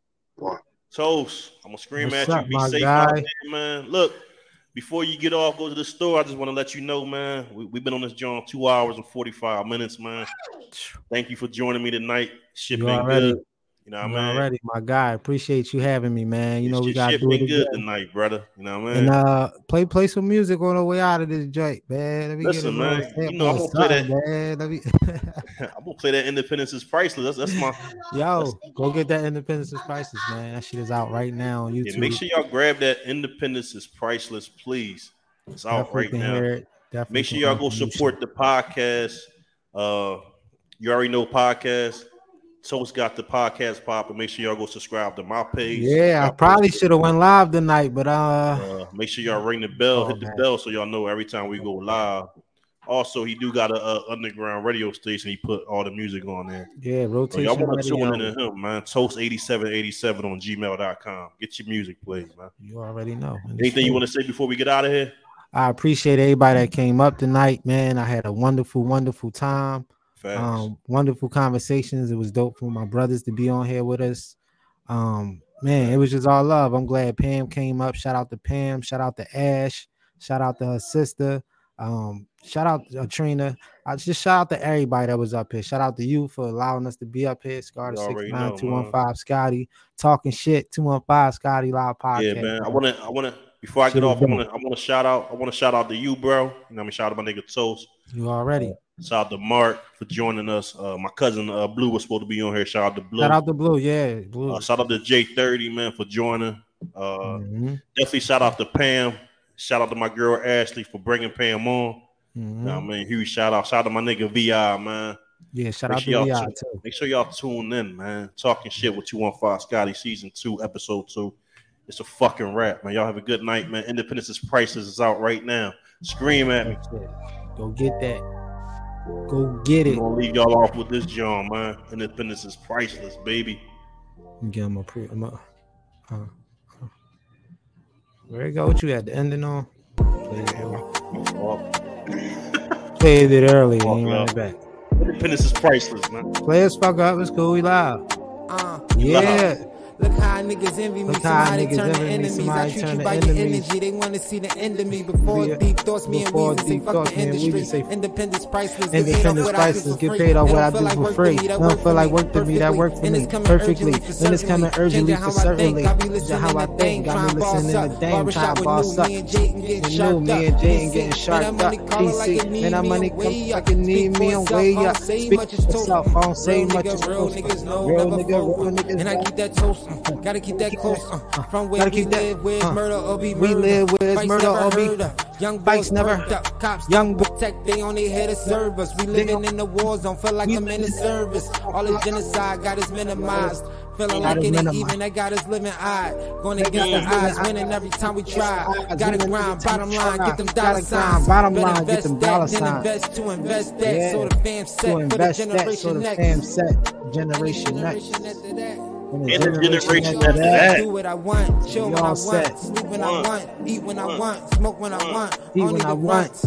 Toast. I'm gonna scream What's at up, you. Be safe guy? out there, man. Look, before you get off, go to the store. I just want to let you know, man. We, we've been on this joint two hours and 45 minutes, man. Thank you for joining me tonight. Been good. You know what You I mean? already, my guy. Appreciate you having me, man. You know we gotta do it been good again. tonight, brother. You know what I mean? And uh, play play some music on the way out of this joint, man. Let me Listen, man, you know I'm gonna play something, man. Let me, *laughs* *laughs* I'm gonna play that Independence is Priceless. That's, that's my yo, go get that Independence is priceless, man. That shit is out right now on YouTube. yeah, make sure y'all grab that Independence is Priceless, please. It's out Definitely right now. hear it. Definitely Make sure y'all go support the podcast. Uh you already know podcast. Toast got the podcast pop, and make sure y'all go subscribe to my page. Yeah, I probably should have went live tonight, but uh, Uh, make sure y'all ring the bell, Oh, hit the man. bell, so y'all know every time we go live. Also, he do got a, a underground radio station. He put all the music on there. yeah, So rotation. y'all want to tune into him, man. Toast8787 on gmail.com. Get your music played, man. You already know. Anything you want to say before we get out of here? I appreciate everybody that came up tonight, man. I had a wonderful, wonderful time. Um, wonderful conversations. It was dope for my brothers to be on here with us. Um, man, it was just all love. I'm glad Pam came up. Shout out to Pam. Shout out to Ash. Shout out to her sister. Um, shout out to Trina. I just shout out to everybody that was up here. Shout out to you for allowing us to be up here. Scar 69215 Scotty talking shit 215 Scotty Live Podcast. Yeah, man. I wanna, I wanna. Before I get off, I wanna, I wanna shout out. I wanna shout out to you, bro. You know, I mean, shout out to my nigga Toast. You already. Shout out to Mark for joining us. Uh, my cousin uh, Blu was supposed to be on here. Shout out to Blu. Shout out to Blu. Yeah, Blu. Uh, shout out to J-30 man for joining. Uh, Mhm. Definitely shout out to Pam. Shout out to my girl Ashley for bringing Pam on. You know what I mean, huge shout out. Shout out to my nigga Vi, man. Yeah, shout Make out sure to y'all VI tune- too. Make sure y'all tune in, man. Talking shit with 215 Scotty, season two, episode two. It's a fucking rap, man. Y'all have a good night, man. Independence is Priceless is out right now. Scream at me. Go get that. Go get it. I'm gonna leave y'all off with this John, man. Independence is priceless, baby. Give him a pre. I'm a, uh, uh. Where you go? What you at the ending on? Played it early. *laughs* Played it early. Ain't run it back. Independence is priceless, man. Play us fuck up. It's cool. We live. Uh, Yeah. Look how niggas envy me. Look how Somebody turn to enemies. I treat you by your energy. They want to see the end of me before Yeah. deep thoughts. Me and Before Weezy say fuck thoughts, the and industry. say- Independence priceless. Get paid off Independence what I do priceless. Get paid off what I do for free. Don't feel like work to me. That work for me it's coming perfectly. And it's coming urgently for certainly. think. I be Changing listening how I think. Got trying me to boss listening to. Dame, Barbershop trying to with boss up. me and Jayden getting And me up. and Jayden getting man, that sharped money up. like PC, it need me money on way up. like it need Speak me for way I don't up. say Speak much, for it's yourself. I don't say Real much. nigga, real toast. niggas know, Real nigga, real niggas And I keep that toast. Uh, Gotta keep that close. uh, From where Gotta we keep that- live, where's uh, murder or be we live with murder or be-. Young boys never- up. Cops young protect, they only here to serve us. We living in the war zone, feel like I'm in the service. All the genocide got us minimized. Feeling like it ain't even, they got us living odd. Going against the odds, winning every time we try. Gotta grind, bottom line, get them dollar signs. bottom line, get them that, dollar signs. invest to invest that. So the fam set for the that generation the next. generation next. Generation after. And And the generation after that. Do what I want, chill when I want, sleep when I Want. want, eat when I want, smoke when I want, Eat only when I the want.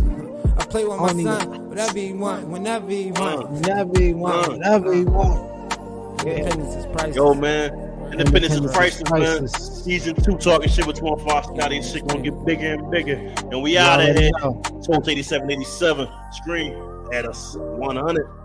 I play with my son, whatever he want, whenever he want. Whenever you want, whenever you want. Yeah. Independence is priceless. Yo, man. Independence is Independence is priceless, man. Season two, talking shit with 215 Scotty. Shit gonna get bigger and bigger. And we out of already here. know. Toast 8787. Scream at us 100.